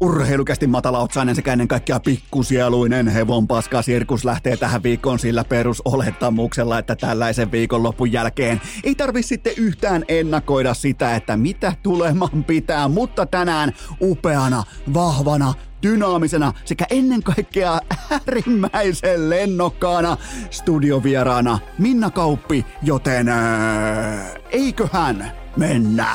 Urheilukästi matalaotsainen sekä ennen kaikkea pikkusieluinen hevonpaska sirkus lähtee tähän viikkoon sillä perusolettamuksella, että tällaisen viikonlopun jälkeen ei tarvi sitten yhtään ennakoida sitä, että mitä tuleman pitää, mutta tänään upeana, vahvana, dynaamisena sekä ennen kaikkea äärimmäisen lennokkaana studiovieraana Minna Kauppi, joten äh, eiköhän mennä.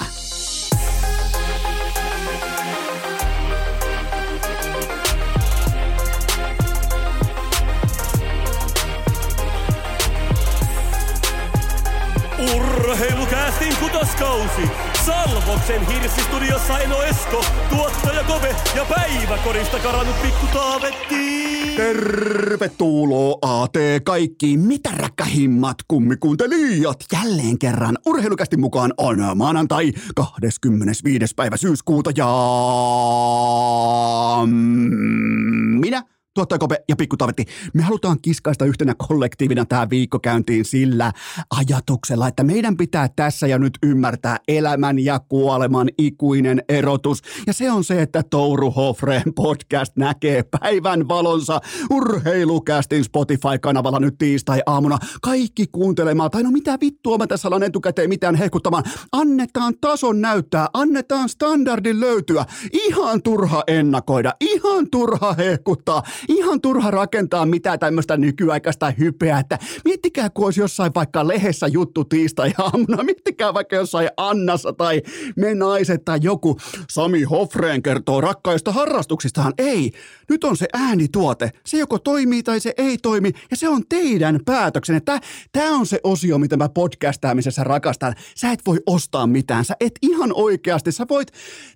Urheilukäästin kutoskausi. Salvoksen hirsistudiossa Eno Esko, tuottaja Kove ja päiväkorista karannut pikku Taavetti. Tervetuloa AT kaikki mitä räkkähimmat kummikuuntelijat. Jälleen kerran urheilukästi mukaan on maanantai 25. päivä syyskuuta ja minä Tuottaja Kope ja Pikku Tavetti, me halutaan kiskaista yhtenä kollektiivina tämä viikko käyntiin sillä ajatuksella, että meidän pitää tässä ja nyt ymmärtää elämän ja kuoleman ikuinen erotus. Ja se on se, että Touru Hofreen podcast näkee päivän valonsa urheilukästin Spotify-kanavalla nyt tiistai-aamuna. Kaikki kuuntelemaan, tai no mitä vittua mä tässä alan etukäteen mitään hehkuttamaan. Annetaan tason näyttää, annetaan standardin löytyä. Ihan turha ennakoida, ihan turha hehkuttaa ihan turha rakentaa mitään tämmöistä nykyaikaista hypeä, että miettikää, kun olisi jossain vaikka lehdessä juttu tiistai-aamuna, miettikää vaikka jossain Annassa tai Me naiset tai joku Sami Hofreen kertoo rakkaista harrastuksistaan. Ei, nyt on se äänituote. Se joko toimii tai se ei toimi ja se on teidän päätöksenne. Tämä on se osio, mitä mä podcastaamisessa rakastan. Sä et voi ostaa mitään. Sä et ihan oikeasti. Sä voit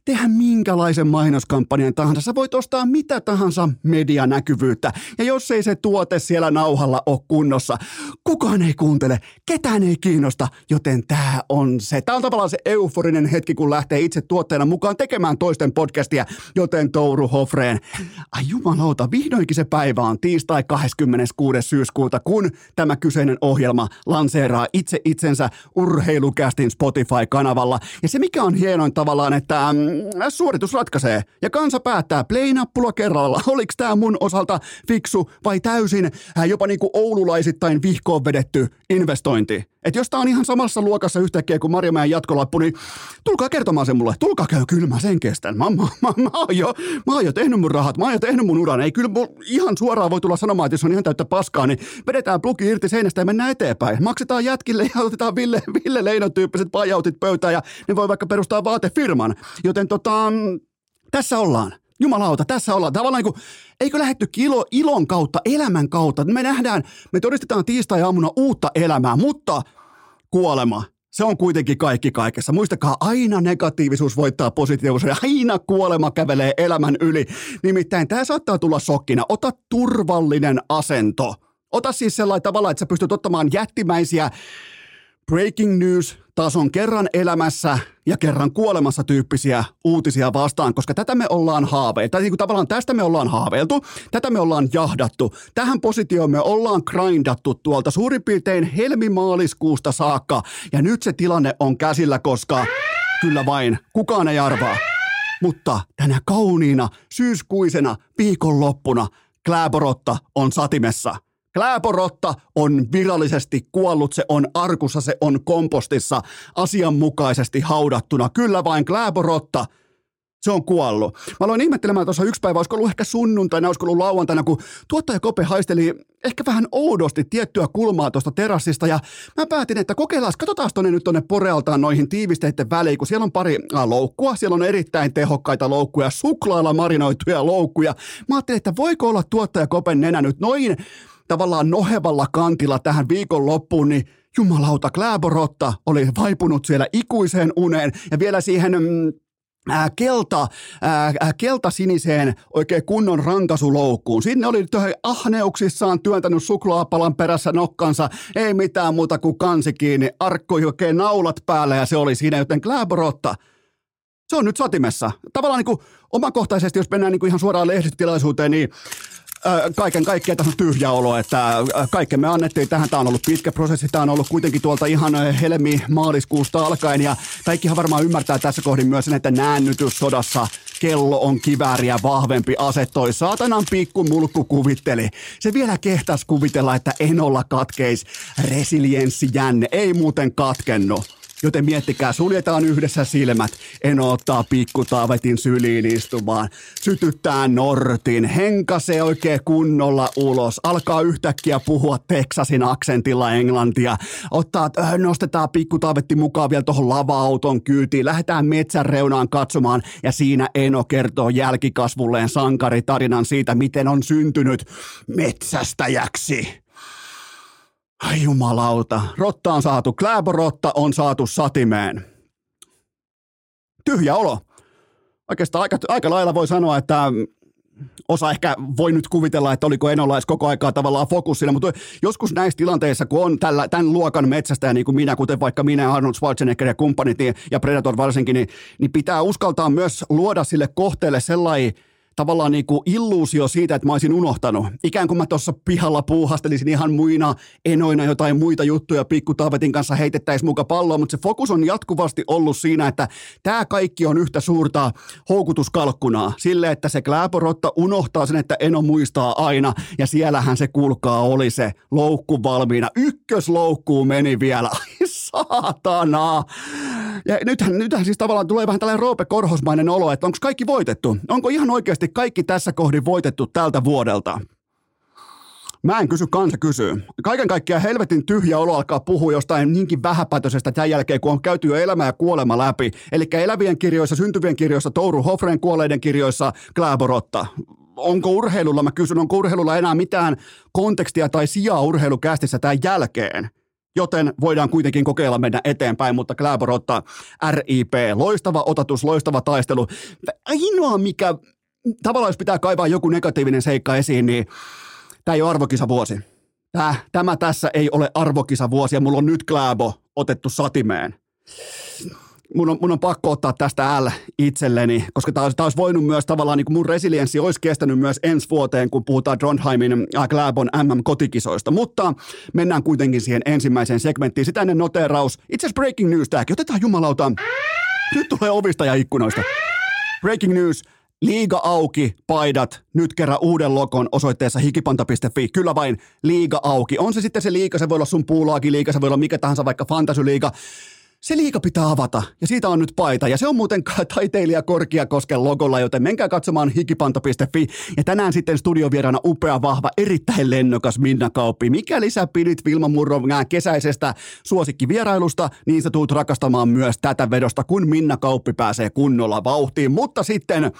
tehdä minkälaisen mainoskampanjan tahansa. Sä voit ostaa mitä tahansa median näkyvyyttä. Ja jos ei se tuote siellä nauhalla ole kunnossa, kukaan ei kuuntele, ketään ei kiinnosta, joten tämä on se. Tämä on tavallaan se euforinen hetki, kun lähtee itse tuotteena mukaan tekemään toisten podcastia, joten Touru Hofreen. Ai jumalauta, vihdoinkin se päivä on tiistai 26. syyskuuta, kun tämä kyseinen ohjelma lanseeraa itse itsensä urheilukästin Spotify-kanavalla. Ja se mikä on hienoin tavallaan, että mm, suoritus ratkaisee ja kansa päättää play-nappula kerralla. Oliko tämä mun osalta fiksu vai täysin jopa niin kuin oululaisittain vihkoon vedetty investointi. Että jos tää on ihan samassa luokassa yhtäkkiä kuin Marjamäen jatkolappu, niin tulkaa kertomaan sen mulle. Tulkaa käy, kyllä mä sen kestän. Mä, mä, mä, mä, oon jo, mä oon jo tehnyt mun rahat, mä oon jo tehnyt mun uran. Ei kyllä ihan suoraan voi tulla sanomaan, että jos on ihan täyttä paskaa, niin vedetään plugi irti seinästä ja mennään eteenpäin. Maksetaan jätkille ja otetaan Ville, Ville Leinon tyyppiset pajautit pöytään ja ne voi vaikka perustaa vaatefirman. Joten tota, tässä ollaan jumalauta, tässä ollaan. Tavallaan niin kuin, eikö lähetty kilo ilon kautta, elämän kautta. Me nähdään, me todistetaan tiistai-aamuna uutta elämää, mutta kuolema, se on kuitenkin kaikki kaikessa. Muistakaa, aina negatiivisuus voittaa positiivisuuden. Aina kuolema kävelee elämän yli. Nimittäin tämä saattaa tulla sokkina. Ota turvallinen asento. Ota siis sellainen tavalla, että sä pystyt ottamaan jättimäisiä breaking news tason kerran elämässä ja kerran kuolemassa tyyppisiä uutisia vastaan, koska tätä me ollaan haaveiltu. Tai niin kuin tavallaan tästä me ollaan haaveiltu, tätä me ollaan jahdattu. Tähän positioon me ollaan grindattu tuolta suurin piirtein helmimaaliskuusta saakka. Ja nyt se tilanne on käsillä, koska kyllä vain, kukaan ei arvaa. Mutta tänä kauniina syyskuisena viikonloppuna Kläborotta on satimessa – Kläporotta on virallisesti kuollut, se on arkussa, se on kompostissa asianmukaisesti haudattuna. Kyllä vain Kläporotta, se on kuollut. Mä aloin ihmettelemään tuossa yksi päivä, olisiko ollut ehkä sunnuntaina, olisiko ollut lauantaina, kun tuottaja Kope haisteli ehkä vähän oudosti tiettyä kulmaa tuosta terassista ja mä päätin, että kokeillaan, katsotaan tuonne nyt tuonne porealtaan noihin tiivisteiden väliin, kun siellä on pari loukkua, siellä on erittäin tehokkaita loukkuja, suklaalla marinoituja loukkuja. Mä ajattelin, että voiko olla tuottaja Kopen nenä nyt noin tavallaan nohevalla kantilla tähän viikonloppuun, niin jumalauta, Kläborotta oli vaipunut siellä ikuiseen uneen ja vielä siihen mm, Ää, kelta, ää, keltasiniseen oikein kunnon rankasuloukkuun. Sinne oli ahneuksissaan työntänyt suklaapalan perässä nokkansa, ei mitään muuta kuin kansi kiinni, arkkoi oikein naulat päällä ja se oli siinä, joten Kläborotta, se on nyt satimessa. Tavallaan niin kuin omakohtaisesti, jos mennään niin kuin ihan suoraan lehdistötilaisuuteen, niin kaiken kaikkiaan tässä on tyhjä olo, että kaiken me annettiin tähän. Tämä on ollut pitkä prosessi, tämä on ollut kuitenkin tuolta ihan helmi-maaliskuusta alkaen ja kaikkihan varmaan ymmärtää tässä kohdin myös sen, että näännytyssodassa kello on kivääriä vahvempi ase. Toi saatanan pikku mulkku kuvitteli. Se vielä kehtas kuvitella, että Enolla katkeis resilienssijänne. Ei muuten katkennut. Joten miettikää, suljetaan yhdessä silmät, en ottaa pikkutaavetin syliin istumaan, sytyttää Nortin, henkasee oikein kunnolla ulos, alkaa yhtäkkiä puhua Texasin aksentilla englantia, ottaa, nostetaan pikkutaavetti mukaan vielä tuohon lava-auton kyytiin, lähdetään metsän reunaan katsomaan. Ja siinä Eno kertoo jälkikasvulleen sankaritarinan siitä, miten on syntynyt metsästäjäksi. Ai jumalauta, rotta on saatu, Rotta on saatu satimeen. Tyhjä olo. Oikeastaan aika, aika lailla voi sanoa, että osa ehkä voi nyt kuvitella, että oliko Enolais koko aikaa tavallaan fokussina, mutta joskus näissä tilanteissa, kun on tällä, tämän luokan metsästä, niin kuin minä, kuten vaikka minä, Arnold Schwarzenegger ja kumppanit niin, ja Predator varsinkin, niin, niin pitää uskaltaa myös luoda sille kohteelle sellainen tavallaan niin kuin illuusio siitä, että mä olisin unohtanut. Ikään kuin mä tuossa pihalla puuhastelisin ihan muina enoina jotain muita juttuja pikku Taavetin kanssa heitettäisiin muka palloa, mutta se fokus on jatkuvasti ollut siinä, että tämä kaikki on yhtä suurta houkutuskalkkunaa. Sille, että se Kläporotta unohtaa sen, että Eno muistaa aina ja siellähän se kulkaa oli se loukku valmiina. Ykkösloukkuun meni vielä. Ai saatana! Ja nythän, nythän siis tavallaan tulee vähän tällainen Roope Korhosmainen olo, että onko kaikki voitettu? Onko ihan oikeasti kaikki tässä kohdin voitettu tältä vuodelta? Mä en kysy, kansa kysyy. Kaiken kaikkiaan helvetin tyhjä olo alkaa puhua jostain niinkin vähäpätöisestä tämän jälkeen, kun on käyty jo elämä ja kuolema läpi. Eli elävien kirjoissa, syntyvien kirjoissa, Touru Hofren kuolleiden kirjoissa, Kläborotta. Onko urheilulla, mä kysyn, onko urheilulla enää mitään kontekstia tai sijaa urheilukästissä tämän jälkeen? joten voidaan kuitenkin kokeilla mennä eteenpäin, mutta Kläbor ottaa RIP, loistava otatus, loistava taistelu. Ainoa mikä, tavallaan jos pitää kaivaa joku negatiivinen seikka esiin, niin tämä ei ole arvokisavuosi. Tämä, tämä tässä ei ole arvokisavuosi ja mulla on nyt Kläbo otettu satimeen mun on, mun on pakko ottaa tästä L itselleni, koska tämä olisi, olisi voinut myös tavallaan, niin kuin mun resilienssi olisi kestänyt myös ensi vuoteen, kun puhutaan Trondheimin äh, Gläbon MM-kotikisoista. Mutta mennään kuitenkin siihen ensimmäiseen segmenttiin. Sitä ennen noteraus. Itse asiassa breaking news tämäkin. Otetaan jumalauta. Nyt tulee ovista ja ikkunoista. Breaking news. Liiga auki, paidat, nyt kerran uuden lokon osoitteessa hikipanta.fi. Kyllä vain liiga auki. On se sitten se liiga, se voi olla sun puulaakin liiga, se voi olla mikä tahansa vaikka fantasyliiga se liika pitää avata ja siitä on nyt paita ja se on muuten taiteilija Korkiakosken logolla, joten menkää katsomaan hikipanto.fi ja tänään sitten studiovieraana upea, vahva, erittäin lennokas Minna Kauppi. Mikäli sä pidit Vilma Murron kesäisestä suosikkivierailusta, niin sä tuut rakastamaan myös tätä vedosta, kun Minna Kauppi pääsee kunnolla vauhtiin. Mutta sitten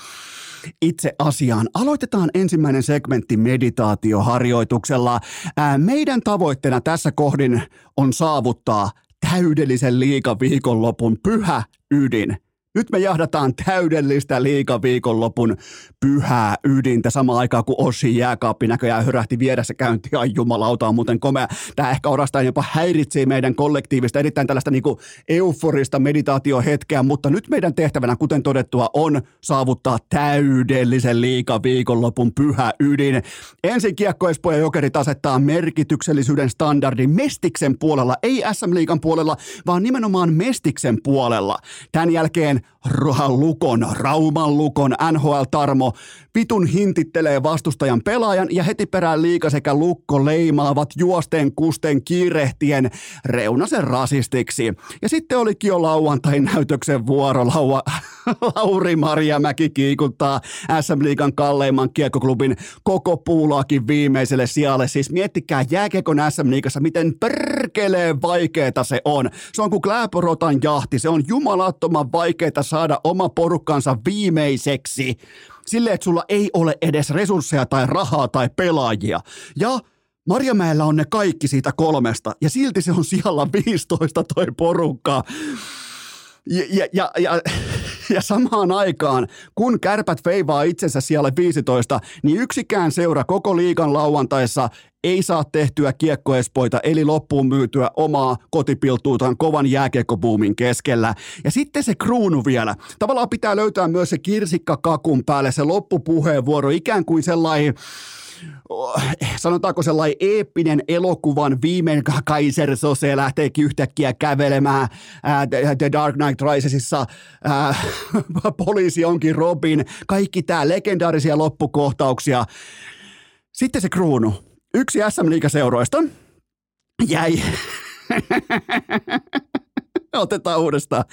itse asiaan. Aloitetaan ensimmäinen segmentti meditaatioharjoituksella. Ää, meidän tavoitteena tässä kohdin on saavuttaa täydellisen liikaviikonlopun pyhä ydin. Nyt me jahdataan täydellistä liikaviikonlopun pyhää ydintä samaan aikaan, kun Ossi jääkaappi näköjään hyrähti vieressä käynti. Ai jumalauta on muuten komea. Tämä ehkä orastaan jopa häiritsee meidän kollektiivista, erittäin tällaista niinku euforista meditaatiohetkeä, mutta nyt meidän tehtävänä, kuten todettua, on saavuttaa täydellisen liikaviikonlopun pyhä ydin. Ensin Kiekko ja Jokerit asettaa merkityksellisyyden standardin Mestiksen puolella, ei SM Liikan puolella, vaan nimenomaan Mestiksen puolella. Tämän jälkeen Rohan Lukon, Rauman Lukon, NHL Tarmo pitun hintittelee vastustajan pelaajan ja heti perään liika sekä Lukko leimaavat juosten kusten kiirehtien reunasen rasistiksi. Ja sitten olikin jo lauantain näytöksen vuoro. Laua, Lauri Mäki kiikuttaa SM Liigan kalleimman kiekkoklubin koko puulaakin viimeiselle sijalle. Siis miettikää jääkiekon SM Liigassa, miten perkeleen vaikeeta se on. Se on kuin Kläporotan jahti, se on jumalattoman vaikeeta saada oma porukkansa viimeiseksi sille, että sulla ei ole edes resursseja tai rahaa tai pelaajia. Ja Marjamäellä on ne kaikki siitä kolmesta, ja silti se on siellä 15 toi porukka. Ja, ja, ja, ja, ja samaan aikaan, kun kärpät feivaa itsensä siellä 15, niin yksikään seura koko liigan lauantaissa ei saa tehtyä kiekkoespoita, eli loppuun myytyä omaa kotipiltuutaan kovan jääkiekkobuumin keskellä. Ja sitten se kruunu vielä. Tavallaan pitää löytää myös se kirsikka kakun päälle, se loppupuheenvuoro, ikään kuin sellainen sanotaanko sellainen eeppinen elokuvan viimein Kaiser Sose lähteekin yhtäkkiä kävelemään ää, The Dark Knight Risesissa, ää, poliisi onkin Robin, kaikki tämä legendaarisia loppukohtauksia. Sitten se kruunu. Yksi SM Liiga-seuroista jäi Otetaan uudestaan.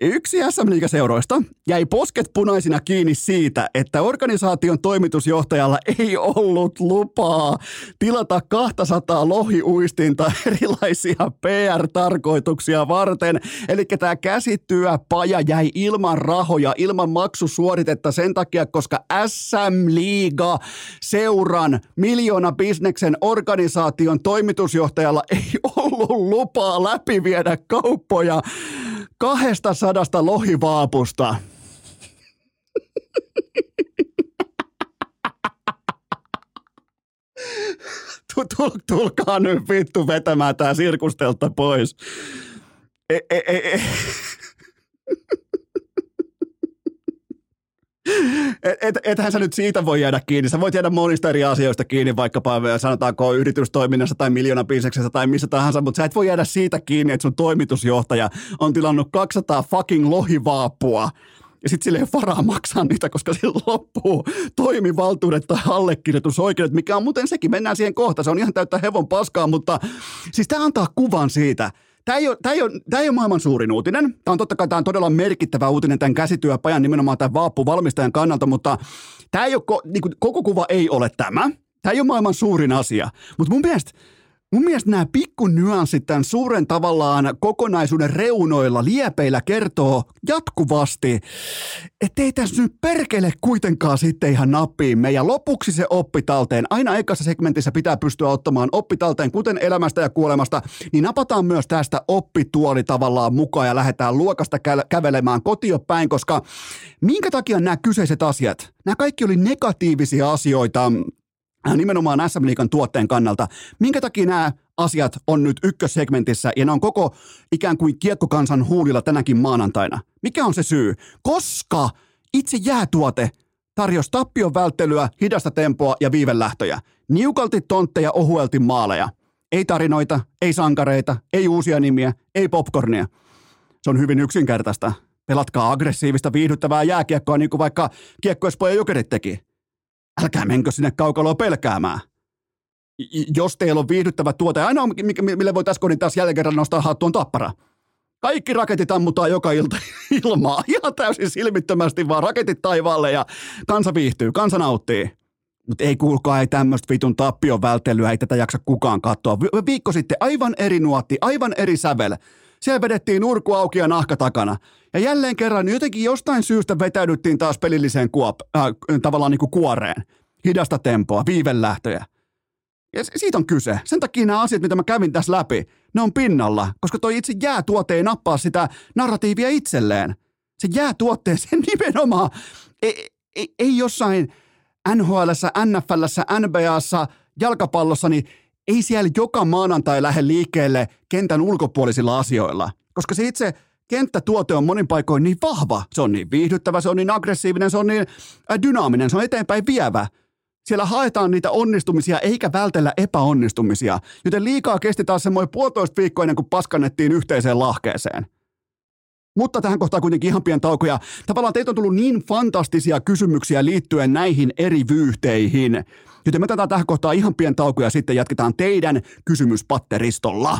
Yksi SM seuroista jäi posket punaisina kiinni siitä, että organisaation toimitusjohtajalla ei ollut lupaa tilata 200 lohiuistinta erilaisia PR-tarkoituksia varten. Eli tämä käsityöpaja jäi ilman rahoja, ilman maksusuoritetta sen takia, koska SM Liiga seuran miljoona bisneksen organisaation toimitusjohtajalla ei ollut lupaa läpiviedä kauppoja kahdesta sadasta lohivaapusta. Tulkaa nyt vittu vetämään tää sirkustelta pois. E, e, e, e. Et, et, ethän sä nyt siitä voi jäädä kiinni. Sä voit jäädä monista eri asioista kiinni, vaikkapa sanotaanko yritystoiminnassa tai miljoona bisneksessä tai missä tahansa, mutta sä et voi jäädä siitä kiinni, että sun toimitusjohtaja on tilannut 200 fucking lohivaapua. Ja sitten sille ei ole varaa maksaa niitä, koska sillä loppuu toimivaltuudet tai allekirjoitusoikeudet, mikä on muuten sekin, mennään siihen kohta, se on ihan täyttä hevon paskaa, mutta siis tämä antaa kuvan siitä, Tämä ei, ole, tämä, ei ole, tämä ei ole maailman suurin uutinen. Tämä on totta kai tämä on todella merkittävä uutinen tämän käsityöpajan nimenomaan tämän vaappuvalmistajan kannalta, mutta tämä ei ole, niin kuin, koko kuva ei ole tämä. Tämä ei ole maailman suurin asia. Mutta mun mielestä Mun mielestä nämä nyanssit tämän suuren tavallaan kokonaisuuden reunoilla, liepeillä kertoo jatkuvasti, että ei tässä nyt perkele kuitenkaan sitten ihan nappiimme. Ja lopuksi se oppitalteen. Aina ekassa segmentissä pitää pystyä ottamaan oppitalteen, kuten elämästä ja kuolemasta, niin napataan myös tästä oppituoli tavallaan mukaan ja lähdetään luokasta kä- kävelemään kotiopäin, koska minkä takia nämä kyseiset asiat, nämä kaikki oli negatiivisia asioita, nimenomaan SM Liikan tuotteen kannalta. Minkä takia nämä asiat on nyt ykkössegmentissä ja ne on koko ikään kuin kiekkokansan huulilla tänäkin maanantaina? Mikä on se syy? Koska itse jäätuote tarjosi tappion välttelyä, hidasta tempoa ja viivelähtöjä. Niukalti tontteja, ohuelti maaleja. Ei tarinoita, ei sankareita, ei uusia nimiä, ei popcornia. Se on hyvin yksinkertaista. Pelatkaa aggressiivista, viihdyttävää jääkiekkoa niin kuin vaikka kiekkoespoja jokerit teki älkää menkö sinne kaukaloon pelkäämään. Jos teillä on viihdyttävä tuote, ainoa mille voi tässä kohdin taas jälleen kerran nostaa hattuun tappara. Kaikki raketit ammutaan joka ilta ilmaa, ihan täysin silmittömästi vaan raketit taivaalle ja kansa viihtyy, kansa nauttii. Mutta ei kuulkaa, ei tämmöistä vitun tappion välttelyä, ei tätä jaksa kukaan katsoa. Viikko sitten aivan eri nuotti, aivan eri sävel. Siellä vedettiin nurku auki ja nahka takana. Ja jälleen kerran jotenkin jostain syystä vetäydyttiin taas pelilliseen kuop, äh, tavallaan niin kuin kuoreen. Hidasta tempoa, viivelähtöjä. Ja siitä on kyse. Sen takia nämä asiat, mitä mä kävin tässä läpi, ne on pinnalla, koska toi itse jäätuote ei nappaa sitä narratiivia itselleen. Se jäätuotteen, se nimenomaan ei, ei, ei jossain NHLssä, NFLssä, NBAssa, jalkapallossa, niin ei siellä joka maanantai lähde liikkeelle kentän ulkopuolisilla asioilla, koska se itse kenttätuote on monin paikoin niin vahva. Se on niin viihdyttävä, se on niin aggressiivinen, se on niin äh, dynaaminen, se on eteenpäin vievä. Siellä haetaan niitä onnistumisia eikä vältellä epäonnistumisia, joten liikaa kesti taas semmoinen puolitoista viikkoa ennen kuin paskannettiin yhteiseen lahkeeseen. Mutta tähän kohtaan kuitenkin ihan pieni tauko ja tavallaan teitä on tullut niin fantastisia kysymyksiä liittyen näihin eri vyyhteihin – Joten me otetaan tähän kohtaan ihan pien tauko ja sitten jatketaan teidän kysymyspatteristolla.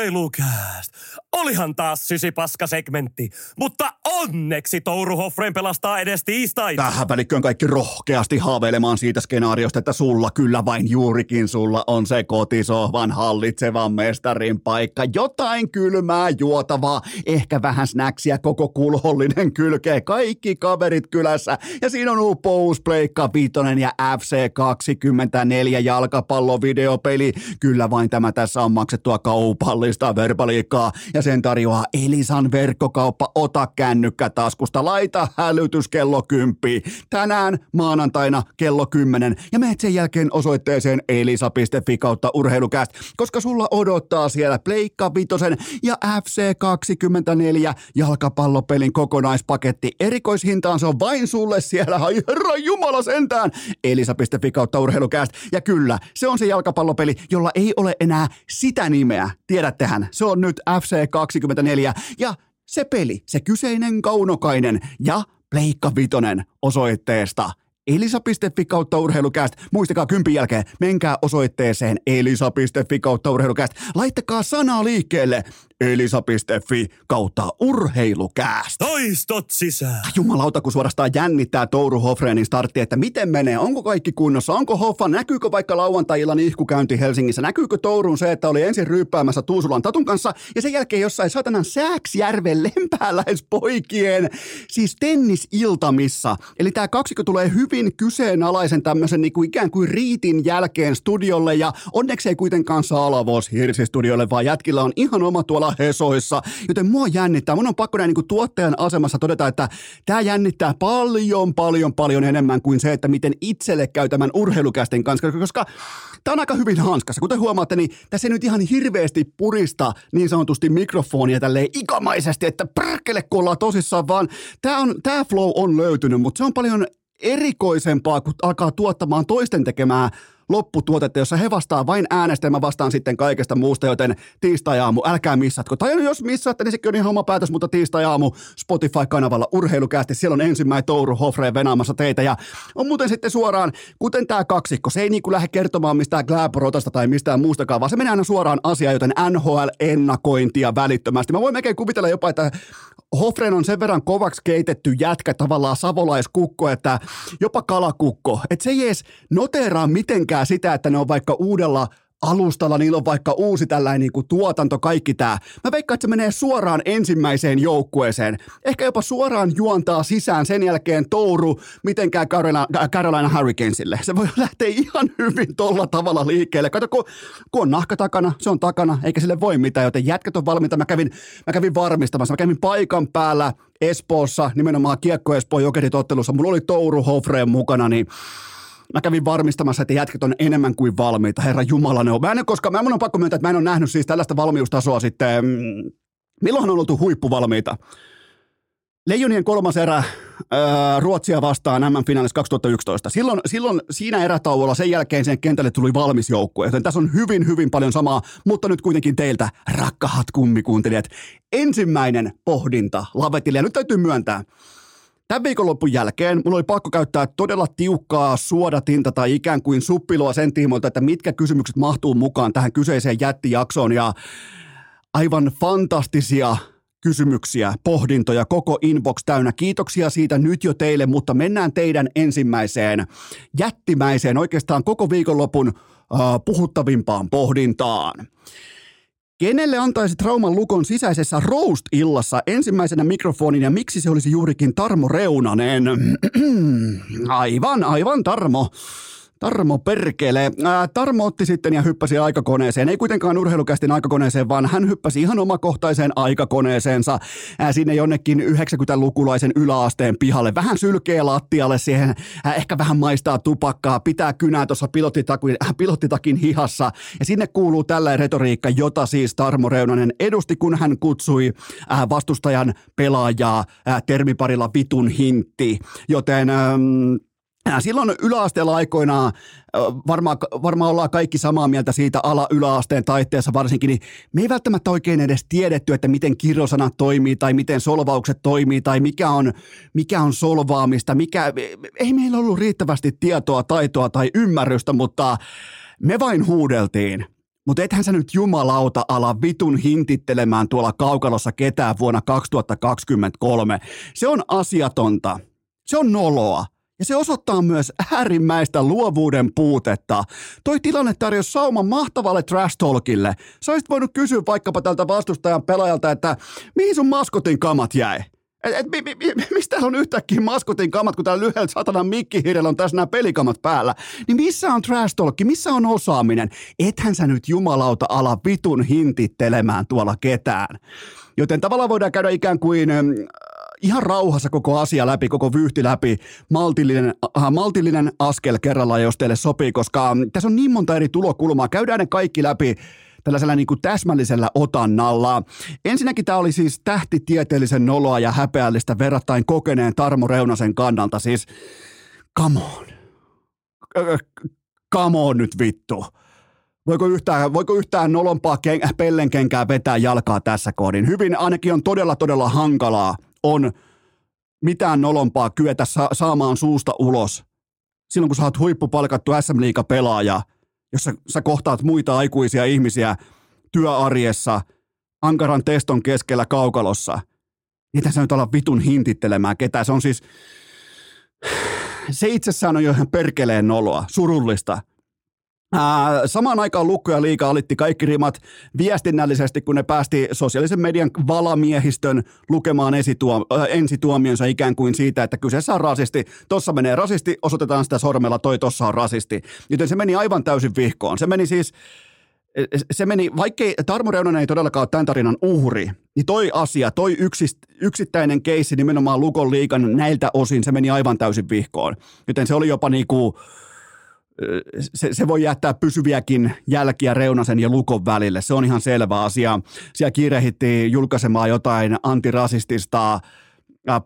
Urheilukääst! Olihan taas sysipaska-segmentti, mutta onneksi Touru Hoffren pelastaa edes tiistaita. Tähän välikköön kaikki rohkeasti haaveilemaan siitä skenaariosta, että sulla kyllä vain juurikin sulla on se kotisohvan hallitsevan mestarin paikka. Jotain kylmää juotavaa, ehkä vähän snäksiä, koko kulhollinen kylkee, kaikki kaverit kylässä. Ja siinä on upous Pleikka Viitonen ja FC2 24 jalkapallovideopeli. Kyllä vain tämä tässä on maksettua kaupalli loistava verbaliikkaa ja sen tarjoaa Elisan verkkokauppa Ota kännykkä taskusta. Laita hälytys kello kympi. Tänään maanantaina kello 10 ja menet sen jälkeen osoitteeseen elisa.fi kautta urheilukäst, koska sulla odottaa siellä Pleikka Vitosen ja FC24 jalkapallopelin kokonaispaketti. Erikoishintaan se on vain sulle siellä. Ai herra Jumala sentään. Elisa.fi kautta urheilukäst. Ja kyllä, se on se jalkapallopeli, jolla ei ole enää sitä nimeä. Tiedättehän, se on nyt FC24 ja se peli, se kyseinen kaunokainen ja Pleikka Vitonen osoitteesta elisa.fi kautta urheilukäst. Muistakaa kympin jälkeen, menkää osoitteeseen elisa.fi kautta urheilukäst. Laittakaa sanaa liikkeelle elisa.fi kautta urheilukääst. Toistot sisään. Jumalauta, kun suorastaan jännittää Touru Hofreenin startti, että miten menee, onko kaikki kunnossa, onko Hoffa, näkyykö vaikka lauantai-illan ihkukäynti Helsingissä, näkyykö Tourun se, että oli ensin ryyppäämässä Tuusulan Tatun kanssa ja sen jälkeen jossain satanan Sääksjärven lempääläispoikien, siis tennisiltamissa. Eli tämä kaksikko tulee hyvin kyseenalaisen tämmöisen niin kuin ikään kuin riitin jälkeen studiolle ja onneksi ei kuitenkaan saa Alavos Hirsistudiolle, vaan jätkillä on ihan oma tuolla Hesoissa, joten mua jännittää. Mun on pakko näin niin tuottajan asemassa todeta, että tämä jännittää paljon, paljon, paljon enemmän kuin se, että miten itselle käy tämän urheilukästen kanssa, koska tämä on aika hyvin hanskassa. Kuten huomaatte, niin tässä ei nyt ihan hirveästi purista niin sanotusti mikrofonia tälleen ikamaisesti, että pärkele kun ollaan tosissaan, vaan tämä, on, tämä flow on löytynyt, mutta se on paljon erikoisempaa, kun alkaa tuottamaan toisten tekemää lopputuotetta, jossa he vastaa vain äänestä mä vastaan sitten kaikesta muusta, joten tiistai-aamu, älkää missatko. Tai jos missaatte, niin sekin on ihan oma päätös, mutta tiistai-aamu Spotify-kanavalla urheilukästi, siellä on ensimmäinen Touru Hofreen venaamassa teitä ja on muuten sitten suoraan, kuten tämä kaksikko, se ei niin kuin lähde kertomaan mistään Gläborotasta tai mistään muustakaan, vaan se menee aina suoraan asiaan, joten NHL-ennakointia välittömästi. Mä voin melkein kuvitella jopa, että Hofren on sen verran kovaksi keitetty jätkä, tavallaan savolaiskukko, että jopa kalakukko, että se ei edes noteraa mitenkään sitä, että ne on vaikka uudella alustalla, niillä on vaikka uusi tällainen niin kuin tuotanto, kaikki tämä. Mä veikkaan, että se menee suoraan ensimmäiseen joukkueeseen. Ehkä jopa suoraan juontaa sisään sen jälkeen Touru mitenkään Carolina, Carolina Hurricanesille. Se voi lähteä ihan hyvin tolla tavalla liikkeelle. Kato, kun, kun on nahka takana, se on takana, eikä sille voi mitään, joten jätkät on valmiita. Mä kävin, mä kävin varmistamassa, mä kävin paikan päällä Espoossa, nimenomaan Kiekko Espoon jokeritottelussa. Mulla oli Touru Hofreen mukana, niin mä kävin varmistamassa, että jätkät on enemmän kuin valmiita. Herra Jumala, ne on. Mä en, koska mä, mun on pakko myöntää, että mä en ole nähnyt siis tällaista valmiustasoa sitten. Mm, milloin on oltu huippuvalmiita? Leijonien kolmas erä ää, Ruotsia vastaan MM-finaalissa 2011. Silloin, silloin siinä erätauolla sen jälkeen sen kentälle tuli valmis joukkue, joten tässä on hyvin, hyvin paljon samaa, mutta nyt kuitenkin teiltä, rakkahat kummikuuntelijat, ensimmäinen pohdinta Lavetille, ja nyt täytyy myöntää, Tämän viikonloppun jälkeen mulla oli pakko käyttää todella tiukkaa suodatinta tai ikään kuin suppiloa sen tiimoilta, että mitkä kysymykset mahtuu mukaan tähän kyseiseen jättijaksoon ja aivan fantastisia kysymyksiä, pohdintoja, koko inbox täynnä. Kiitoksia siitä nyt jo teille, mutta mennään teidän ensimmäiseen jättimäiseen, oikeastaan koko viikonlopun uh, puhuttavimpaan pohdintaan. Kenelle antaisi trauman lukon sisäisessä Roast-illassa ensimmäisenä mikrofonin ja miksi se olisi juurikin Tarmo Reunanen? aivan, aivan Tarmo. Tarmo Perkele. Ää, Tarmo otti sitten ja hyppäsi aikakoneeseen. Ei kuitenkaan urheilukästin aikakoneeseen, vaan hän hyppäsi ihan omakohtaiseen aikakoneeseensa ää, sinne jonnekin 90-lukulaisen yläasteen pihalle. Vähän sylkeä lattialle siihen, ää, ehkä vähän maistaa tupakkaa, pitää kynää tuossa pilottitakin, äh, pilottitakin hihassa. Ja sinne kuuluu tällä retoriikka, jota siis Tarmo Reunanen edusti, kun hän kutsui ää, vastustajan pelaajaa ää, termiparilla vitun hintti. Joten... Ähm, Silloin yläasteella aikoinaan, varmaan, varmaan ollaan kaikki samaa mieltä siitä ala-yläasteen taitteessa varsinkin, niin me ei välttämättä oikein edes tiedetty, että miten kirjosanat toimii tai miten solvaukset toimii tai mikä on, mikä on solvaamista, mikä, ei meillä ollut riittävästi tietoa, taitoa tai ymmärrystä, mutta me vain huudeltiin. Mutta ethän sä nyt jumalauta ala vitun hintittelemään tuolla kaukalossa ketään vuonna 2023. Se on asiatonta. Se on noloa. Ja se osoittaa myös äärimmäistä luovuuden puutetta. Toi tilanne tarjosi sauman mahtavalle trash talkille. Sä olisit voinut kysyä vaikkapa tältä vastustajan pelaajalta, että mihin sun maskotin kamat jäi? Et, et, mi, mi, mi, mistä täällä on yhtäkkiä maskotin kamat, kun täällä lyhyellä satanan mikkihirjellä on tässä nämä pelikamat päällä? Niin missä on trash talk, missä on osaaminen? Ethän sä nyt jumalauta ala vitun hintittelemään tuolla ketään. Joten tavallaan voidaan käydä ikään kuin ihan rauhassa koko asia läpi, koko vyyhti läpi, maltillinen, äh, maltillinen askel kerrallaan, jos teille sopii, koska tässä on niin monta eri tulokulmaa. Käydään ne kaikki läpi tällaisella niin kuin täsmällisellä otannalla. Ensinnäkin tämä oli siis tähtitieteellisen noloa ja häpeällistä verrattain kokeneen Tarmo Reunasen kannalta. Siis, come on. Come on nyt vittu. Voiko yhtään, voiko yhtään nolompaa ken, pellenkenkää vetää jalkaa tässä kohdin? Hyvin ainakin on todella, todella hankalaa on mitään nolompaa kyetä sa- saamaan suusta ulos. Silloin kun sä oot huippupalkattu SM Liiga pelaaja – jos sä, sä kohtaat muita aikuisia ihmisiä työarjessa, ankaran teston keskellä kaukalossa, niitä sä nyt olla vitun hintittelemään ketään. Se on siis, se itsessään on jo ihan perkeleen noloa, surullista. Ää, samaan aikaan Lukko ja Liika alitti kaikki rimat viestinnällisesti, kun ne päästi sosiaalisen median valamiehistön lukemaan esituom- äh, ensituomionsa ikään kuin siitä, että kyseessä on rasisti. Tossa menee rasisti, osoitetaan sitä sormella, toi tossa on rasisti. Joten se meni aivan täysin vihkoon. Se meni siis, se meni, vaikkei Tarmo Reunanen ei todellakaan ole tämän tarinan uhri, niin toi asia, toi yksist, yksittäinen keissi nimenomaan Lukon liikan näiltä osin, se meni aivan täysin vihkoon. Joten se oli jopa niinku, se, se voi jättää pysyviäkin jälkiä Reunasen ja Lukon välille. Se on ihan selvä asia. Siellä kiirehittiin julkaisemaan jotain antirasistista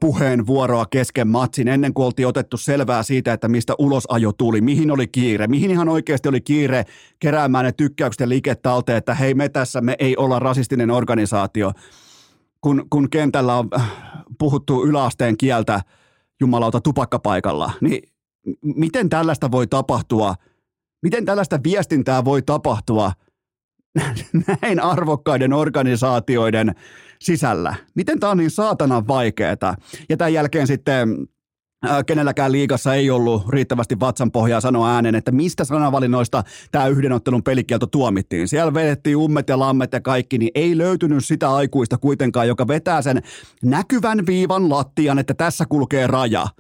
puheenvuoroa kesken matsin ennen kuin oltiin otettu selvää siitä, että mistä ulosajo tuli, mihin oli kiire, mihin ihan oikeasti oli kiire keräämään ne tykkäykset ja liike talteen, että hei me tässä, me ei olla rasistinen organisaatio, kun, kun kentällä on äh, puhuttu yläasteen kieltä jumalauta tupakkapaikalla, niin miten tällaista voi tapahtua, miten tällaista viestintää voi tapahtua näin arvokkaiden organisaatioiden sisällä? Miten tämä on niin saatanan vaikeaa? Ja tämän jälkeen sitten kenelläkään liigassa ei ollut riittävästi vatsanpohjaa sanoa äänen, että mistä sanavalinnoista tämä yhden ottelun pelikielto tuomittiin. Siellä vedettiin ummet ja lammet ja kaikki, niin ei löytynyt sitä aikuista kuitenkaan, joka vetää sen näkyvän viivan lattian, että tässä kulkee raja –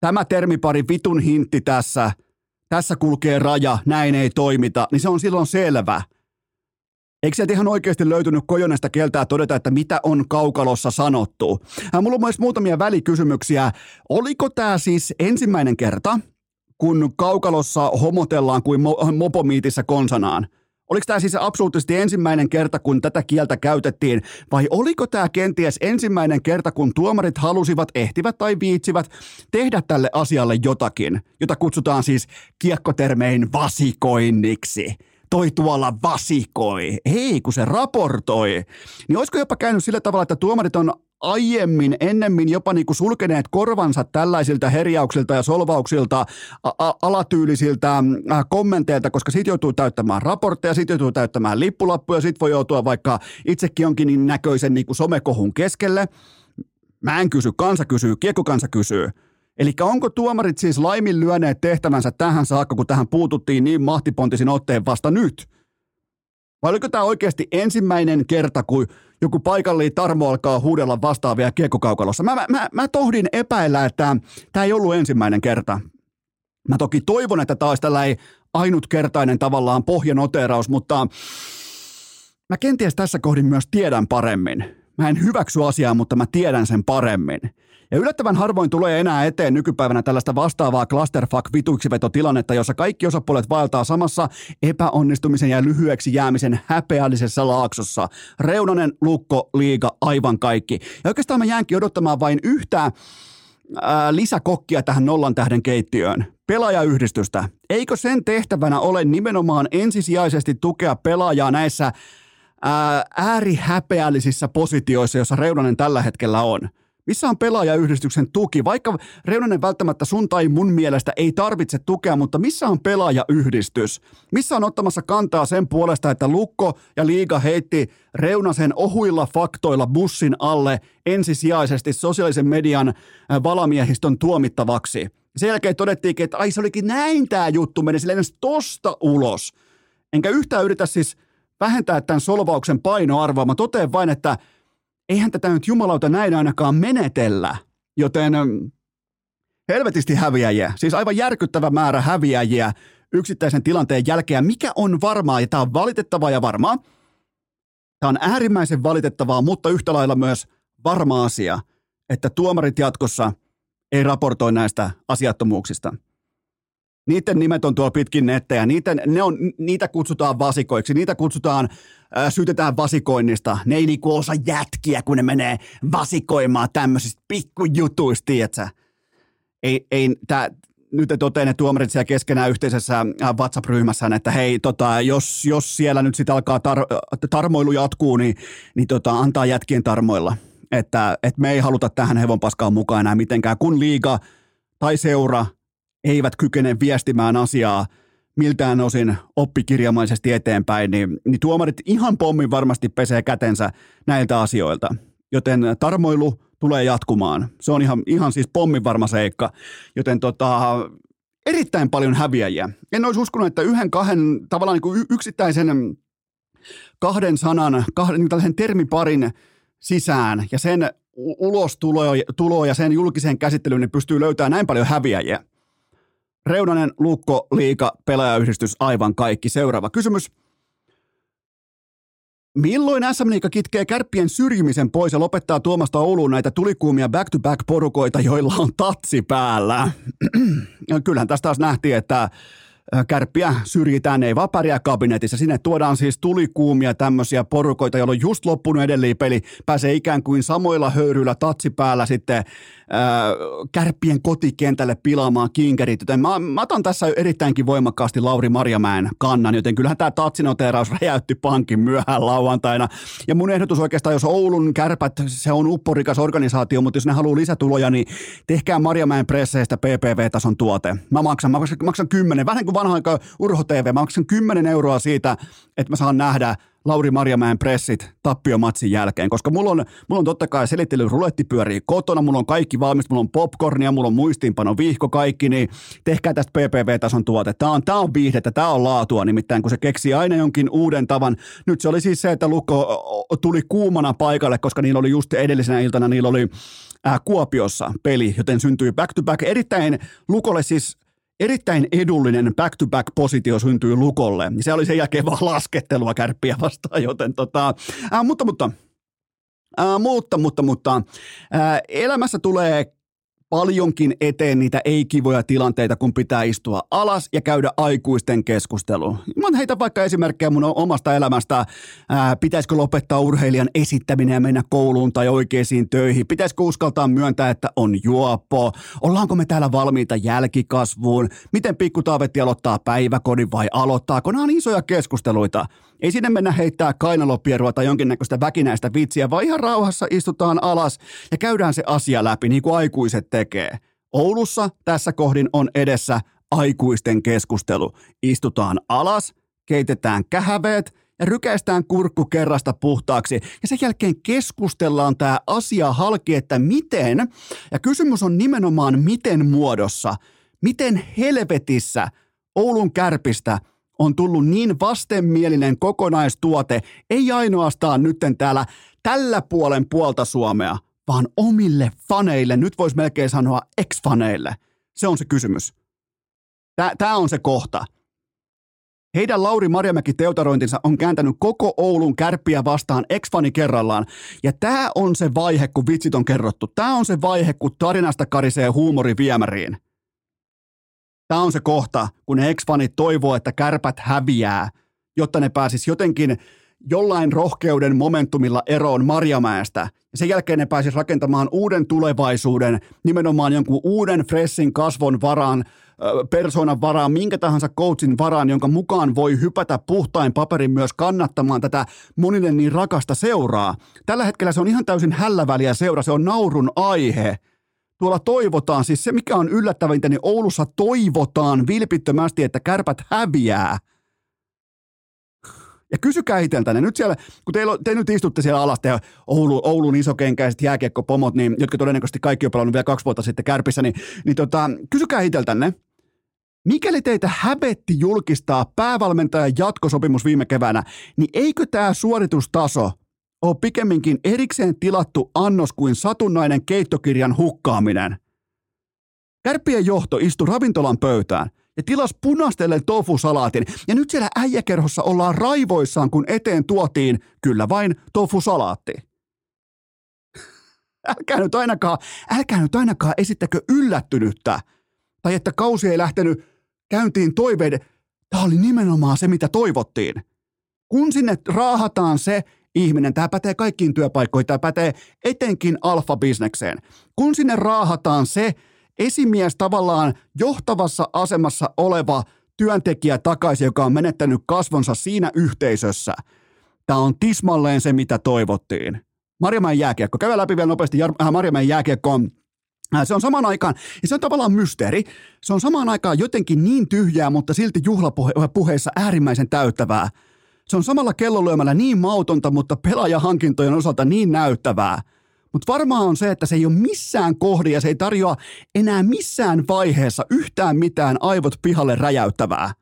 tämä termipari vitun hintti tässä, tässä kulkee raja, näin ei toimita, niin se on silloin selvä. Eikö sieltä ihan oikeasti löytynyt Kojonesta keltää todeta, että mitä on kaukalossa sanottu? Hän mulla on myös muutamia välikysymyksiä. Oliko tämä siis ensimmäinen kerta, kun kaukalossa homotellaan kuin mo- mopomiitissä konsanaan? Oliko tämä siis absoluuttisesti ensimmäinen kerta, kun tätä kieltä käytettiin, vai oliko tämä kenties ensimmäinen kerta, kun tuomarit halusivat, ehtivät tai viitsivät tehdä tälle asialle jotakin, jota kutsutaan siis kiekkotermein vasikoinniksi? toi tuolla vasikoi. Hei, kun se raportoi. Niin olisiko jopa käynyt sillä tavalla, että tuomarit on aiemmin, ennemmin jopa niin kuin sulkeneet korvansa tällaisilta herjauksilta ja solvauksilta, a- alatyylisiltä äh, kommenteilta, koska sit joutuu täyttämään raportteja, sit joutuu täyttämään lippulappuja, sit voi joutua vaikka itsekin jonkin niin näköisen niin kuin somekohun keskelle. Mä en kysy, kansa kysyy, kiekkokansa kysyy. Eli onko tuomarit siis laiminlyöneet tehtävänsä tähän saakka, kun tähän puututtiin niin mahtipontisin otteen vasta nyt? Vai oliko tämä oikeasti ensimmäinen kerta, kun joku paikallinen Tarmo alkaa huudella vastaavia kiekkokaukalossa? Mä, mä, mä, mä tohdin epäillä, että tämä ei ollut ensimmäinen kerta. Mä toki toivon, että tämä olisi tällainen ainutkertainen tavallaan pohjanoteraus, mutta mä kenties tässä kohdin myös tiedän paremmin. Mä en hyväksy asiaa, mutta mä tiedän sen paremmin. Ja yllättävän harvoin tulee enää eteen nykypäivänä tällaista vastaavaa clusterfuck vetotilannetta, jossa kaikki osapuolet vaeltaa samassa epäonnistumisen ja lyhyeksi jäämisen häpeällisessä laaksossa. Reunanen, Lukko, Liiga, aivan kaikki. Ja oikeastaan mä jäänkin odottamaan vain yhtä lisäkokkia tähän nollan tähden keittiöön. Pelaajayhdistystä. Eikö sen tehtävänä ole nimenomaan ensisijaisesti tukea pelaajaa näissä ää, äärihäpeällisissä positioissa, joissa Reunanen tällä hetkellä on? Missä on pelaajayhdistyksen tuki? Vaikka Reunanen välttämättä sun tai mun mielestä ei tarvitse tukea, mutta missä on pelaajayhdistys? Missä on ottamassa kantaa sen puolesta, että Lukko ja Liiga heitti Reunasen ohuilla faktoilla bussin alle ensisijaisesti sosiaalisen median äh, valamiehistön tuomittavaksi? Sen jälkeen todettiinkin, että ai se olikin näin tämä juttu, meni sille edes tosta ulos. Enkä yhtään yritä siis vähentää tämän solvauksen painoarvoa. Mä totean vain, että eihän tätä nyt jumalauta näin ainakaan menetellä. Joten helvetisti häviäjiä, siis aivan järkyttävä määrä häviäjiä yksittäisen tilanteen jälkeen. Mikä on varmaa, ja tämä on valitettavaa ja varmaa, tämä on äärimmäisen valitettavaa, mutta yhtä lailla myös varma asia, että tuomarit jatkossa ei raportoi näistä asiattomuuksista. Niiden nimet on tuolla pitkin nettejä, niitä, ne on, niitä kutsutaan vasikoiksi, niitä kutsutaan, äh, syytetään vasikoinnista. Ne ei niinku osaa jätkiä, kun ne menee vasikoimaan tämmöisistä pikkujutuista, tietsä. Ei, ei, tää, nyt totean ne tuomarit siellä keskenään yhteisessä WhatsApp-ryhmässään, että hei, tota, jos, jos siellä nyt sitten alkaa tar- tarmoilu jatkuu, niin, niin tota, antaa jätkien tarmoilla. Että, että me ei haluta tähän hevonpaskaan mukaan enää mitenkään, kun liiga tai seura eivät kykene viestimään asiaa miltään osin oppikirjamaisesti eteenpäin, niin, niin tuomarit ihan pommin varmasti pesee kätensä näiltä asioilta. Joten tarmoilu tulee jatkumaan. Se on ihan, ihan siis pommin varma seikka. Joten tota, erittäin paljon häviäjiä. En olisi uskonut, että yhden, kahden, tavallaan niin kuin yksittäisen kahden sanan, kahden niin tällaisen termiparin sisään ja sen ulostulo ja sen julkiseen käsittelyyn niin pystyy löytämään näin paljon häviäjiä. Reunanen, Lukko, Liika, pelaajayhdistys, aivan kaikki. Seuraava kysymys. Milloin SM Liiga kitkee kärppien syrjimisen pois ja lopettaa tuomasta Ouluun näitä tulikuumia back-to-back-porukoita, joilla on tatsi päällä? Kyllähän tästä taas nähtiin, että kärppiä syrjitään, ei vaan pärjää kabinetissa. Sinne tuodaan siis tulikuumia tämmöisiä porukoita, joilla on just loppunut peli, pääsee ikään kuin samoilla höyryillä tatsi päällä sitten kärppien kotikentälle pilaamaan kinkerit. Joten mä, mä otan tässä erittäinkin voimakkaasti Lauri Marjamäen kannan, joten kyllähän tämä tatsinoteeraus räjäytti pankin myöhään lauantaina. Ja mun ehdotus oikeastaan, jos Oulun kärpät, se on upporikas organisaatio, mutta jos ne haluaa lisätuloja, niin tehkää Marjamäen presseistä PPV-tason tuote. Mä maksan, mä maksan, maksan kymmenen, vähän kuin vanha aika Urho TV, mä maksan 10 euroa siitä, että mä saan nähdä Lauri Marjamäen pressit tappiomatsin jälkeen, koska mulla on, mulla on totta kai selittely ruletti pyörii kotona, mulla on kaikki valmis, mulla on popcornia, mulla on muistiinpano vihko kaikki, niin tehkää tästä PPV-tason tuote. Tämä on, tämä on viihdettä, tämä on laatua, nimittäin kun se keksii aina jonkin uuden tavan. Nyt se oli siis se, että Lukko tuli kuumana paikalle, koska niillä oli just edellisenä iltana, niillä oli Kuopiossa peli, joten syntyi back-to-back. Erittäin Lukolle siis erittäin edullinen back-to-back-positio syntyi Lukolle. Se oli sen jälkeen vaan laskettelua kärppiä vastaan, joten tota, äh, mutta, mutta, äh, mutta, mutta, mutta äh, elämässä tulee paljonkin eteen niitä ei-kivoja tilanteita, kun pitää istua alas ja käydä aikuisten keskustelu. Mä heitä vaikka esimerkkejä mun omasta elämästä. Ää, pitäisikö lopettaa urheilijan esittäminen ja mennä kouluun tai oikeisiin töihin? Pitäisikö uskaltaa myöntää, että on juoppo? Ollaanko me täällä valmiita jälkikasvuun? Miten pikku Taavetti aloittaa päiväkodin vai aloittaako? Nämä on isoja keskusteluita. Ei sinne mennä heittää kainalopierua tai jonkinnäköistä väkinäistä vitsiä, vaan ihan rauhassa istutaan alas ja käydään se asia läpi, niin kuin aikuiset tekee. Oulussa tässä kohdin on edessä aikuisten keskustelu. Istutaan alas, keitetään kähäveet ja rykäistään kurkku kerrasta puhtaaksi. Ja sen jälkeen keskustellaan tämä asia halki, että miten, ja kysymys on nimenomaan miten muodossa, miten helvetissä Oulun kärpistä – on tullut niin vastenmielinen kokonaistuote, ei ainoastaan nytten täällä tällä puolen puolta Suomea, vaan omille faneille, nyt voisi melkein sanoa ex-faneille. Se on se kysymys. Tämä on se kohta. Heidän Lauri Marjamäki teutarointinsa on kääntänyt koko Oulun kärppiä vastaan ex-fani kerrallaan. Ja tämä on se vaihe, kun vitsit on kerrottu. Tämä on se vaihe, kun tarinasta karisee huumori viemäriin. Tämä on se kohta, kun ne ex-fanit toivoo, että kärpät häviää, jotta ne pääsis jotenkin jollain rohkeuden momentumilla eroon Marjamäestä. Ja sen jälkeen ne pääsis rakentamaan uuden tulevaisuuden, nimenomaan jonkun uuden freshin kasvon varaan, persoonan varaan, minkä tahansa coachin varaan, jonka mukaan voi hypätä puhtain paperin myös kannattamaan tätä monille niin rakasta seuraa. Tällä hetkellä se on ihan täysin hälläväliä seura, se on naurun aihe – tuolla toivotaan, siis se mikä on yllättävintä, niin Oulussa toivotaan vilpittömästi, että kärpät häviää. Ja kysykää itseltänne, nyt siellä, kun teillä, te nyt istutte siellä alas, te Oulu, Oulun isokenkäiset jääkiekkopomot, niin, jotka todennäköisesti kaikki on pelannut vielä kaksi vuotta sitten kärpissä, niin, niin tota, kysykää itseltänne, Mikäli teitä hävetti julkistaa päävalmentajan jatkosopimus viime keväänä, niin eikö tämä suoritustaso ole pikemminkin erikseen tilattu annos kuin satunnainen keittokirjan hukkaaminen. Kärppien johto istui ravintolan pöytään ja tilas punastellen tofusalaatin. Ja nyt siellä äijäkerhossa ollaan raivoissaan, kun eteen tuotiin kyllä vain tofusalaatti. Älkää nyt ainakaan, älkää nyt ainakaan esittäkö yllättynyttä. Tai että kausi ei lähtenyt käyntiin toiveiden. Tämä oli nimenomaan se, mitä toivottiin. Kun sinne raahataan se ihminen, tämä pätee kaikkiin työpaikkoihin, tämä pätee etenkin alfa-bisnekseen. Kun sinne raahataan se esimies tavallaan johtavassa asemassa oleva työntekijä takaisin, joka on menettänyt kasvonsa siinä yhteisössä, tämä on tismalleen se, mitä toivottiin. Marjamäen jääkiekko. Käydään läpi vielä nopeasti äh, Marjamäen jääkiekko. Äh, se on samaan aikaan, ja se on tavallaan mysteeri. Se on samaan aikaan jotenkin niin tyhjää, mutta silti juhlapuheissa äärimmäisen täyttävää. Se on samalla kellolyömällä niin mautonta, mutta pelaajahankintojen osalta niin näyttävää. Mutta varmaan on se, että se ei ole missään kohdin ja se ei tarjoa enää missään vaiheessa yhtään mitään aivot pihalle räjäyttävää.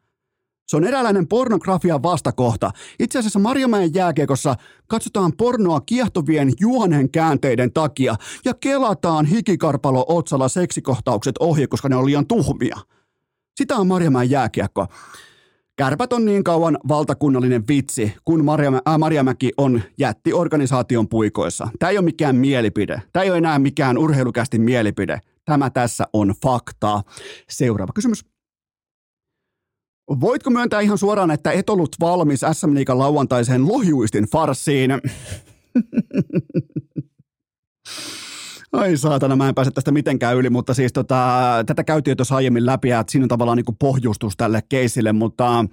Se on eräänlainen pornografian vastakohta. Itse asiassa Marjamäen jääkiekossa katsotaan pornoa kiehtovien juonen käänteiden takia ja kelataan hikikarpalo otsalla seksikohtaukset ohi, koska ne on liian tuhmia. Sitä on Marjamäen jääkiekko. Kärpät on niin kauan valtakunnallinen vitsi, kun Marjamä, äh, Marjamäki on jättiorganisaation puikoissa. Tämä ei ole mikään mielipide. Tämä ei ole enää mikään urheilukästi mielipide. Tämä tässä on faktaa. Seuraava kysymys. Voitko myöntää ihan suoraan, että et ollut valmis SM Liikan lauantaiseen lohjuistin farssiin? Ai saatana, mä en pääse tästä mitenkään yli, mutta siis tota, tätä käytiin jo tuossa aiemmin läpi, että siinä on tavallaan niin pohjustus tälle keisille, mutta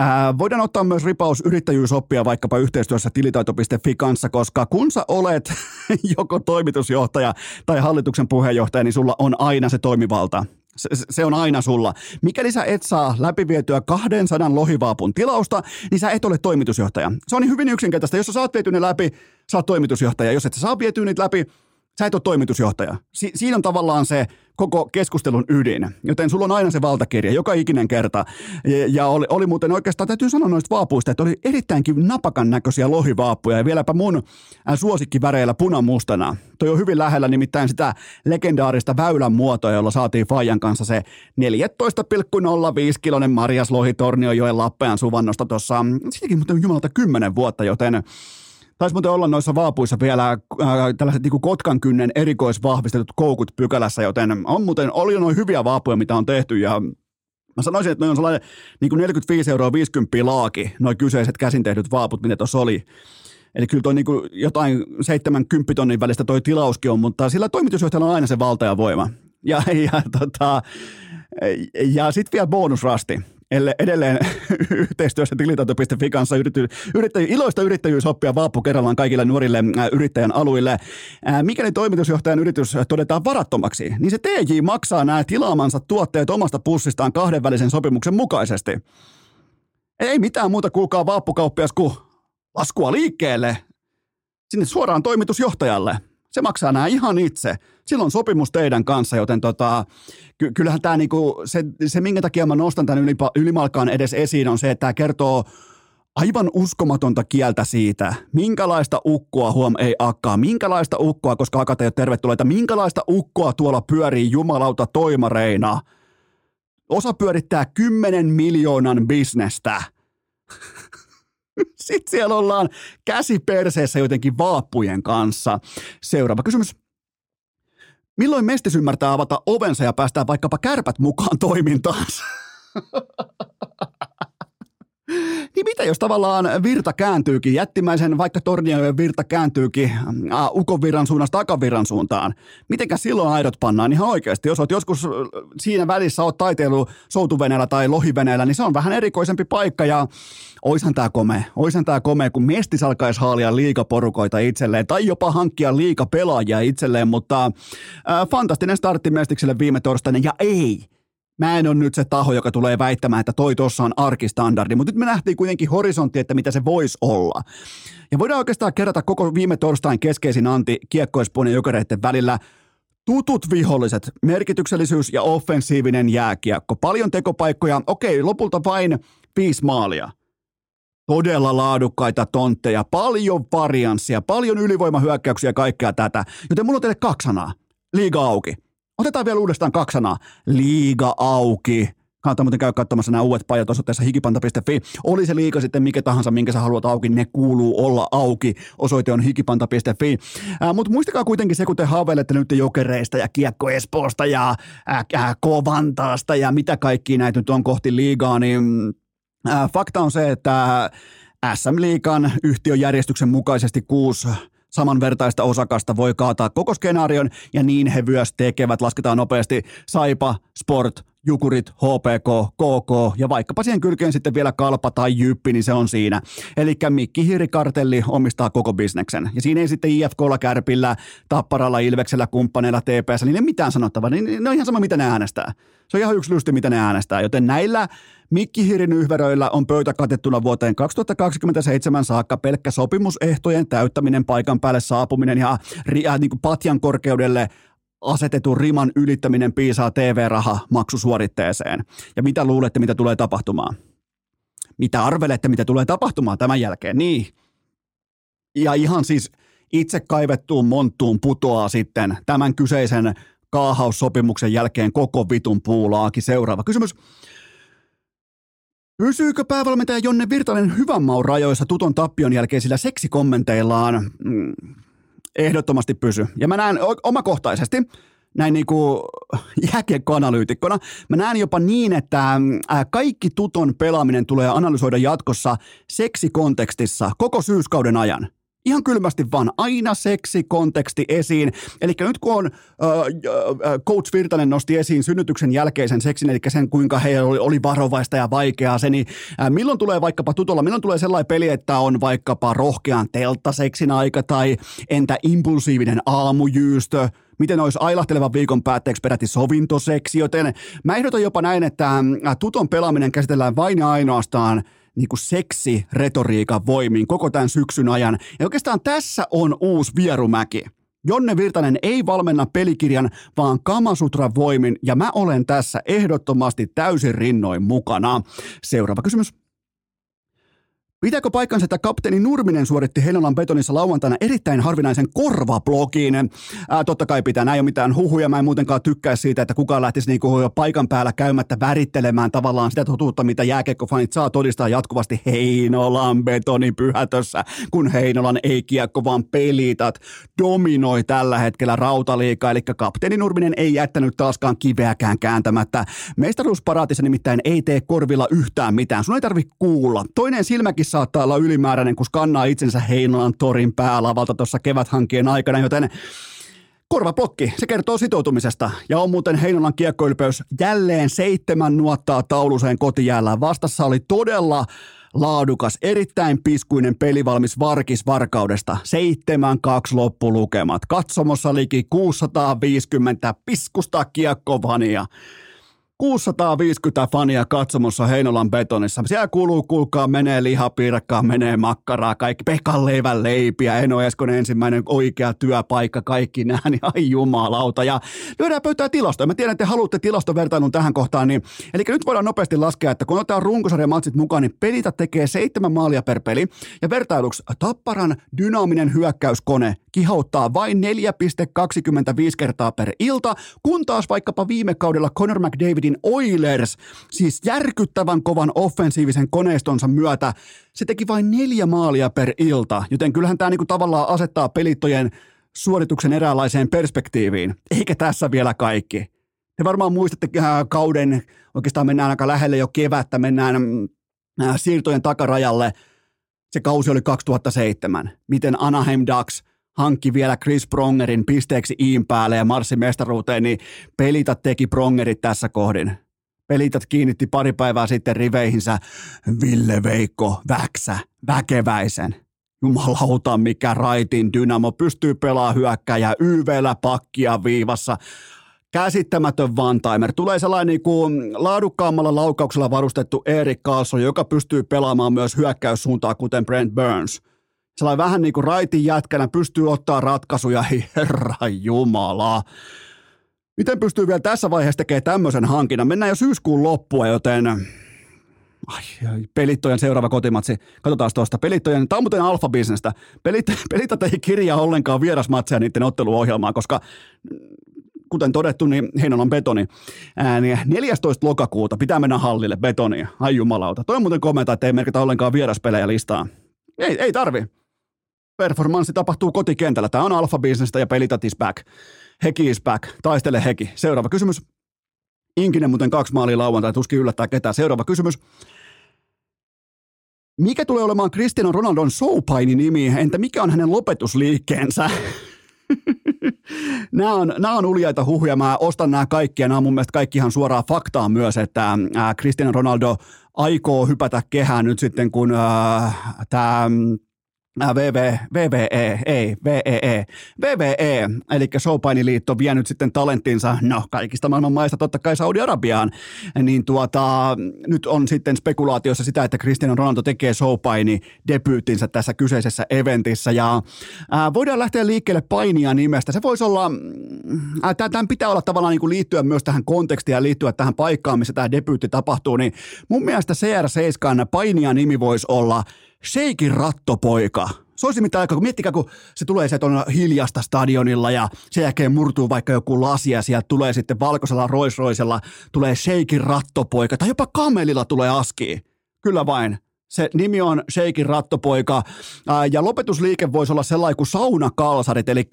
Ää, voidaan ottaa myös ripaus yrittäjyysoppia vaikkapa yhteistyössä tilitaito.fi kanssa, koska kun sä olet joko toimitusjohtaja tai hallituksen puheenjohtaja, niin sulla on aina se toimivalta. Se, se on aina sulla. Mikäli sä et saa läpivietyä 200 lohivaapun tilausta, niin sä et ole toimitusjohtaja. Se on niin hyvin yksinkertaista. Jos sä saat viety ne läpi, sä oot toimitusjohtaja. Jos et sä saa vietyä niitä läpi, sä et ole toimitusjohtaja. Si- siinä on tavallaan se koko keskustelun ydin, joten sulla on aina se valtakirja joka ikinen kerta. Ja, ja oli, oli muuten oikeastaan, täytyy sanoa noista vaapuista, että oli erittäinkin napakan näköisiä lohivaappuja ja vieläpä mun äh, suosikkiväreillä punamustana. Toi on hyvin lähellä nimittäin sitä legendaarista väylän muotoa, jolla saatiin Fajan kanssa se 14,05 kilonen Marjas Lohitorniojoen Lappeen suvannosta tuossa, siitäkin mutta jumalata 10 vuotta, joten Taisi muuten olla noissa vaapuissa vielä äh, tällaiset niin Kotkan kynnen erikoisvahvistetut koukut pykälässä, joten on muuten, oli noin hyviä vaapuja, mitä on tehty ja Mä sanoisin, että noin on sellainen niin kuin 45 euroa 50 laaki, noin kyseiset käsin tehdyt vaaput, mitä tuossa oli. Eli kyllä toi niin kuin jotain 70 tonnin välistä toi tilauskin on, mutta sillä toimitusjohtajalla on aina se valta ja voima. Ja, ja, tota, ja sitten vielä bonusrasti edelleen yhteistyössä tilitaito.fi kanssa yrity, yrittäjy, iloista yrittäjyysoppia Vaappu kerrallaan kaikille nuorille äh, yrittäjän aluille. Äh, mikäli toimitusjohtajan yritys todetaan varattomaksi, niin se TJ maksaa nämä tilaamansa tuotteet omasta pussistaan kahdenvälisen sopimuksen mukaisesti. Ei mitään muuta kuulkaa vaappukauppias kuin laskua liikkeelle sinne suoraan toimitusjohtajalle. Se maksaa nämä ihan itse. Silloin sopimus teidän kanssa, joten tota, ky- kyllähän tämä niinku, se, se, minkä takia mä nostan tämän ylipa, ylimalkaan edes esiin, on se, että tämä kertoo aivan uskomatonta kieltä siitä, minkälaista ukkoa, huom ei akkaa, minkälaista ukkoa, koska akat ei ole tervetulleita, minkälaista ukkoa tuolla pyörii jumalauta toimareina. Osa pyörittää 10 miljoonan bisnestä. Sitten siellä ollaan käsi perseessä jotenkin vaappujen kanssa. Seuraava kysymys. Milloin mestis ymmärtää avata ovensa ja päästää vaikkapa kärpät mukaan toimintaansa? Niin mitä jos tavallaan virta kääntyykin, jättimäisen vaikka Torniojen virta kääntyykin äh, ukon virran suunnasta takavirran suuntaan? Mitenkä silloin aidot pannaan ihan oikeasti? Jos olet joskus siinä välissä oot taiteilu soutuveneellä tai lohiveneellä, niin se on vähän erikoisempi paikka ja oishan tämä komea. Oishan tämä komea, kun mestis alkaisi haalia liikaporukoita itselleen tai jopa hankkia liika pelaajia itselleen, mutta äh, fantastinen startti mestikselle viime torstaina ja ei – mä en ole nyt se taho, joka tulee väittämään, että toi tossa on arkistandardi, mutta nyt me nähtiin kuitenkin horisontti, että mitä se voisi olla. Ja voidaan oikeastaan kerätä koko viime torstain keskeisin anti kiekkoispuolen jokereiden välillä tutut viholliset, merkityksellisyys ja offensiivinen jääkiekko. Paljon tekopaikkoja, okei, lopulta vain viisi maalia. todella laadukkaita tontteja, paljon varianssia, paljon ylivoimahyökkäyksiä ja kaikkea tätä. Joten mulla on teille kaksi sanaa. Liiga auki. Otetaan vielä uudestaan kaksi sanaa. Liiga auki. Kannattaa muuten käydä katsomassa nämä uudet pajat osoitteessa hikipanta.fi. Oli se liika sitten mikä tahansa, minkä sä haluat auki, ne kuuluu olla auki. Osoite on hikipanta.fi. Mutta muistakaa kuitenkin se, kun te haaveilette nyt jokereista ja kiekko Espoosta ja äh, äh, Kovantaasta ja mitä kaikki näitä nyt on kohti liigaa, niin äh, fakta on se, että SM-liikan yhtiöjärjestyksen mukaisesti kuusi samanvertaista osakasta voi kaataa koko skenaarion, ja niin he myös tekevät. Lasketaan nopeasti Saipa, Sport, Jukurit, HPK, KK ja vaikkapa siihen kylkeen sitten vielä Kalpa tai Jyppi, niin se on siinä. Eli Mikki Hiirikartelli omistaa koko bisneksen. Ja siinä ei sitten IFKlla, Kärpillä, Tapparalla, Ilveksellä, kumppaneilla, TPS, niin ei mitään sanottavaa. Niin ne on ihan sama, mitä ne äänestää. Se on ihan yksi lysti, mitä ne äänestää. Joten näillä Mikki Hiirin yhveröillä on pöytä katettuna vuoteen 2027 saakka pelkkä sopimusehtojen täyttäminen, paikan päälle saapuminen ja, ja niin kuin patjan korkeudelle asetetun riman ylittäminen piisaa TV-raha maksusuoritteeseen. Ja mitä luulette, mitä tulee tapahtumaan? Mitä arvelette, mitä tulee tapahtumaan tämän jälkeen? Niin. Ja ihan siis itse kaivettuun monttuun putoaa sitten tämän kyseisen kaahaussopimuksen jälkeen koko vitun puulaaki. Seuraava kysymys. Pysyykö päävalmentaja Jonne Virtanen hyvän maun rajoissa tuton tappion jälkeisillä seksikommenteillaan? Mm, ehdottomasti pysy. Ja mä näen omakohtaisesti, näin niin kuin jääkiekkoanalyytikkona, mä näen jopa niin, että kaikki tuton pelaaminen tulee analysoida jatkossa seksikontekstissa koko syyskauden ajan. Ihan kylmästi vaan aina seksi konteksti esiin. Eli nyt kun on, äh, Coach Virtanen nosti esiin synnytyksen jälkeisen seksin, eli sen kuinka he oli, oli varovaista ja vaikeaa se, niin äh, milloin tulee vaikkapa tutolla, milloin tulee sellainen peli, että on vaikkapa rohkean telttaseksin aika tai entä impulsiivinen aamujyystö, miten olisi ailahtelevan viikon päätteeksi peräti sovintoseksi, joten mä ehdotan jopa näin, että tuton pelaaminen käsitellään vain ja ainoastaan – niin kuin seksi-retoriikan voimiin koko tämän syksyn ajan. Ja oikeastaan tässä on uusi vierumäki. Jonne Virtanen ei valmenna pelikirjan, vaan Kamasutran voimin, ja mä olen tässä ehdottomasti täysin rinnoin mukana. Seuraava kysymys. Pitääkö paikkansa, että kapteeni Nurminen suoritti Heinolan betonissa lauantaina erittäin harvinaisen korvablogin? Ää, totta kai pitää, näin ei ole mitään huhuja. Mä en muutenkaan tykkää siitä, että kukaan lähtisi niinku paikan päällä käymättä värittelemään tavallaan sitä totuutta, mitä jääkiekkofanit saa todistaa jatkuvasti Heinolan betonipyhätössä, kun Heinolan ei kiekko vaan pelitat dominoi tällä hetkellä rautaliikaa. Eli kapteeni Nurminen ei jättänyt taaskaan kiveäkään kääntämättä. Mestaruusparaatissa nimittäin ei tee korvilla yhtään mitään. Sun ei tarvi kuulla. Toinen silmäkin saattaa olla ylimääräinen, kun skannaa itsensä Heinolan torin päälavalta tuossa keväthankien aikana, joten Korvapokki, se kertoo sitoutumisesta ja on muuten Heinolan kiekkoylpeys jälleen seitsemän nuottaa tauluseen kotijäällä. Vastassa oli todella laadukas, erittäin piskuinen pelivalmis Varkis Varkaudesta. 7-2 loppulukemat. Katsomossa liki 650 piskusta kiekkovania. 650 fania katsomossa Heinolan betonissa. Siellä kuuluu, kuulkaa, menee lihapiirakkaa, menee makkaraa, kaikki Pekan leivän leipiä, Eno Eskon ensimmäinen oikea työpaikka, kaikki nämä, niin ai jumalauta. Ja lyödään pöytää tilastoja. Mä tiedän, että te haluatte tilastovertailun tähän kohtaan, niin eli nyt voidaan nopeasti laskea, että kun otetaan runkosarjan matsit mukaan, niin pelitä tekee seitsemän maalia per peli. Ja vertailuksi Tapparan dynaaminen hyökkäyskone kihauttaa vain 4,25 kertaa per ilta, kun taas vaikkapa viime kaudella Conor McDavidin Oilers, siis järkyttävän kovan offensiivisen koneistonsa myötä, se teki vain neljä maalia per ilta, joten kyllähän tämä niinku tavallaan asettaa pelittojen suorituksen eräänlaiseen perspektiiviin, eikä tässä vielä kaikki. Te varmaan muistatte äh, kauden, oikeastaan mennään aika lähelle jo kevättä, mennään äh, siirtojen takarajalle. Se kausi oli 2007. Miten Anaheim Ducks hankki vielä Chris Prongerin pisteeksi iin päälle ja marssi mestaruuteen, niin Pelitat teki Prongerit tässä kohdin. Pelitat kiinnitti pari päivää sitten riveihinsä Ville Veikko Väksä, väkeväisen. Jumalauta, mikä raitin dynamo pystyy pelaamaan hyökkäjä YVllä pakkia viivassa. Käsittämätön one-timer. Tulee sellainen niin kuin laadukkaammalla laukauksella varustettu Erik Carlson, joka pystyy pelaamaan myös hyökkäyssuuntaa, kuten Brent Burns – sellainen vähän niin kuin raitin jätkänä pystyy ottaa ratkaisuja, herra jumala. Miten pystyy vielä tässä vaiheessa tekemään tämmöisen hankinnan? Mennään jo syyskuun loppua, joten Ai, ai, pelittojen seuraava kotimatsi. Katsotaan tuosta. Pelittojen, tämä on muuten alfa-bisnestä. Pelit, pelitot ei kirjaa ollenkaan vierasmatseja niiden otteluohjelmaan, koska kuten todettu, niin Heinolan betoni. Ää, 14. Niin lokakuuta pitää mennä hallille betonia. Ai jumalauta. Toi on muuten komenta, että ei merkitä ollenkaan vieraspelejä listaan. Ei, ei tarvi. Performanssi tapahtuu kotikentällä. Tämä on alfa-bisnestä ja pelitat is back. Heki is back. Taistele heki. Seuraava kysymys. Inkinen muuten kaksi maalia lauantai, tuskin yllättää ketään. Seuraava kysymys. Mikä tulee olemaan Cristiano Ronaldon showpaini nimi? Entä mikä on hänen lopetusliikkeensä? nämä, on, nämä on uljaita huhuja. Mä ostan nämä kaikki ja nämä on mun mielestä kaikki ihan suoraa faktaa myös, että Cristiano Ronaldo aikoo hypätä kehään nyt sitten, kun äh, tämä VV, VVE, ei, VEE, VVE, eli Showpainiliitto vie nyt sitten talenttinsa, no kaikista maailman maista totta kai Saudi-Arabiaan, niin tuota, nyt on sitten spekulaatiossa sitä, että Cristiano Ronaldo tekee Showpaini debyyttinsä tässä kyseisessä eventissä, ja ää, voidaan lähteä liikkeelle painia nimestä, se voisi olla, ää, tämän pitää olla tavallaan niin kuin liittyä myös tähän kontekstiin ja liittyä tähän paikkaan, missä tämä debyytti tapahtuu, niin mun mielestä CR7 painia nimi voisi olla Sheikin rattopoika. Se olisi mitään aikaa, kun miettikää, kun se tulee se on hiljasta stadionilla ja sen jälkeen murtuu vaikka joku lasi ja sieltä tulee sitten valkoisella roisroisella tulee Sheikin rattopoika tai jopa kamelilla tulee aski. Kyllä vain. Se nimi on Sheikin rattopoika ja lopetusliike voisi olla sellainen kuin saunakalsarit, eli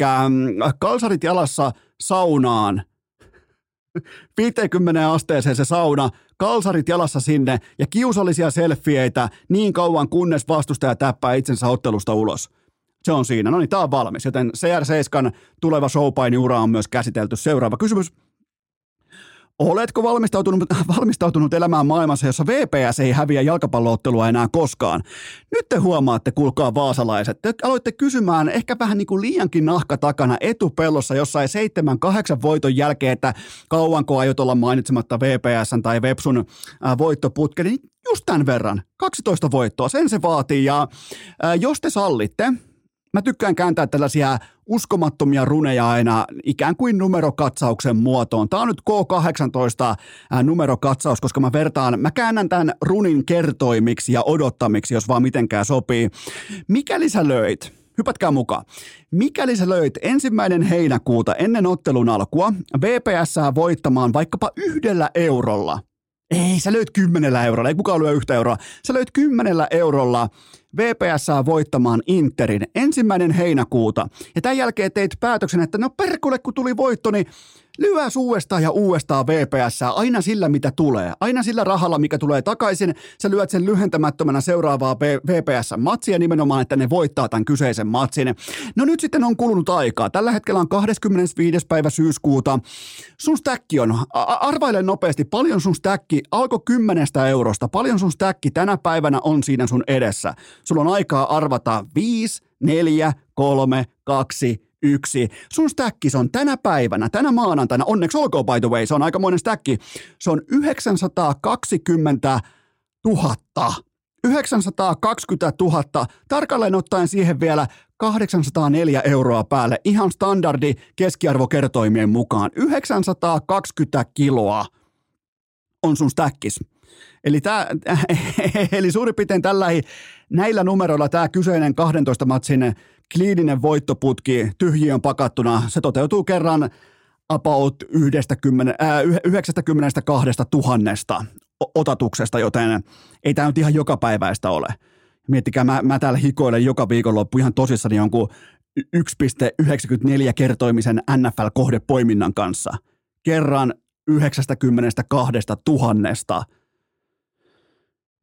kalsarit jalassa saunaan – 50 asteeseen se sauna, kalsarit jalassa sinne ja kiusallisia selfieitä niin kauan kunnes vastustaja täppää itsensä ottelusta ulos. Se on siinä. No niin, tämä on valmis. Joten CR7 tuleva showpaini ura on myös käsitelty. Seuraava kysymys. Oletko valmistautunut, valmistautunut elämään maailmassa, jossa VPS ei häviä jalkapalloottelua enää koskaan? Nyt te huomaatte, kuulkaa vaasalaiset. Te aloitte kysymään ehkä vähän niin kuin liiankin nahka takana etupellossa jossain 7-8 voiton jälkeen, että kauanko aiot olla mainitsematta VPS tai Vepsun voittoputke, niin just tämän verran. 12 voittoa, sen se vaatii. Ja ää, jos te sallitte, Mä tykkään kääntää tällaisia uskomattomia runeja aina ikään kuin numerokatsauksen muotoon. Tämä on nyt K18 numerokatsaus, koska mä vertaan, mä käännän tämän runin kertoimiksi ja odottamiksi, jos vaan mitenkään sopii. Mikäli sä löit, hypätkää mukaan. Mikäli sä löit ensimmäinen heinäkuuta ennen ottelun alkua VPS voittamaan vaikkapa yhdellä eurolla, ei, sä löyt kymmenellä eurolla, ei kukaan lyö yhtä euroa. Sä löyt kymmenellä eurolla VPS voittamaan Interin ensimmäinen heinäkuuta. Ja tämän jälkeen teit päätöksen, että no perkule kun tuli voitto, niin lyö uudestaan ja uudestaan VPS aina sillä, mitä tulee. Aina sillä rahalla, mikä tulee takaisin. Sä lyöt sen lyhentämättömänä seuraavaa VPS-matsia nimenomaan, että ne voittaa tämän kyseisen matsin. No nyt sitten on kulunut aikaa. Tällä hetkellä on 25. päivä syyskuuta. Sun stäkki on, arvaile nopeasti, paljon sun stäkki, alkoi kymmenestä eurosta, paljon sun stäkki tänä päivänä on siinä sun edessä. Sulla on aikaa arvata 5, 4, 3, 2, yksi. Sun stäkkis on tänä päivänä, tänä maanantaina, onneksi olkoon by the way, se on aikamoinen stäkki, se on 920 000. 920 000, tarkalleen ottaen siihen vielä 804 euroa päälle, ihan standardi keskiarvokertoimien mukaan. 920 kiloa on sun stäkkis. Eli, tää, eli suurin piirtein tällä, näillä numeroilla tämä kyseinen 12 matsin kliininen voittoputki tyhjiön pakattuna, se toteutuu kerran about 90, äh, 92 000 otatuksesta, joten ei tämä nyt ihan jokapäiväistä ole. Miettikää, mä, mä täällä hikoilen joka viikonloppu ihan tosissani jonkun 1,94 kertoimisen NFL-kohdepoiminnan kanssa. Kerran 92 000.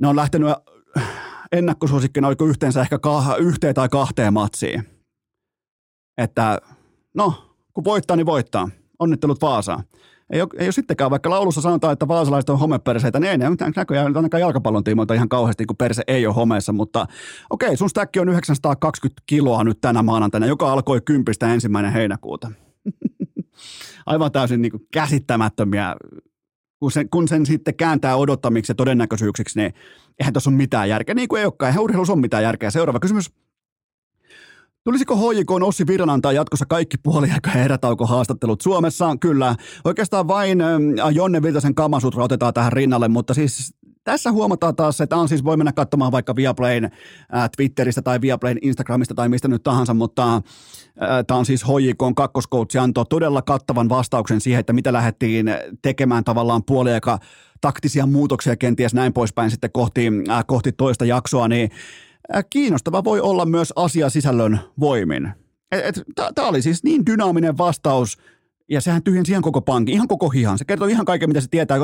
Ne on lähtenyt ennakkosuosikkina oliko yhteensä ehkä kah- yhteen tai kahteen matsiin. Että no, kun voittaa, niin voittaa. Onnittelut Vaasaan. Ei ole, ei ole sittenkään, vaikka laulussa sanotaan, että vaasalaiset on homeperseitä, niin ei ne näköjään ainakaan jalkapallon tiimoilta ihan kauheasti, kun perse ei ole homeessa, mutta okei, sun stäkki on 920 kiloa nyt tänä maanantaina, joka alkoi kympistä ensimmäinen heinäkuuta. Aivan täysin niin kuin käsittämättömiä kun sen, kun sen sitten kääntää odottamiksi ja todennäköisyyksiksi, niin eihän tuossa ole mitään järkeä. Niin kuin ei olekaan, eihän urheilussa ole mitään järkeä. Seuraava kysymys. Tulisiko HJK Ossi Virran antaa jatkossa kaikki puoliaika ja erätauko haastattelut Suomessa? Kyllä. Oikeastaan vain Jonne Virtasen kamasutra otetaan tähän rinnalle, mutta siis tässä huomataan taas, että on siis, voi mennä katsomaan vaikka Viaplayn äh, Twitteristä tai Viaplayn Instagramista tai mistä nyt tahansa, mutta äh, tämä on siis HJK kakkoskoutsi antoi todella kattavan vastauksen siihen, että mitä lähdettiin tekemään tavallaan puoliaika taktisia muutoksia kenties näin poispäin sitten kohti, äh, kohti toista jaksoa, niin äh, kiinnostava voi olla myös asia sisällön voimin. Tämä oli siis niin dynaaminen vastaus ja sehän tyhjensi ihan koko pankin, ihan koko hihan. Se kertoo ihan kaiken, mitä se tietää,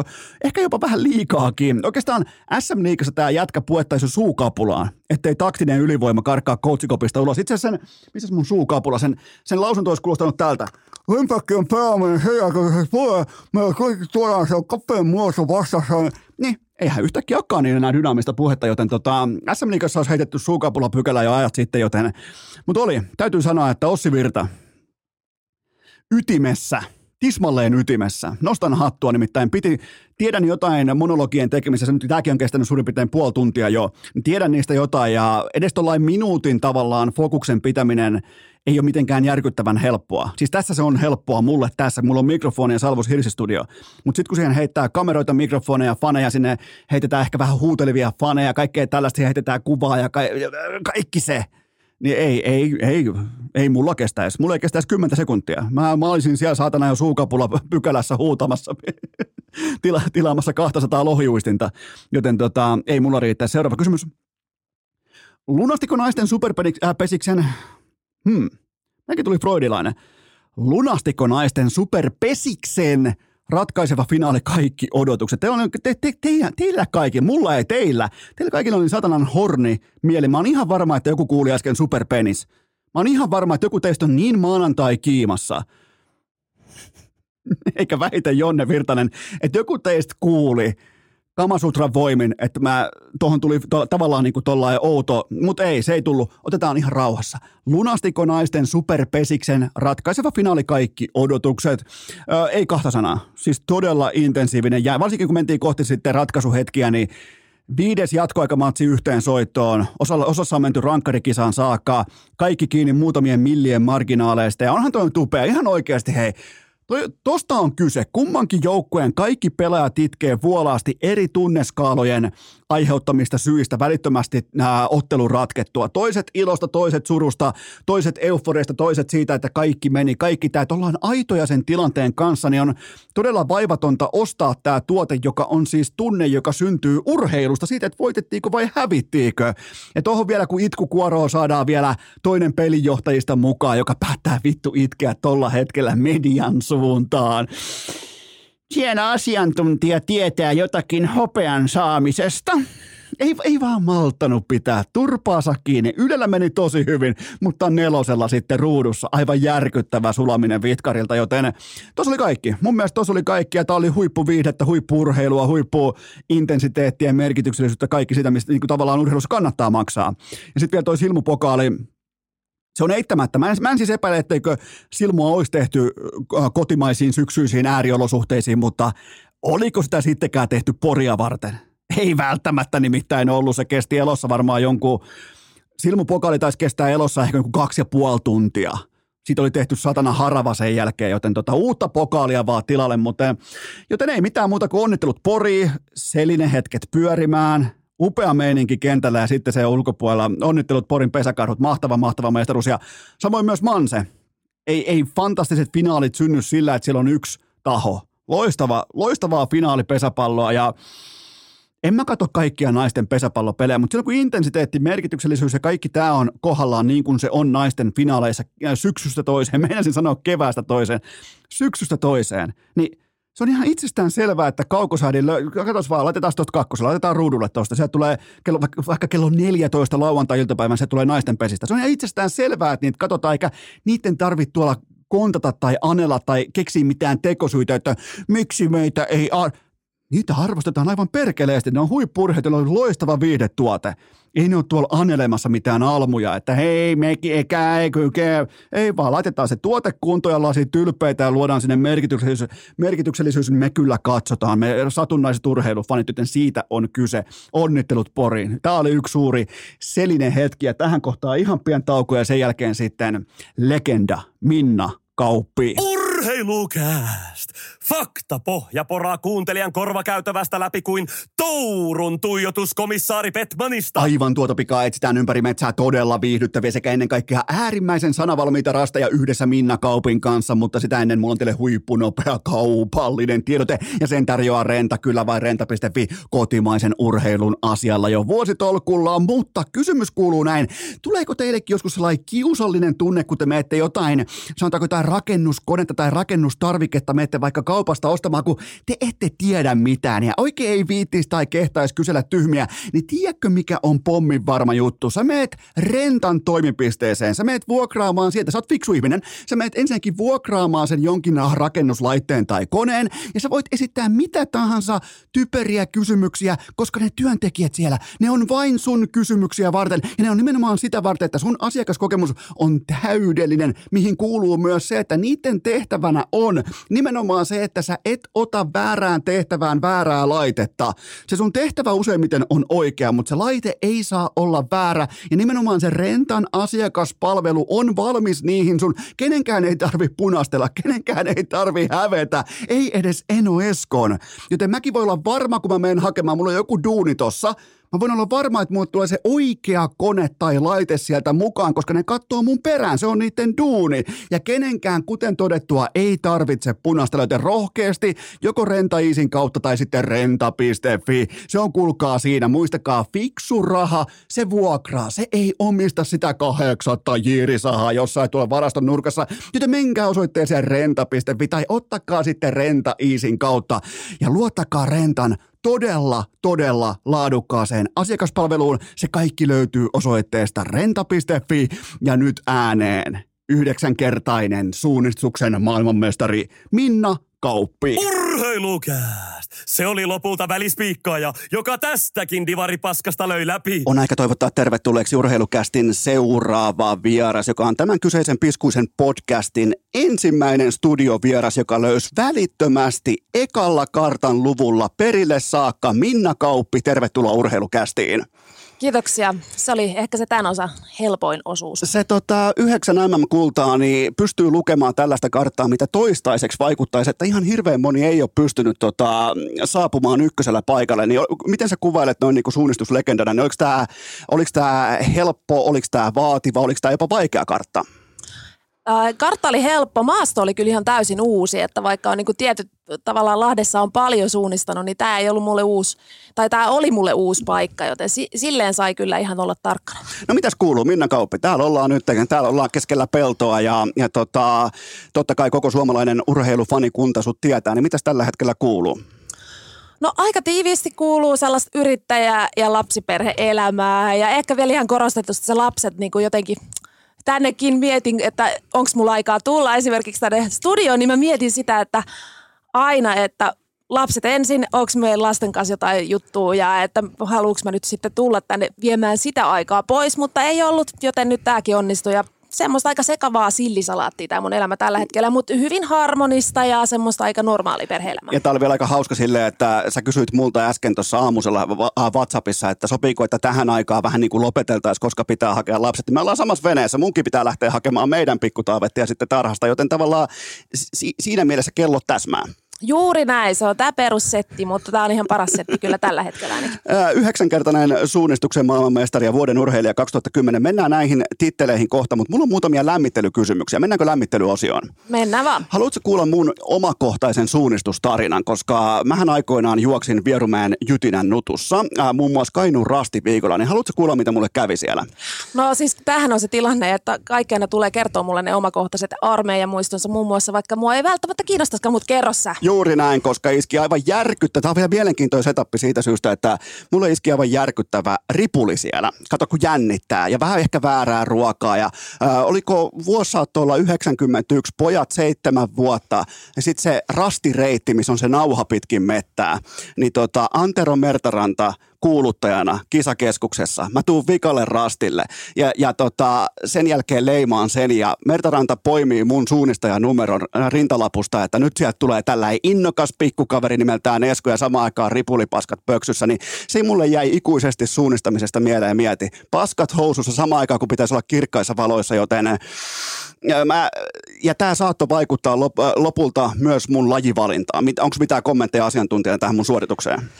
ehkä jopa vähän liikaakin. Oikeastaan SM Liikassa tämä jätkä puettaisi suukapulaan, ettei taktinen ylivoima karkaa coachikopista ulos. Itse asiassa sen, missä mun suukapula, sen, sen lausunto olisi kuulostanut tältä. Impact on pääominen se, kun se tulee, meillä kaikki tuodaan se kapeen muodossa vastassa. Niin, eihän yhtäkkiä olekaan niin enää dynaamista puhetta, joten tota, SM Liikassa olisi heitetty suukapula pykälä jo ajat sitten, joten, mutta oli, täytyy sanoa, että Ossi Virta, ytimessä, tismalleen ytimessä. Nostan hattua nimittäin, piti, tiedän jotain monologien tekemisessä, nyt tämäkin on kestänyt suurin piirtein puoli tuntia jo, tiedän niistä jotain ja edes tuollain minuutin tavallaan fokuksen pitäminen ei ole mitenkään järkyttävän helppoa. Siis tässä se on helppoa mulle tässä, mulla on mikrofoni ja Salvos Hirsistudio. Mutta sitten kun siihen heittää kameroita, mikrofoneja, faneja, sinne heitetään ehkä vähän huutelevia faneja, kaikkea tällaista, heitetään kuvaa ja ka- kaikki se – niin ei, ei, ei, ei mulla kestäisi. Mulla ei kestäisi kymmentä sekuntia. Mä, mä olisin siellä saatana jo suukapulla pykälässä huutamassa, tila, tilaamassa 200 lohjuistinta, joten tota, ei mulla riittäisi. Seuraava kysymys. Lunastiko naisten superpesiksen, hmm, näkin tuli freudilainen. Lunastiko naisten superpesiksen ratkaiseva finaali kaikki odotukset. Teillä, on, te, te, te, teillä kaikki, mulla ei teillä. Teillä kaikilla oli satanan horni mieli. Mä oon ihan varma, että joku kuuli äsken superpenis. Mä oon ihan varma, että joku teistä on niin maanantai kiimassa. Eikä väitä Jonne Virtanen, että joku teistä kuuli – Kamasutran voimin, että mä, tuohon tuli to, tavallaan niin kuin outo, mutta ei, se ei tullut. Otetaan ihan rauhassa. Lunastiko naisten superpesiksen ratkaiseva finaali kaikki odotukset? Ö, ei kahta sanaa. Siis todella intensiivinen. Ja varsinkin kun mentiin kohti sitten ratkaisuhetkiä, niin Viides jatkoaikamatsi yhteen soittoon. Osalla, osassa on menty rankkarikisaan saakka. Kaikki kiinni muutamien millien marginaaleista. Ja onhan toi tupea. Ihan oikeasti, hei Tosta on kyse. Kummankin joukkueen kaikki pelaajat itkee vuolaasti eri tunneskaalojen aiheuttamista syistä välittömästi nämä ottelun ratkettua. Toiset ilosta, toiset surusta, toiset euforiasta, toiset siitä, että kaikki meni, kaikki tämä, että ollaan aitoja sen tilanteen kanssa, niin on todella vaivatonta ostaa tämä tuote, joka on siis tunne, joka syntyy urheilusta, siitä, että voitettiinko vai hävittiinkö. Ja tuohon vielä, kun itku kuoroo, saadaan vielä toinen pelijohtajista mukaan, joka päättää vittu itkeä tolla hetkellä median suuntaan. Hieno asiantuntija tietää jotakin hopean saamisesta. Ei, ei vaan malttanut pitää turpaansa kiinni. Ylellä meni tosi hyvin, mutta nelosella sitten ruudussa aivan järkyttävä sulaminen Vitkarilta, joten tuossa oli kaikki. Mun mielestä tuossa oli kaikki ja tää oli huippuviihdettä, huippuurheilua, huippuintensiteettiä, merkityksellisyyttä, kaikki sitä, mistä niin kuin tavallaan urheilussa kannattaa maksaa. Ja sitten vielä toi silmupokaali, se on eittämättä. Mä en, mä en siis epäile, etteikö silmua olisi tehty kotimaisiin syksyisiin ääriolosuhteisiin, mutta oliko sitä sittenkään tehty poria varten? Ei välttämättä nimittäin ollut. Se kesti elossa varmaan jonkun, silmupokali taisi kestää elossa ehkä kaksi ja puoli tuntia. Siitä oli tehty satana harava sen jälkeen, joten tota, uutta pokaalia vaan tilalle, mutta joten ei mitään muuta kuin onnittelut Pori, selinen hetket pyörimään, upea meininki kentällä ja sitten se ulkopuolella. Onnittelut Porin pesäkarhut, mahtava, mahtava mestaruus ja samoin myös Manse. Ei, ei fantastiset finaalit synny sillä, että siellä on yksi taho. Loistava, loistavaa finaalipesäpalloa ja en mä katso kaikkia naisten pesäpallopelejä, mutta silloin kun intensiteetti, merkityksellisyys ja kaikki tämä on kohdallaan niin kuin se on naisten finaaleissa syksystä toiseen, meinasin sanoa keväästä toiseen, syksystä toiseen, niin se on ihan itsestään selvää, että kaukosahdin, lö- katsos vaan, laitetaan tuosta kakkosella, laitetaan ruudulle tuosta. Se tulee kello, vaikka kello 14 lauantai-iltapäivän, se tulee naisten pesistä. Se on ihan itsestään selvää, että niitä katsotaan, eikä niiden tarvitse tuolla kontata tai anella tai keksiä mitään tekosyitä, että miksi meitä ei... Ar- Niitä arvostetaan aivan perkeleesti. Ne on huippurheita, on loistava viihdetuote. Ei ne ole tuolla anelemassa mitään almuja, että hei, mekin ei käy, Ei vaan, laitetaan se tuote kuntoon ja lasi tylpeitä ja luodaan sinne merkityksellisyys. Merkityksellisyys, me kyllä katsotaan. Me satunnaiset urheilufanit, joten siitä on kyse. Onnittelut Poriin. Tämä oli yksi suuri selinen hetki ja tähän kohtaan ihan pian tauko ja sen jälkeen sitten legenda Minna Kauppi. Urheilukääst! Fakta pohjaporaa kuuntelijan korvakäytävästä läpi kuin Tourun tuijotus komissaari Petmanista. Aivan tuota pikaa etsitään ympäri metsää todella viihdyttäviä sekä ennen kaikkea äärimmäisen sanavalmiita rasteja yhdessä Minna Kaupin kanssa, mutta sitä ennen mulla on teille huippunopea kaupallinen tiedote ja sen tarjoaa Renta kyllä vai renta.fi kotimaisen urheilun asialla jo vuositolkulla, mutta kysymys kuuluu näin, tuleeko teillekin joskus sellainen kiusallinen tunne, kun te menette jotain, sanotaanko jotain rakennuskonetta tai rakennustarviketta, menette vaikka kaupasta ostamaan, kun te ette tiedä mitään ja oikein ei viittis tai kehtaisi kysellä tyhmiä, niin tiedätkö mikä on pommin varma juttu? Sä meet rentan toimipisteeseen, sä meet vuokraamaan sieltä, sä oot fiksu ihminen, sä meet ensinnäkin vuokraamaan sen jonkin rakennuslaitteen tai koneen ja sä voit esittää mitä tahansa typeriä kysymyksiä, koska ne työntekijät siellä, ne on vain sun kysymyksiä varten ja ne on nimenomaan sitä varten, että sun asiakaskokemus on täydellinen, mihin kuuluu myös se, että niiden tehtävänä on nimenomaan se, että sä et ota väärään tehtävään väärää laitetta. Se sun tehtävä useimmiten on oikea, mutta se laite ei saa olla väärä. Ja nimenomaan se rentan asiakaspalvelu on valmis niihin sun. Kenenkään ei tarvi punastella, kenenkään ei tarvi hävetä, ei edes Eno Eskon. Joten mäkin voi olla varma, kun mä menen hakemaan, mulla on joku duuni tossa, Mä voin olla varma, että mulle tulee se oikea kone tai laite sieltä mukaan, koska ne katsoo mun perään. Se on niiden duuni. Ja kenenkään, kuten todettua, ei tarvitse punastella, joten rohkeasti joko rentaiisin kautta tai sitten renta.fi. Se on kulkaa siinä. Muistakaa, fiksu raha, se vuokraa. Se ei omista sitä kahdeksatta jiirisahaa jossain tuolla varaston nurkassa. Joten menkää osoitteeseen renta.fi tai ottakaa sitten rentaiisin kautta ja luottakaa rentan todella, todella laadukkaaseen asiakaspalveluun. Se kaikki löytyy osoitteesta renta.fi ja nyt ääneen yhdeksänkertainen suunnistuksen maailmanmestari Minna Kauppi. Urheilukääst! Se oli lopulta välispiikkaaja, joka tästäkin divaripaskasta löi läpi. On aika toivottaa tervetulleeksi Urheilukästin seuraava vieras, joka on tämän kyseisen piskuisen podcastin ensimmäinen studiovieras, joka löysi välittömästi ekalla kartan luvulla perille saakka. Minna Kauppi, tervetuloa Urheilukästiin. Kiitoksia. Se oli ehkä se tämän osa helpoin osuus. Se tota, yhdeksän MM-kultaa niin pystyy lukemaan tällaista karttaa, mitä toistaiseksi vaikuttaisi, että ihan hirveän moni ei ole pystynyt tota, saapumaan ykkösellä paikalle. Niin, miten sä kuvailet noin niin suunnistuslegendana, niin oliko tämä helppo, oliko tämä vaativa, oliko tämä jopa vaikea kartta? Kartta oli helppo, maasto oli kyllä ihan täysin uusi, että vaikka on niin kuin tietyt tavallaan Lahdessa on paljon suunnistanut, niin tämä ei ollut mulle uusi, tai tämä oli mulle uusi paikka, joten si- silleen sai kyllä ihan olla tarkkana. No mitäs kuuluu, Minna Kauppi? Täällä ollaan nyt, täällä ollaan keskellä peltoa ja, ja tota, totta kai koko suomalainen urheilufanikunta sut tietää, niin mitäs tällä hetkellä kuuluu? No aika tiiviisti kuuluu sellaista yrittäjä- ja lapsiperhe-elämää ja ehkä vielä ihan korostetusti se lapset niin kuin jotenkin tännekin mietin, että onko mulla aikaa tulla esimerkiksi tänne studioon, niin mä mietin sitä, että aina, että lapset ensin, onko meillä lasten kanssa jotain juttua ja että haluuks mä nyt sitten tulla tänne viemään sitä aikaa pois, mutta ei ollut, joten nyt tämäkin onnistui ja semmoista aika sekavaa sillisalaattia tämä mun elämä tällä hetkellä, mutta hyvin harmonista ja semmoista aika normaali perhe-elämää. Ja tämä oli vielä aika hauska silleen, että sä kysyit multa äsken tuossa aamusella WhatsAppissa, että sopiiko, että tähän aikaan vähän niin kuin lopeteltaisiin, koska pitää hakea lapset. Me ollaan samassa veneessä, munkin pitää lähteä hakemaan meidän pikkutaavettia sitten tarhasta, joten tavallaan si- siinä mielessä kello täsmää. Juuri näin, se on tämä perussetti, mutta tämä on ihan paras setti kyllä tällä hetkellä ainakin. Yhdeksänkertainen suunnistuksen maailmanmestari ja vuoden urheilija 2010. Mennään näihin titteleihin kohta, mutta mulla on muutamia lämmittelykysymyksiä. Mennäänkö lämmittelyosioon? Mennään vaan. Haluatko kuulla mun omakohtaisen suunnistustarinan, koska mähän aikoinaan juoksin Vierumäen Jytinän nutussa, äh, muun muassa Kainuun rastiviikolla, niin haluatko kuulla, mitä mulle kävi siellä? No siis tähän on se tilanne, että kaikkea tulee kertoa mulle ne omakohtaiset armeijan muistonsa muun muassa, vaikka mua ei välttämättä kiinnostaisikaan, mutta kerro sä. Juuri näin, koska iski aivan järkyttävä. Tämä on vielä mielenkiintoinen setappi siitä syystä, että mulle iski aivan järkyttävä ripuli siellä. Kato, kun jännittää ja vähän ehkä väärää ruokaa. Ja, äh, oliko vuosisaattoilla 91, pojat seitsemän vuotta ja sitten se rastireitti, missä on se nauha pitkin mettää. Niin tota, Antero Mertaranta kuuluttajana kisakeskuksessa. Mä tuun vikalle rastille ja, ja tota, sen jälkeen leimaan sen ja Mertaranta poimii mun suunnistajanumeron rintalapusta, että nyt sieltä tulee tällainen innokas pikkukaveri nimeltään Esko ja samaan aikaan ripulipaskat pöksyssä, niin se mulle jäi ikuisesti suunnistamisesta mieleen mieti. Paskat housussa samaan aikaan, kun pitäisi olla kirkkaissa valoissa, joten ja, mä, ja tämä saattoi vaikuttaa lop, lopulta myös mun lajivalintaan. Onko mitään kommentteja asiantuntijana tähän mun suoritukseen?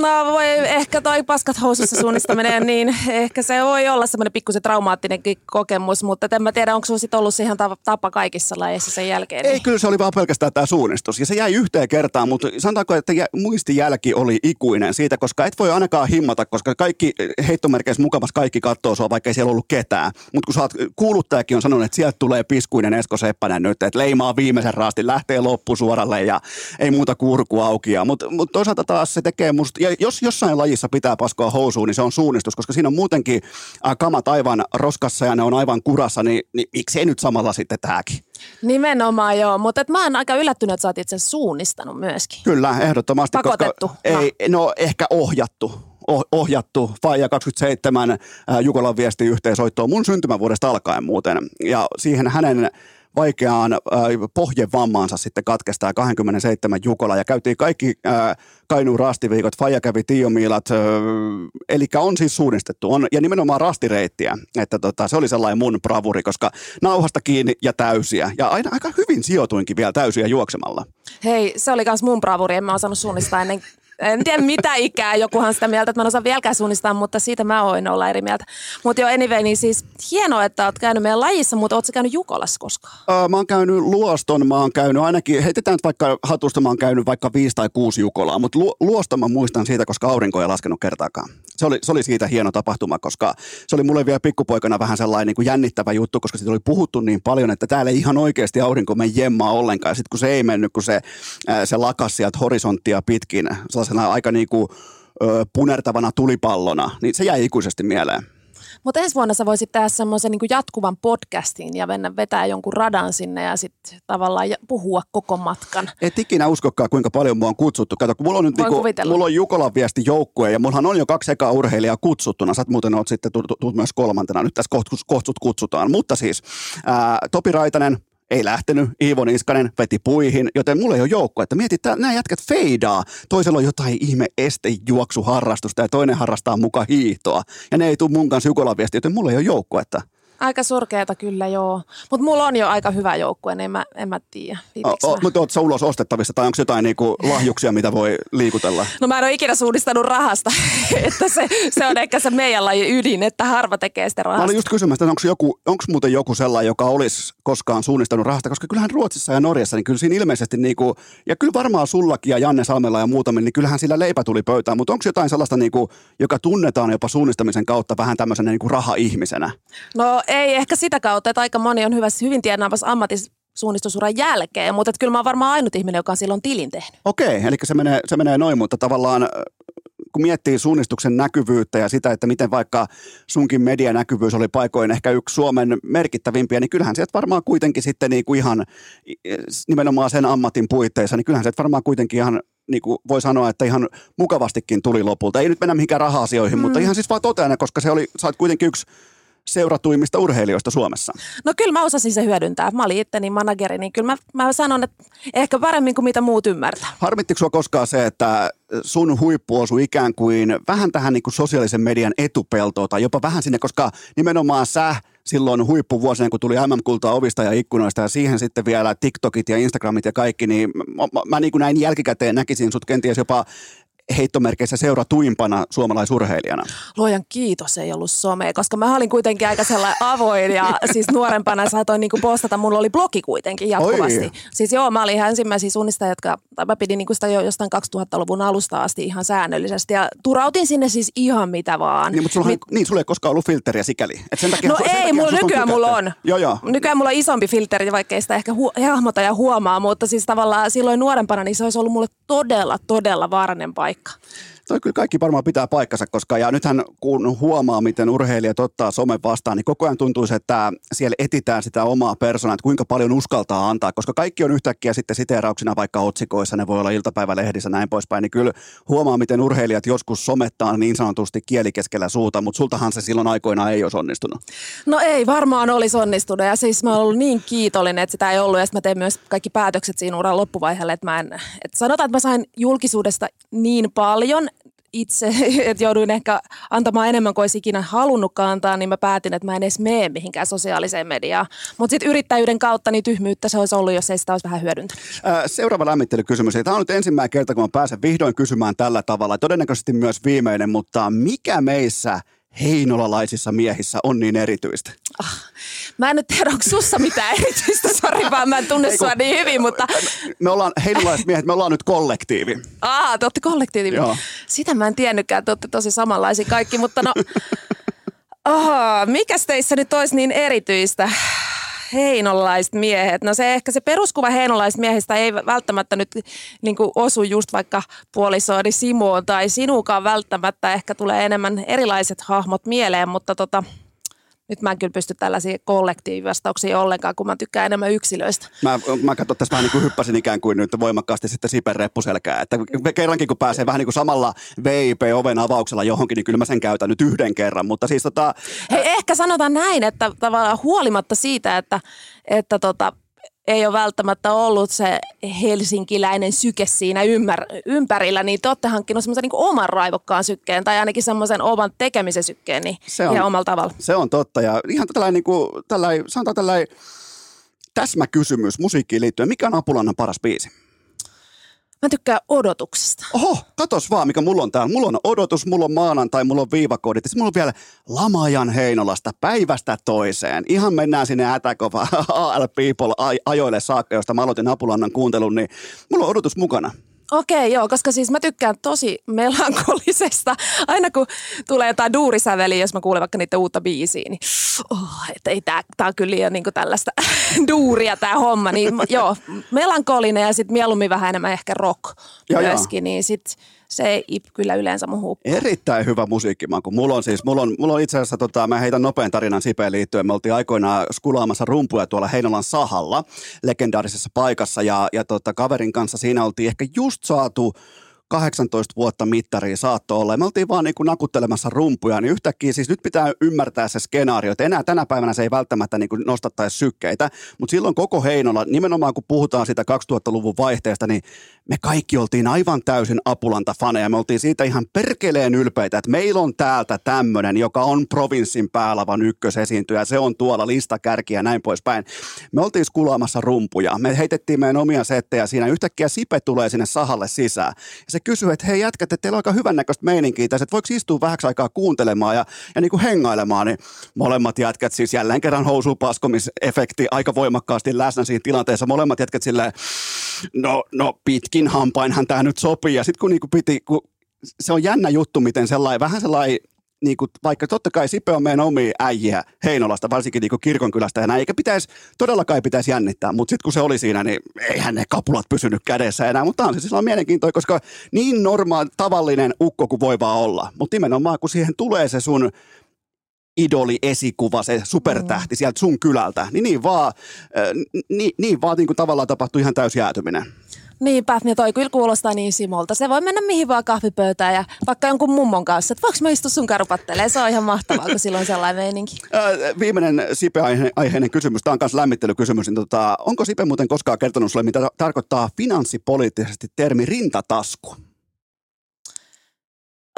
No voi ehkä toi paskat housussa suunnistaminen, niin ehkä se voi olla semmoinen pikkusen traumaattinenkin kokemus, mutta en mä tiedä, onko sitten ollut siihen tapa kaikissa lajeissa sen jälkeen. Ei, niin. kyllä se oli vaan pelkästään tämä suunnistus. Ja se jäi yhteen kertaan, mutta sanotaanko, että muistijälki oli ikuinen siitä, koska et voi ainakaan himmata, koska kaikki heittomerkeissä mukavassa kaikki katsoo sua, vaikka ei siellä ollut ketään. Mutta kun sä oot, kuuluttajakin on sanonut, että sieltä tulee piskuinen Esko Seppänen nyt, että leimaa viimeisen raastin, lähtee loppusuoralle ja ei muuta kurkua auki. Mutta mut toisaalta taas se tekee musta, ja jos jossain lajissa pitää paskoa housuun, niin se on suunnistus, koska siinä on muutenkin äh, kamat aivan roskassa ja ne on aivan kurassa, niin, niin miksei nyt samalla sitten tääkin? Nimenomaan joo, mutta et mä oon aika yllättynyt, että sä oot itse suunnistanut myöskin. Kyllä, ehdottomasti. Pakotettu. Koska, ei, no ehkä ohjattu ohjattu Faija 27 äh, Jukolan viesti yhteensoittoon mun syntymävuodesta alkaen muuten. Ja siihen hänen vaikeaan äh, pohjevammaansa sitten katkestaa 27 Jukola. Ja käytiin kaikki äh, Kainuun rastiviikot, Faija kävi Tiomiilat, äh, eli on siis suunnistettu, on, ja nimenomaan rastireittiä, että tota, se oli sellainen mun bravuri, koska nauhasta kiinni ja täysiä, ja aina aika hyvin sijoituinkin vielä täysiä juoksemalla. Hei, se oli myös mun bravuri, en mä osannut suunnistaa ennen en tiedä mitä ikää, jokuhan sitä mieltä, että mä en osaa vieläkään suunnistaa, mutta siitä mä voin olla eri mieltä. Mutta jo anyway, niin siis hienoa, että oot käynyt meidän lajissa, mutta ootko käynyt Jukolassa koskaan? Öö, mä oon käynyt Luoston, mä oon käynyt ainakin, heitetään nyt vaikka hatusta, mä oon käynyt vaikka viisi tai kuusi Jukolaa, mutta lu, Luoston mä muistan siitä, koska aurinko ei laskenut kertaakaan. Se oli, se oli siitä hieno tapahtuma, koska se oli mulle vielä pikkupoikana vähän sellainen niin kuin jännittävä juttu, koska siitä oli puhuttu niin paljon, että täällä ei ihan oikeasti aurinko me jemmaa ollenkaan. Sitten kun se ei mennyt, kun se, se lakas sieltä horisonttia pitkin, sellaisena aika niin kuin, punertavana tulipallona, niin se jäi ikuisesti mieleen. Mutta ensi vuonna sä voisit tehdä semmoisen niin jatkuvan podcastin ja mennä vetää jonkun radan sinne ja sitten tavallaan puhua koko matkan. Et ikinä uskokaan, kuinka paljon mua on kutsuttu. Kato, kun mulla on nyt niinku, mulla on Jukolan viesti joukkue ja mullahan on jo kaksi ekaa urheilijaa kutsuttuna. Sä muuten oot sitten tullut myös kolmantena. Nyt tässä kohta kutsutaan. Mutta siis ää, Topi Raitanen, ei lähtenyt. Iivo Niskanen veti puihin, joten mulla ei ole joukko. Että mietit, että nämä jätkät feidaa. Toisella on jotain ihme estejuoksuharrastusta ja toinen harrastaa muka hiihtoa. Ja ne ei tule mun kanssa viesti, joten mulla ei ole joukko. Että Aika surkeata kyllä, joo. Mutta mulla on jo aika hyvä joukkue, niin en mä, en mä tiedä. Mutta ootko ulos ostettavissa tai onko jotain niinku lahjuksia, mitä voi liikutella? No mä en ole ikinä suunnistanut rahasta, että se, se on ehkä se meidän laji ydin, että harva tekee sitä rahasta. Mä olin just kysymässä, että onko, joku, onko muuten joku sellainen, joka olisi koskaan suunnistanut rahasta, koska kyllähän Ruotsissa ja Norjassa, niin kyllä siinä ilmeisesti niinku, ja kyllä varmaan sullakin ja Janne Salmella ja muutamin, niin kyllähän sillä leipä tuli pöytään, mutta onko jotain sellaista, niinku, joka tunnetaan jopa suunnistamisen kautta vähän tämmöisenä niinku raha-ihmisenä? No ei ehkä sitä kautta, että aika moni on hyvä, hyvin tienaavassa ammatissa suunnistusuran jälkeen, mutta kyllä mä oon varmaan ainut ihminen, joka on silloin tilin tehnyt. Okei, eli se menee, se menee noin, mutta tavallaan kun miettii suunnistuksen näkyvyyttä ja sitä, että miten vaikka sunkin medianäkyvyys oli paikoin ehkä yksi Suomen merkittävimpiä, niin kyllähän sieltä varmaan kuitenkin sitten niin kuin ihan nimenomaan sen ammatin puitteissa, niin kyllähän sieltä varmaan kuitenkin ihan niin kuin voi sanoa, että ihan mukavastikin tuli lopulta. Ei nyt mennä mihinkään raha-asioihin, mm. mutta ihan siis vaan toteana, koska se oli, sä oot kuitenkin yksi seuratuimmista urheilijoista Suomessa? No kyllä mä osasin se hyödyntää. Mä olin itteni manageri, niin kyllä mä, mä sanon, että ehkä paremmin kuin mitä muut ymmärtää. Harmittiko sua koskaan se, että sun huippu osui ikään kuin vähän tähän niin kuin sosiaalisen median etupeltoon tai jopa vähän sinne, koska nimenomaan sä silloin huippuvuosina, kun tuli MM-kultaa ovista ja ikkunoista ja siihen sitten vielä TikTokit ja Instagramit ja kaikki, niin mä, mä, mä niin kuin näin jälkikäteen näkisin sut kenties jopa heittomerkeissä seuratuimpana suomalaisurheilijana? Luojan kiitos ei ollut some, koska mä olin kuitenkin aika sellainen avoin ja siis nuorempana saatoin niinku postata, mulla oli blogi kuitenkin jatkuvasti. Oi. Siis joo, mä olin ihan ensimmäisiä suunnistajia, jotka, tai mä pidin niinku sitä jo jostain 2000-luvun alusta asti ihan säännöllisesti ja turautin sinne siis ihan mitä vaan. Niin, mutta sulla, Mit... niin, sulla ei koskaan ollut filteriä sikäli. Et sen takia, no sen ei, takia mulla nykyään mulla on. Joo, joo. Nykyään mulla on isompi filteri, vaikka ei sitä ehkä hu- hahmota ja huomaa, mutta siis tavallaan silloin nuorempana niin se olisi ollut mulle todella, todella vaarallinen paikka paikka. Toi kyllä kaikki varmaan pitää paikkansa, koska ja nythän kun huomaa, miten urheilijat ottaa somen vastaan, niin koko ajan tuntuu, että siellä etitään sitä omaa persoonaa, että kuinka paljon uskaltaa antaa, koska kaikki on yhtäkkiä sitten siteerauksina vaikka otsikoissa, ne voi olla iltapäivälehdissä näin poispäin, niin kyllä huomaa, miten urheilijat joskus somettaa niin sanotusti kieli keskellä suuta, mutta sultahan se silloin aikoinaan ei olisi onnistunut. No ei varmaan olisi onnistunut ja siis mä oon ollut niin kiitollinen, että sitä ei ollut ja mä teen myös kaikki päätökset siinä uran loppuvaiheelle, että mä en, että sanotaan, että mä sain julkisuudesta niin paljon, itse, että jouduin ehkä antamaan enemmän kuin olisi ikinä halunnutkaan antaa, niin mä päätin, että mä en edes mene mihinkään sosiaaliseen mediaan. Mutta sitten yrittäjyyden kautta niin tyhmyyttä se olisi ollut, jos ei sitä olisi vähän hyödyntänyt. Seuraava lämmittelykysymys. Tämä on nyt ensimmäinen kerta, kun mä pääsen vihdoin kysymään tällä tavalla. Todennäköisesti myös viimeinen, mutta mikä meissä – heinolalaisissa miehissä on niin erityistä? Ah, mä en nyt tiedä, onko sussa mitään erityistä, sori vaan mä en tunne sua niin hyvin, mutta... Me ollaan heinolaiset miehet, me ollaan nyt kollektiivi. Ah, te olette kollektiivi. Joo. Sitä mä en tiennytkään, te olette tosi samanlaisia kaikki, mutta no... Oho, mikäs teissä nyt olisi niin erityistä? Heinolaiset miehet. No se ehkä se peruskuva heinolaiset miehistä ei välttämättä nyt niin osu just vaikka puolisoodi Simoon tai sinukaan välttämättä. Ehkä tulee enemmän erilaiset hahmot mieleen, mutta tota, nyt mä en kyllä pysty tällaisia kollektiivivastauksia ollenkaan, kun mä tykkään enemmän yksilöistä. Mä, mä katson tässä vähän niin kuin hyppäsin ikään kuin nyt voimakkaasti sitten Sipen reppuselkää. Että kerrankin kun pääsee vähän niin kuin samalla VIP-oven avauksella johonkin, niin kyllä mä sen käytän nyt yhden kerran. Mutta siis tota... Hei, ehkä sanotaan näin, että tavallaan huolimatta siitä, että, että tota, ei ole välttämättä ollut se helsinkiläinen syke siinä ymmär, ympärillä, niin te olette hankkinut semmoisen niin oman raivokkaan sykkeen tai ainakin semmoisen oman tekemisen sykkeen niin se on, ihan omalla tavalla. Se on totta ja ihan tällainen, niin kuin, tällainen sanotaan tällainen täsmäkysymys musiikkiin liittyen. Mikä on Apulannan paras biisi? Mä tykkään odotuksesta. Oho, katos vaan, mikä mulla on täällä. Mulla on odotus, mulla on maanantai, mulla on viivakoodit. Ja mulla on vielä Lamajan Heinolasta päivästä toiseen. Ihan mennään sinne Ätäkova AL People ajoille saakka, josta mä aloitin Apulannan kuuntelun, niin mulla on odotus mukana. Okei, joo, koska siis mä tykkään tosi melankolisesta. Aina kun tulee jotain duurisäveliä, jos mä kuulen vaikka niiden uutta biisiä, niin oh, että ei tää, tää on kyllä liian niin tällaista duuria tää homma. Niin joo, melankolinen ja sitten mieluummin vähän enemmän ehkä rock joo, myöskin, joo. niin sitten se ei kyllä yleensä huppua. Erittäin hyvä musiikkimaku. Mulla on siis, mulla on, mulla on itse asiassa, tota, mä heitän nopean tarinan Sipeen liittyen. Me oltiin aikoinaan skulaamassa rumpuja tuolla Heinolan sahalla, legendaarisessa paikassa, ja, ja tota, kaverin kanssa siinä oltiin ehkä just saatu 18 vuotta mittariin saatto olla. Ja me oltiin vaan niin nakuttelemassa rumpuja, niin yhtäkkiä siis nyt pitää ymmärtää se skenaario, että enää tänä päivänä se ei välttämättä niin nostattaisi sykkeitä, mutta silloin koko Heinola, nimenomaan kun puhutaan sitä 2000-luvun vaihteesta, niin me kaikki oltiin aivan täysin Apulanta faneja. Me oltiin siitä ihan perkeleen ylpeitä, että meillä on täältä tämmöinen, joka on provinssin päälavan ykkösesiintyjä, se on tuolla listakärkiä ja näin poispäin. Me oltiin skulaamassa rumpuja, me heitettiin meidän omia settejä siinä, yhtäkkiä Sipe tulee sinne sahalle sisään. Ja se kysyy, että hei jätkät, että teillä on aika hyvännäköistä meininkiä tässä, että voiko istua vähäksi aikaa kuuntelemaan ja, ja niin kuin hengailemaan, niin molemmat jätkät siis jälleen kerran housupaskomisefekti aika voimakkaasti läsnä siinä tilanteessa. Molemmat jätkät silleen, no, no pitkin hampainhan tämä nyt sopii. Ja sitten kun, niin kuin piti, kun se on jännä juttu, miten sellainen, vähän sellainen niin kuin, vaikka totta kai Sipe on meidän omia äijiä Heinolasta, varsinkin niin kirkonkylästä ja näin, eikä pitäisi, todellakaan pitäisi jännittää, mutta sitten kun se oli siinä, niin eihän ne kapulat pysynyt kädessä enää, mutta on se silloin mielenkiintoinen, koska niin normaali, tavallinen ukko kuin voi vaan olla, mutta nimenomaan kun siihen tulee se sun idoli, esikuva, se supertähti mm. sieltä sun kylältä, niin niin vaan, äh, niin, niin vaan niin kuin tavallaan tapahtui ihan täysjäätyminen. Niinpä, ja toi kyllä kuulostaa niin Simolta. Se voi mennä mihin vaan kahvipöytään ja vaikka jonkun mummon kanssa, että voiko mä istua sun karupattelee. Se on ihan mahtavaa, kun silloin sellainen meininki. Äh, viimeinen Sipe-aiheinen kysymys, tämä on myös lämmittelykysymys. Niin tota, onko Sipe muuten koskaan kertonut sulle, mitä tarkoittaa finanssipoliittisesti termi rintatasku?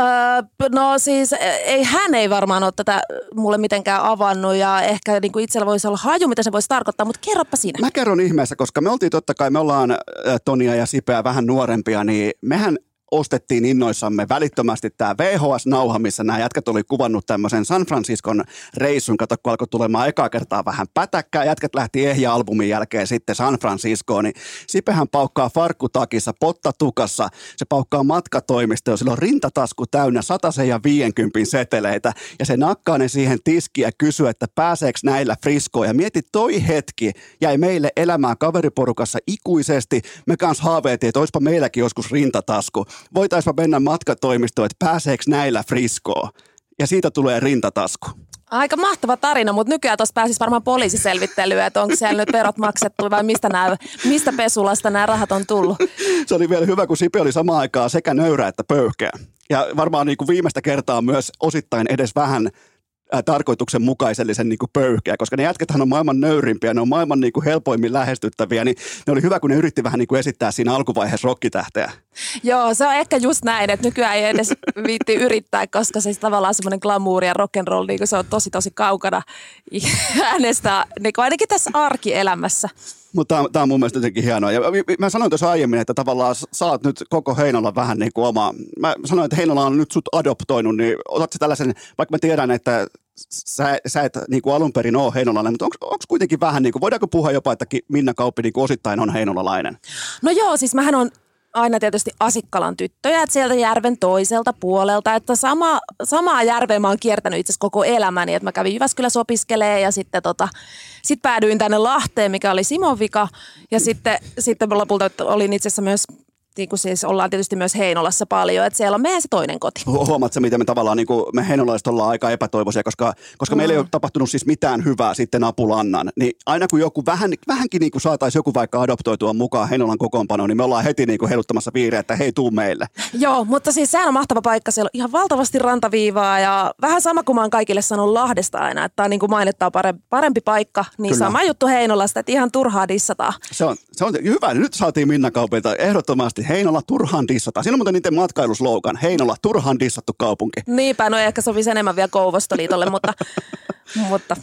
Öö, no siis e, ei, hän ei varmaan ole tätä mulle mitenkään avannut ja ehkä niin kuin itsellä voisi olla haju, mitä se voisi tarkoittaa, mutta kerropa sinä. Mä kerron ihmeessä, koska me oltiin totta kai, me ollaan Tonia ja Sipeä vähän nuorempia, niin mehän ostettiin innoissamme välittömästi tämä VHS-nauha, missä nämä jätkät oli kuvannut tämmöisen San Franciscon reissun. Kato, kun alkoi tulemaan ekaa kertaa vähän pätäkkää. Jätkät lähti ehjä-albumin jälkeen sitten San Franciscoon. Niin Sipehän paukkaa farkkutakissa, pottatukassa. Se paukkaa matkatoimistoon. Sillä on rintatasku täynnä satasen ja 50 seteleitä. Ja se nakkaa ne siihen tiskiä ja kysyy, että pääseekö näillä friskoon. Ja mieti, toi hetki jäi meille elämään kaveriporukassa ikuisesti. Me kanssa haaveiltiin, että olisipa meilläkin joskus rintatasku. Voitaisiin mennä matkatoimistoon, että pääseekö näillä friskoon. Ja siitä tulee rintatasku. Aika mahtava tarina, mutta nykyään tuossa pääsisi varmaan poliisiselvittelyä, että onko siellä nyt verot maksettu vai mistä, nämä, mistä pesulasta nämä rahat on tullut. Se oli vielä hyvä, kun Sipe oli samaan aikaan sekä nöyrä että pöyhkeä. Ja varmaan niin kuin viimeistä kertaa myös osittain edes vähän ää, tarkoituksenmukaisellisen niin kuin pöyhkeä, koska ne jätkethän on maailman nöyrimpiä, ne on maailman niin kuin helpoimmin lähestyttäviä, niin ne oli hyvä, kun ne yritti vähän niin kuin esittää siinä alkuvaiheessa rokkitähteä. Joo, se on ehkä just näin, että nykyään ei edes viitti yrittää, koska se tavallaan semmoinen glamour ja rock'n'roll, niin se on tosi tosi kaukana hänestä, niin kuin ainakin tässä arkielämässä. Mutta tämä on mun mielestä jotenkin hienoa. Ja mä sanoin tuossa aiemmin, että tavallaan oot nyt koko Heinola vähän niin kuin oma. Mä sanoin, että Heinola on nyt sut adoptoinut, niin otatko tällaisen, vaikka mä tiedän, että sä, sä et niin kuin alun perin ole heinolalainen, mutta onko kuitenkin vähän, niin kuin, voidaanko puhua jopa, että Minna Kauppi niin osittain on heinolalainen? No joo, siis mähän on aina tietysti Asikkalan tyttöjä, että sieltä järven toiselta puolelta, että sama, samaa järveä mä oon kiertänyt itse koko elämäni, että mä kävin Jyväskylässä opiskelee ja sitten tota, sit päädyin tänne Lahteen, mikä oli Simon vika ja sitten, sitten lopulta olin itse asiassa myös niin kuin siis ollaan tietysti myös Heinolassa paljon, että siellä on meidän se toinen koti. Huomaatko miten me tavallaan, niin kuin me heinolaiset ollaan aika epätoivoisia, koska, koska mm. meillä ei ole tapahtunut siis mitään hyvää sitten Apulannan, niin aina kun joku vähän, vähänkin niin kuin saataisiin joku vaikka adoptoitua mukaan Heinolan kokoonpanoon, niin me ollaan heti niin kuin heiluttamassa viireä, että hei, tuu meille. Joo, mutta siis sehän on mahtava paikka, siellä on ihan valtavasti rantaviivaa ja vähän sama kuin mä oon kaikille sanonut Lahdesta aina, että tämä on niin kuin mainittaa parempi, parempi paikka, niin Kyllä. sama juttu Heinolasta, että ihan turhaa dissataan. Se on, se on hyvä, nyt saatiin Minna Kaupilta ehdottomasti Heinola turhaan dissata. Siinä on muuten niiden matkailuslogan. Heinola turhaan dissattu kaupunki. Niinpä, no ehkä sovisi enemmän vielä Kouvostoliitolle, mutta, mutta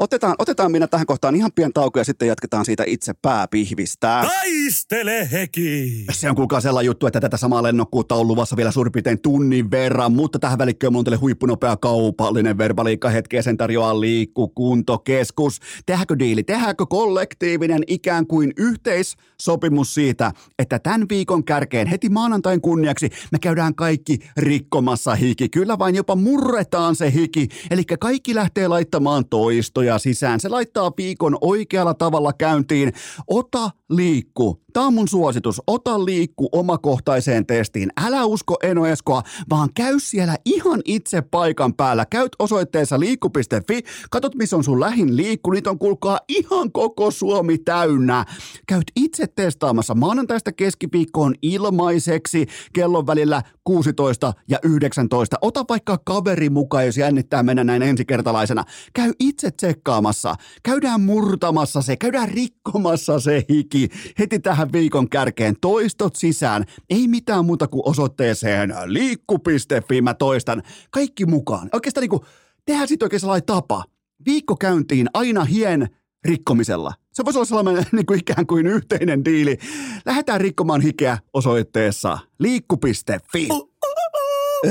Otetaan, otetaan minä tähän kohtaan ihan pien tauko ja sitten jatketaan siitä itse pääpihvistä. Taistele heki! Se on kuulkaa sellainen juttu, että tätä samaa lennokkuutta on luvassa vielä suurin piirtein tunnin verran, mutta tähän välikköön mun on teille huippunopea kaupallinen verbaliikka hetkeä sen tarjoaa liikkukuntokeskus. Tehdäänkö diili, tehdäänkö kollektiivinen ikään kuin yhteissopimus siitä, että tämän viikon kärkeen heti maanantain kunniaksi me käydään kaikki rikkomassa hiki. Kyllä vain jopa murretaan se hiki, eli kaikki lähtee laittamaan toistoja sisään. Se laittaa viikon oikealla tavalla käyntiin. Ota liikku. Tämä on mun suositus. Ota liikku omakohtaiseen testiin. Älä usko Enoeskoa, vaan käy siellä ihan itse paikan päällä. Käyt osoitteessa liikku.fi, katot missä on sun lähin liikku, niitä on kuulkaa ihan koko Suomi täynnä. Käyt itse testaamassa maanantaista keskiviikkoon ilmaiseksi kellon välillä 16 ja 19. Ota vaikka kaveri mukaan, jos jännittää mennä näin ensikertalaisena. Käy itse tsekkaamassa. Käydään murtamassa se, käydään rikkomassa se hiki. Heti tähän viikon kärkeen toistot sisään. Ei mitään muuta kuin osoitteeseen liikku.fi, mä toistan. Kaikki mukaan. Oikeastaan niin kuin, tehdään sitten oikein sellainen tapa. Viikko käyntiin aina hien rikkomisella. Se voisi olla sellainen niin kuin ikään kuin yhteinen diili. Lähdetään rikkomaan hikeä osoitteessa liikku.fi.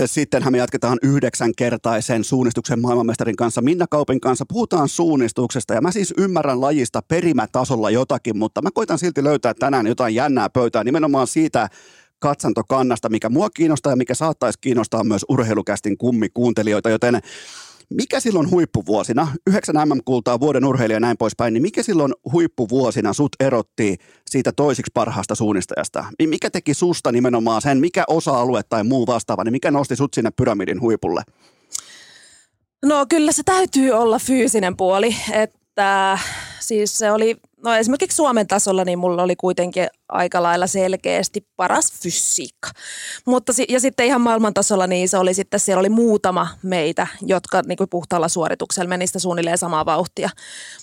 Sittenhän me jatketaan yhdeksänkertaisen suunnistuksen maailmanmestarin kanssa, Minna Kaupin kanssa. Puhutaan suunnistuksesta. Ja mä siis ymmärrän lajista perimätasolla jotakin, mutta mä koitan silti löytää tänään jotain jännää pöytää nimenomaan siitä katsantokannasta, mikä mua kiinnostaa ja mikä saattaisi kiinnostaa myös urheilukästin kummikuuntelijoita, joten mikä silloin huippuvuosina, yhdeksän MM-kultaa, vuoden urheilija ja näin poispäin, niin mikä silloin huippuvuosina sut erotti siitä toisiksi parhaasta suunnistajasta? Mikä teki susta nimenomaan sen, mikä osa-alue tai muu vastaava, niin mikä nosti sut sinne pyramidin huipulle? No kyllä se täytyy olla fyysinen puoli, että siis se oli, no esimerkiksi Suomen tasolla niin mulla oli kuitenkin aika lailla selkeästi paras fysiikka. Mutta ja sitten ihan maailman tasolla niin se oli sitten, siellä oli muutama meitä, jotka niin kuin puhtaalla suorituksella meni sitä suunnilleen samaa vauhtia.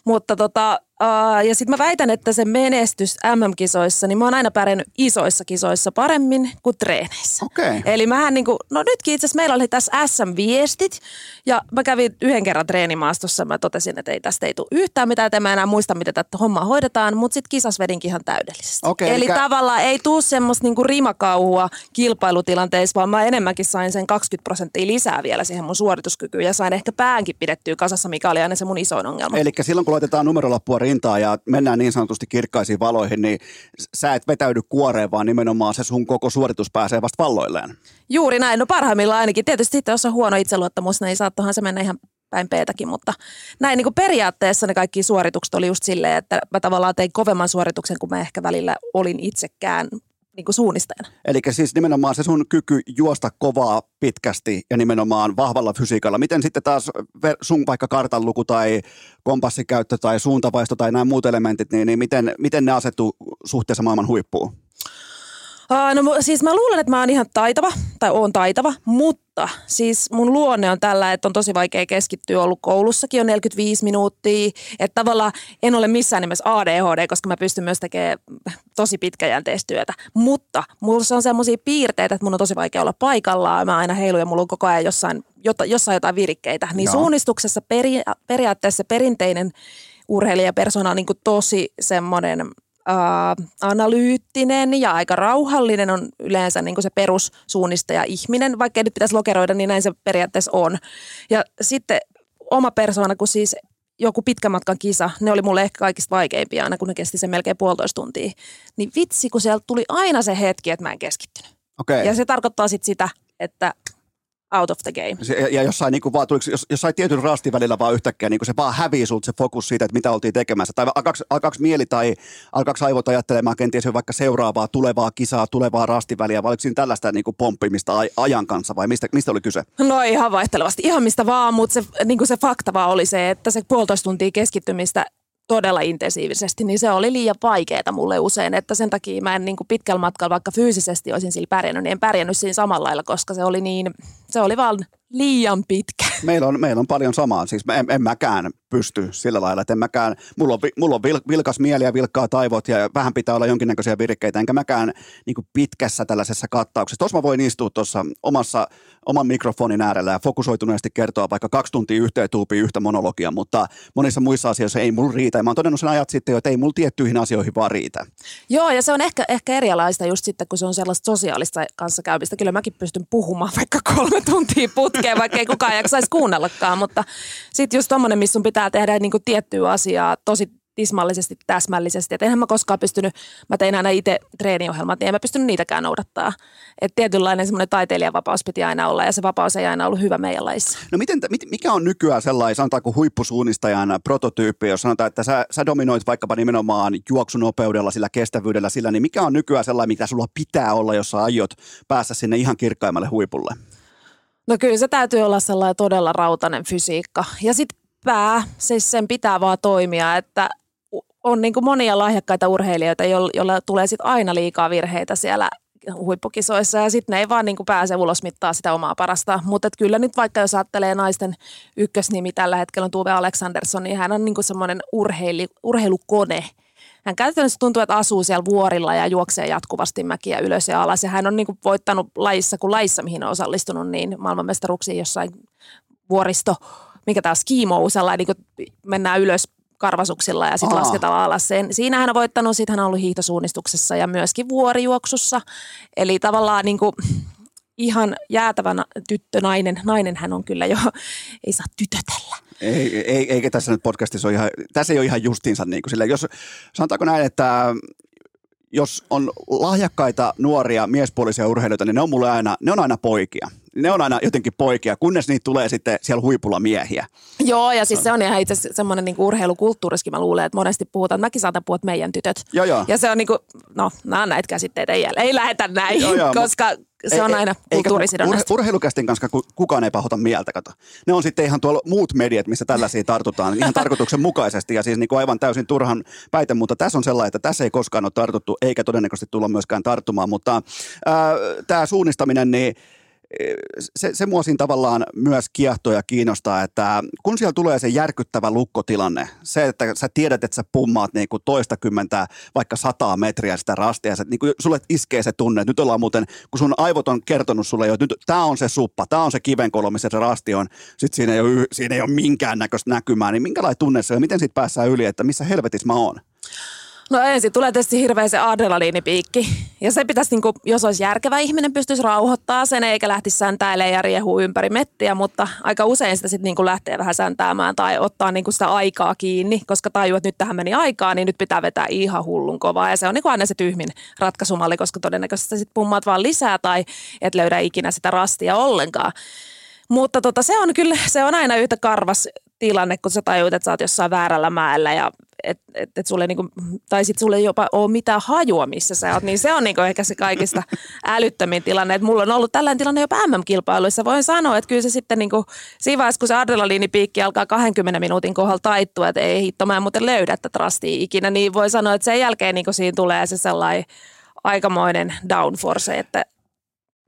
Mutta tota, Uh, ja sitten mä väitän, että se menestys MM-kisoissa, niin mä oon aina pärjännyt isoissa kisoissa paremmin kuin treeneissä. Okay. Eli mähän niinku, no nytkin itse asiassa meillä oli tässä SM-viestit ja mä kävin yhden kerran treenimaastossa. Mä totesin, että ei tästä ei tule yhtään mitään, että mä enää muista, miten tätä hommaa hoidetaan, mutta sitten kisas vedinkin ihan täydellisesti. Okay, eli, eli tavallaan ei tule semmoista niinku rimakauhua kilpailutilanteissa, vaan mä enemmänkin sain sen 20 prosenttia lisää vielä siihen mun suorituskykyyn ja sain ehkä päänkin pidettyä kasassa, mikä oli aina se mun isoin ongelma. Eli silloin kun laitetaan numerolappua rintaan ja mennään niin sanotusti kirkkaisiin valoihin, niin sä et vetäydy kuoreen, vaan nimenomaan se sun koko suoritus pääsee vasta valloilleen. Juuri näin, no parhaimmillaan ainakin. Tietysti sitten jos on huono itseluottamus, niin saattohan se mennä ihan päin peetäkin, mutta näin niin kuin periaatteessa ne kaikki suoritukset oli just silleen, että mä tavallaan tein kovemman suorituksen, kun mä ehkä välillä olin itsekään niin kuin suunnistajana. Eli siis nimenomaan se sun kyky juosta kovaa pitkästi ja nimenomaan vahvalla fysiikalla. Miten sitten taas sun vaikka kartanluku tai kompassikäyttö tai suuntavaisto tai nämä muut elementit, niin, niin miten, miten ne asettuu suhteessa maailman huippuun? No siis mä luulen, että mä oon ihan taitava, tai oon taitava, mutta siis mun luonne on tällä, että on tosi vaikea keskittyä ollut koulussakin on 45 minuuttia. Että tavallaan en ole missään nimessä ADHD, koska mä pystyn myös tekemään tosi pitkäjänteistä työtä. Mutta mulla on semmoisia piirteitä, että mun on tosi vaikea olla paikallaan. Mä aina heilun ja mulla on koko ajan jossain, jossain jotain virikkeitä. Niin no. suunnistuksessa peri, periaatteessa perinteinen urheilijapersona on niin tosi semmoinen – äh, analyyttinen ja aika rauhallinen on yleensä niin kuin se perussuunnistaja ihminen, vaikka ei nyt pitäisi lokeroida, niin näin se periaatteessa on. Ja sitten oma persoona, kun siis joku pitkän matkan kisa, ne oli mulle ehkä kaikista vaikeimpia aina, kun ne kesti sen melkein puolitoista tuntia. Niin vitsi, kun sieltä tuli aina se hetki, että mä en keskittynyt. Okay. Ja se tarkoittaa sitten sitä, että out of the game. Se, ja jossain, niin kuin vaan, tuliko, jos, jossain tietyn rastin välillä vaan yhtäkkiä niin kuin se vaan hävii sulta se fokus siitä, että mitä oltiin tekemässä. Tai alkaako, alkaako mieli tai alkaako aivot ajattelemaan kenties jo vaikka seuraavaa tulevaa kisaa, tulevaa rastiväliä, vai oliko siinä tällaista niin kuin pomppimista ajan kanssa vai mistä, mistä oli kyse? No ihan vaihtelevasti, ihan mistä vaan, mutta se, niin kuin se fakta vaan oli se, että se puolitoista tuntia keskittymistä todella intensiivisesti, niin se oli liian vaikeaa mulle usein, että sen takia mä en niin kuin pitkällä matkalla, vaikka fyysisesti olisin sillä pärjännyt, niin en pärjännyt siinä samalla lailla, koska se oli niin, se oli vaan liian pitkä. Meillä on, meillä on paljon samaa. Siis en, en mäkään pysty sillä lailla, että en mäkään, mulla on, mulla on vilkas mieli ja vilkkaa taivot ja vähän pitää olla jonkinnäköisiä virkkeitä, enkä mäkään niin pitkässä tällaisessa kattauksessa. Tuossa mä voin istua tuossa omassa, oman mikrofonin äärellä ja fokusoituneesti kertoa vaikka kaksi tuntia yhteen tuupiin yhtä monologia, mutta monissa muissa asioissa ei mulla riitä. Ja mä oon todennut sen ajat sitten jo, että ei mulla tiettyihin asioihin vaan riitä. Joo, ja se on ehkä, ehkä erilaista just sitten, kun se on sellaista sosiaalista kanssakäymistä. Kyllä mäkin pystyn puhumaan vaikka kolme tuntia putkeen, vaikka ei kukaan jaksaisi kuunnellakaan, mutta sitten just tommonen, missä sun pitää tehdä niin kuin tiettyä asiaa tosi tismallisesti, täsmällisesti. Että enhän mä koskaan pystynyt, mä tein aina itse treeniohjelmat, niin en mä pystynyt niitäkään noudattaa. Että tietynlainen semmoinen taiteilijavapaus piti aina olla ja se vapaus ei aina ollut hyvä meidän laissa. No miten, mikä on nykyään sellainen, sanotaanko huippusuunnistajan prototyyppi, jos sanotaan, että sä, sä dominoit vaikkapa nimenomaan juoksunopeudella, sillä kestävyydellä, sillä, niin mikä on nykyään sellainen, mitä sulla pitää olla, jos sä aiot päästä sinne ihan kirkkaimmalle huipulle? No kyllä se täytyy olla sellainen todella rautainen fysiikka. Ja sitten pää, siis sen pitää vaan toimia, että on niin kuin monia lahjakkaita urheilijoita, joilla tulee sit aina liikaa virheitä siellä huippukisoissa ja sitten ne ei vaan niin kuin pääse ulosmittaa sitä omaa parasta. Mutta kyllä nyt vaikka jos ajattelee naisten ykkösnimi tällä hetkellä on Tuve Aleksandersson, niin hän on niin semmoinen urheili, urheilukone. Hän käytännössä tuntuu, että asuu siellä vuorilla ja juoksee jatkuvasti mäkiä ylös ja alas. Ja hän on niin kuin voittanut lajissa kuin lajissa, mihin on osallistunut, niin maailmanmestaruuksiin jossain vuoristo mikä tämä skimo, sellainen niin kuin mennään ylös karvasuksilla ja sitten lasketaan alas sen. Siinä hän on voittanut, sitten hän on ollut hiihtosuunnistuksessa ja myöskin vuorijuoksussa. Eli tavallaan niin kuin, ihan jäätävä tyttö, nainen. Nainen hän on kyllä jo, ei saa tytötellä. Ei, ei, eikä tässä nyt podcastissa ole ihan, tässä ei ole ihan justiinsa niin kuin sille, jos sanotaanko näin, että jos on lahjakkaita nuoria miespuolisia urheilijoita, niin ne on mulle aina, ne on aina poikia. Ne on aina jotenkin poikia, kunnes niitä tulee sitten siellä huipulla miehiä. Joo, ja siis se on ihan itse asiassa semmoinen niin urheilukulttuuriskin, mä luulen, että monesti puhutaan, että mäkin saatan puhua, että meidän tytöt. Joo, joo. Ja se on niin kuin, no, nämä on näitä käsitteitä, ei, ei lähetä näin, joo, joo, koska se on aina kulttuurisidonnaista. Ur, urheilukästin kanssa kukaan ei pahota mieltä, kato. Ne on sitten ihan tuolla muut mediat, missä tällaisia tartutaan ihan tarkoituksenmukaisesti ja siis niin kuin aivan täysin turhan päite, mutta tässä on sellainen, että tässä ei koskaan ole tartuttu eikä todennäköisesti tulla myöskään tarttumaan, mutta äh, tämä suunnistaminen, niin se, se mua siinä tavallaan myös kiehtoo ja kiinnostaa, että kun siellä tulee se järkyttävä lukkotilanne, se, että sä tiedät, että sä pummaat niin kuin toista kymmentä, vaikka sataa metriä sitä rastia, sä, niin kuin sulle iskee se tunne, että nyt ollaan muuten, kun sun aivot on kertonut sulle jo, että nyt tämä on se suppa, tämä on se kivenkolo, missä se rasti on, sitten siinä ei ole, siinä ei ole minkäännäköistä näkymää, niin minkälainen tunne se on, miten siitä päässään yli, että missä helvetissä mä oon? No ensin tulee tietysti hirveä se adrenaliinipiikki. Ja se pitäisi, niin kuin, jos olisi järkevä ihminen, pystyisi rauhoittaa sen eikä lähtisi säntäilemään ja riehuu ympäri mettiä, mutta aika usein sitä sitten niin lähtee vähän säntäämään tai ottaa niin kuin sitä aikaa kiinni, koska tajuu, että nyt tähän meni aikaa, niin nyt pitää vetää ihan hullun kovaa. Ja se on niin kuin aina se tyhmin ratkaisumalli, koska todennäköisesti sitten pummaat vaan lisää tai et löydä ikinä sitä rastia ollenkaan. Mutta tota, se on kyllä, se on aina yhtä karvas tilanne, kun sä tajuut, että sä oot jossain väärällä mäellä ja että et, et sulle niinku, tai sitten sulle ei jopa ole mitään hajua, missä sä oot, niin se on niinku ehkä se kaikista älyttömin tilanne. Et mulla on ollut tällainen tilanne jopa MM-kilpailuissa. Voin sanoa, että kyllä se sitten niinku, siinä vaiheessa, kun se adrenaliinipiikki alkaa 20 minuutin kohdalla taittua, että ei hitto, mä en muuten löydä tätä trustia ikinä, niin voi sanoa, että sen jälkeen niinku siinä tulee se sellainen aikamoinen downforce, että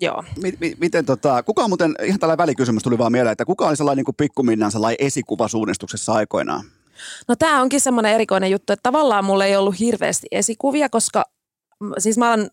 Joo. M- miten tota, kuka on muuten, ihan tällainen välikysymys tuli vaan mieleen, että kuka oli sellainen niin pikkuminnan sellainen esikuva suunnistuksessa aikoinaan? No tämä onkin semmoinen erikoinen juttu, että tavallaan mulla ei ollut hirveästi esikuvia, koska siis mä olen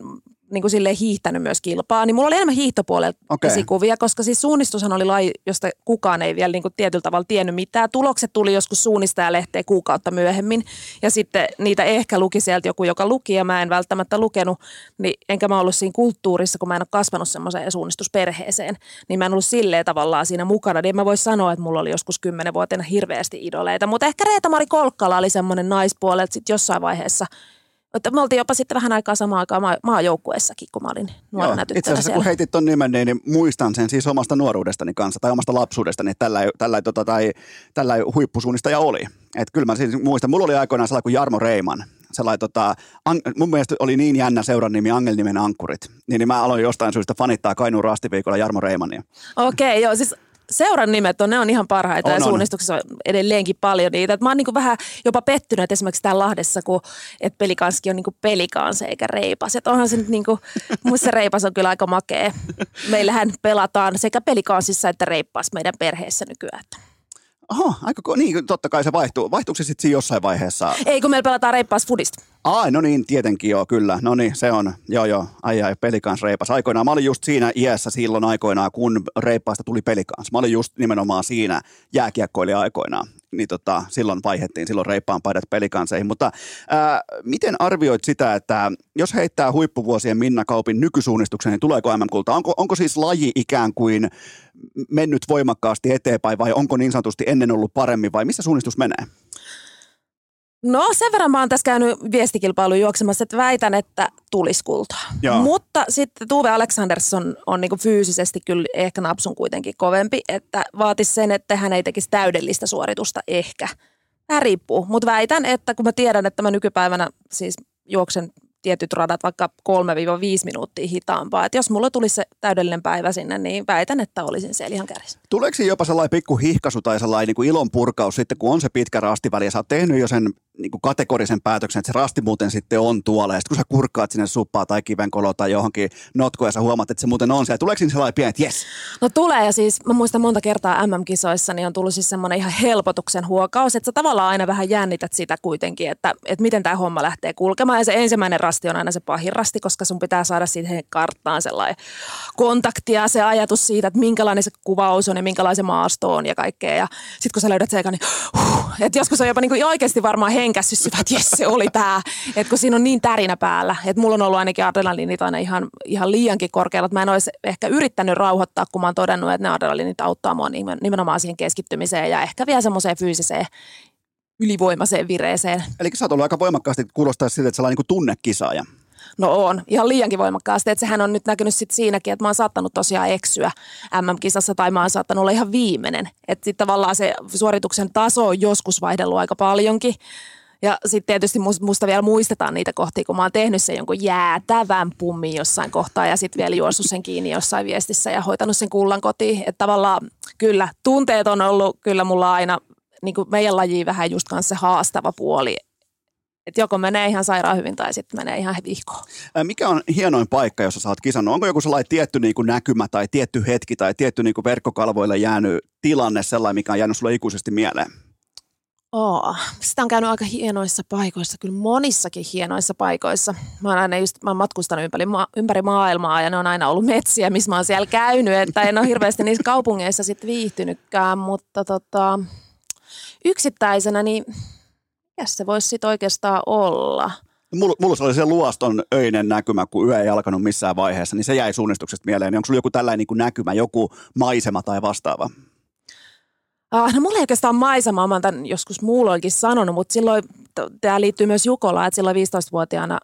niin kuin silleen hiihtänyt myös kilpaa, niin mulla oli enemmän hiihtopuolella okay. esikuvia, koska siis suunnistushan oli laji, josta kukaan ei vielä niin kuin tietyllä tavalla tiennyt mitään. Tulokset tuli joskus suunnistajalehteen kuukautta myöhemmin ja sitten niitä ehkä luki sieltä joku, joka luki ja mä en välttämättä lukenut, niin enkä mä ollut siinä kulttuurissa, kun mä en ole kasvanut semmoiseen suunnistusperheeseen, niin mä en ollut silleen tavallaan siinä mukana. Niin mä voisi sanoa, että mulla oli joskus kymmenenvuotiaana hirveästi idoleita, mutta ehkä Reeta-Mari Kolkkala oli semmoinen naispuolelta sitten jossain vaiheessa – mutta me oltiin jopa sitten vähän aikaa samaan aikaan maa, maajoukkueessakin, kun mä olin nuorena Joo, Itse asiassa kun heitit ton nimen, niin, niin muistan sen siis omasta nuoruudestani kanssa tai omasta lapsuudestani, että tällä, tällä, tota, tai, tällä huippusuunnistaja oli. Et kyllä mä siis muistan, mulla oli aikoinaan sellainen kuin Jarmo Reiman, sellainen, tota, an, mun mielestä oli niin jännä seuran nimi Angelnimen Ankkurit, niin, niin mä aloin jostain syystä fanittaa Kainuun rastiviikolla Jarmo Reimania. Okei, okay, joo, siis seuran nimet on, ne on ihan parhaita on, ja suunnistuksessa on edelleenkin paljon niitä. Et mä oon niin vähän jopa pettynyt että esimerkiksi täällä Lahdessa, kun et pelikanski on niin pelikaanse eikä reipas. Et onhan se nyt niin kuin, musta reipas on kyllä aika makea. Meillähän pelataan sekä pelikansissa että reippas meidän perheessä nykyään. Oho, aika, niin totta kai se vaihtuu. Vaihtuuko se sitten jossain vaiheessa? Ei, kun meillä pelataan reippaas fudista. Ai, no niin, tietenkin joo, kyllä. No niin, se on, joo joo, ai ai, pelikans reipas. Aikoinaan, mä olin just siinä iässä silloin aikoinaan, kun reippaasta tuli pelikans. Mä olin just nimenomaan siinä jääkiekkoili aikoinaan. Niin tota, silloin vaihettiin, silloin reippaan paidat pelikanseihin. Mutta ää, miten arvioit sitä, että jos heittää huippuvuosien Minna Kaupin nykysuunnistuksen, niin tuleeko MM-kulta? Onko, onko siis laji ikään kuin mennyt voimakkaasti eteenpäin vai onko niin sanotusti ennen ollut paremmin vai missä suunnistus menee? No sen verran mä oon tässä käynyt viestikilpailu juoksemassa, että väitän, että tulisi kultaa. Joo. Mutta sitten Tuve Aleksandersson on niinku fyysisesti kyllä ehkä napsun kuitenkin kovempi, että vaatisi sen, että hän ei tekisi täydellistä suoritusta ehkä. Vähän riippuu, mutta väitän, että kun mä tiedän, että mä nykypäivänä siis juoksen tietyt radat vaikka 3-5 minuuttia hitaampaa. Et jos mulla tulisi se täydellinen päivä sinne, niin väitän, että olisin siellä ihan kärjessä. Tuleeko jopa sellainen pikku hihkasu tai sellainen niin kuin ilon purkaus sitten, kun on se pitkä rastiväli ja sä oot tehnyt jo sen niin kuin kategorisen päätöksen, että se rasti muuten sitten on tuolla. Ja sitten kun sä kurkkaat sinne suppaa tai kivenkoloa tai johonkin notkoon ja sä huomaat, että se muuten on siellä. Tuleeko siinä sellainen pieni, että yes? No tulee ja siis mä muistan monta kertaa MM-kisoissa, niin on tullut siis semmoinen ihan helpotuksen huokaus, että sä tavallaan aina vähän jännität sitä kuitenkin, että, että miten tämä homma lähtee kulkemaan. Ja se ensimmäinen rasti on aina se pahin rasti, koska sun pitää saada siihen karttaan sellainen kontaktia, se ajatus siitä, että minkälainen se kuvaus on ja minkälainen maasto on ja kaikkea. Ja sitten kun sä löydät sen, niin huh, että joskus on jopa niin oikeasti varmaan henkässyt että jes se oli tämä. Että kun siinä on niin tärinä päällä, että mulla on ollut ainakin adrenaliinit aina ihan, ihan liiankin korkealla. Että mä en olisi ehkä yrittänyt rauhoittaa, kun mä oon todennut, että ne adrenaliinit auttaa mua nimenomaan siihen keskittymiseen ja ehkä vielä semmoiseen fyysiseen ylivoimaiseen vireeseen. Eli sä oot ollut aika voimakkaasti kuulostaa siltä, että sellainen niin tunnekisaaja. No on, ihan liiankin voimakkaasti. Että sehän on nyt näkynyt sit siinäkin, että mä oon saattanut tosiaan eksyä MM-kisassa tai mä oon saattanut olla ihan viimeinen. Että sitten tavallaan se suorituksen taso on joskus vaihdellut aika paljonkin. Ja sitten tietysti musta vielä muistetaan niitä kohtia, kun mä oon tehnyt sen jonkun jäätävän pummin jossain kohtaa ja sitten vielä juossut sen kiinni jossain viestissä ja hoitanut sen kullan kotiin. Että tavallaan kyllä tunteet on ollut kyllä mulla aina niin kuin meidän lajiin vähän just kanssa se haastava puoli. Että joko menee ihan sairaan hyvin tai sitten menee ihan vihkoon. Mikä on hienoin paikka, jossa sä oot kisannut? Onko joku sellainen tietty niin kuin näkymä tai tietty hetki tai tietty niin kuin verkkokalvoille jäänyt tilanne sellainen, mikä on jäänyt sulle ikuisesti mieleen? Oo, sitä on käynyt aika hienoissa paikoissa, kyllä monissakin hienoissa paikoissa. Mä oon aina just, mä oon matkustanut ympäri, ma- ympäri maailmaa ja ne on aina ollut metsiä, missä mä oon siellä käynyt, että en ole hirveästi niissä kaupungeissa sitten viihtynytkään, mutta tota, yksittäisenä, niin mikä se voisi sitten oikeastaan olla? Mulla, mulla oli se luoston öinen näkymä, kun yö ei alkanut missään vaiheessa, niin se jäi suunnistuksesta mieleen. Onko sulla joku tällainen niin kuin näkymä, joku maisema tai vastaava? Ah, no mulla ei oikeastaan maisema, mä tämän joskus muulloinkin sanonut, mutta silloin, tämä liittyy myös Jukolaan, että silloin 15-vuotiaana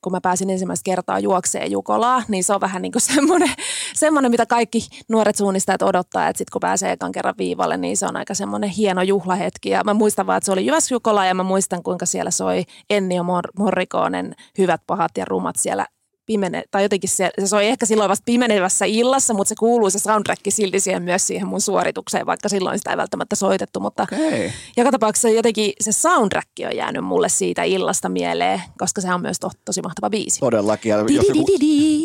kun mä pääsin ensimmäistä kertaa juokseen Jukolaa, niin se on vähän niin kuin semmoinen, semmoinen, mitä kaikki nuoret suunnistajat odottaa, että sitten kun pääsee ekan kerran viivalle, niin se on aika semmoinen hieno juhlahetki. Ja mä muistan vaan, että se oli Jyväs Jukola ja mä muistan, kuinka siellä soi Ennio Mor- Morrikoonen hyvät, pahat ja rumat siellä pimene, tai jotenkin se, se soi ehkä silloin vasta pimenevässä illassa, mutta se kuuluu se soundtrack silti siihen myös siihen mun suoritukseen, vaikka silloin sitä ei välttämättä soitettu, mutta Okay. joka tapauksessa jotenkin se soundtrack on jäänyt mulle siitä illasta mieleen, koska se on myös to, tosi mahtava biisi. Todellakin. Ja jos joku,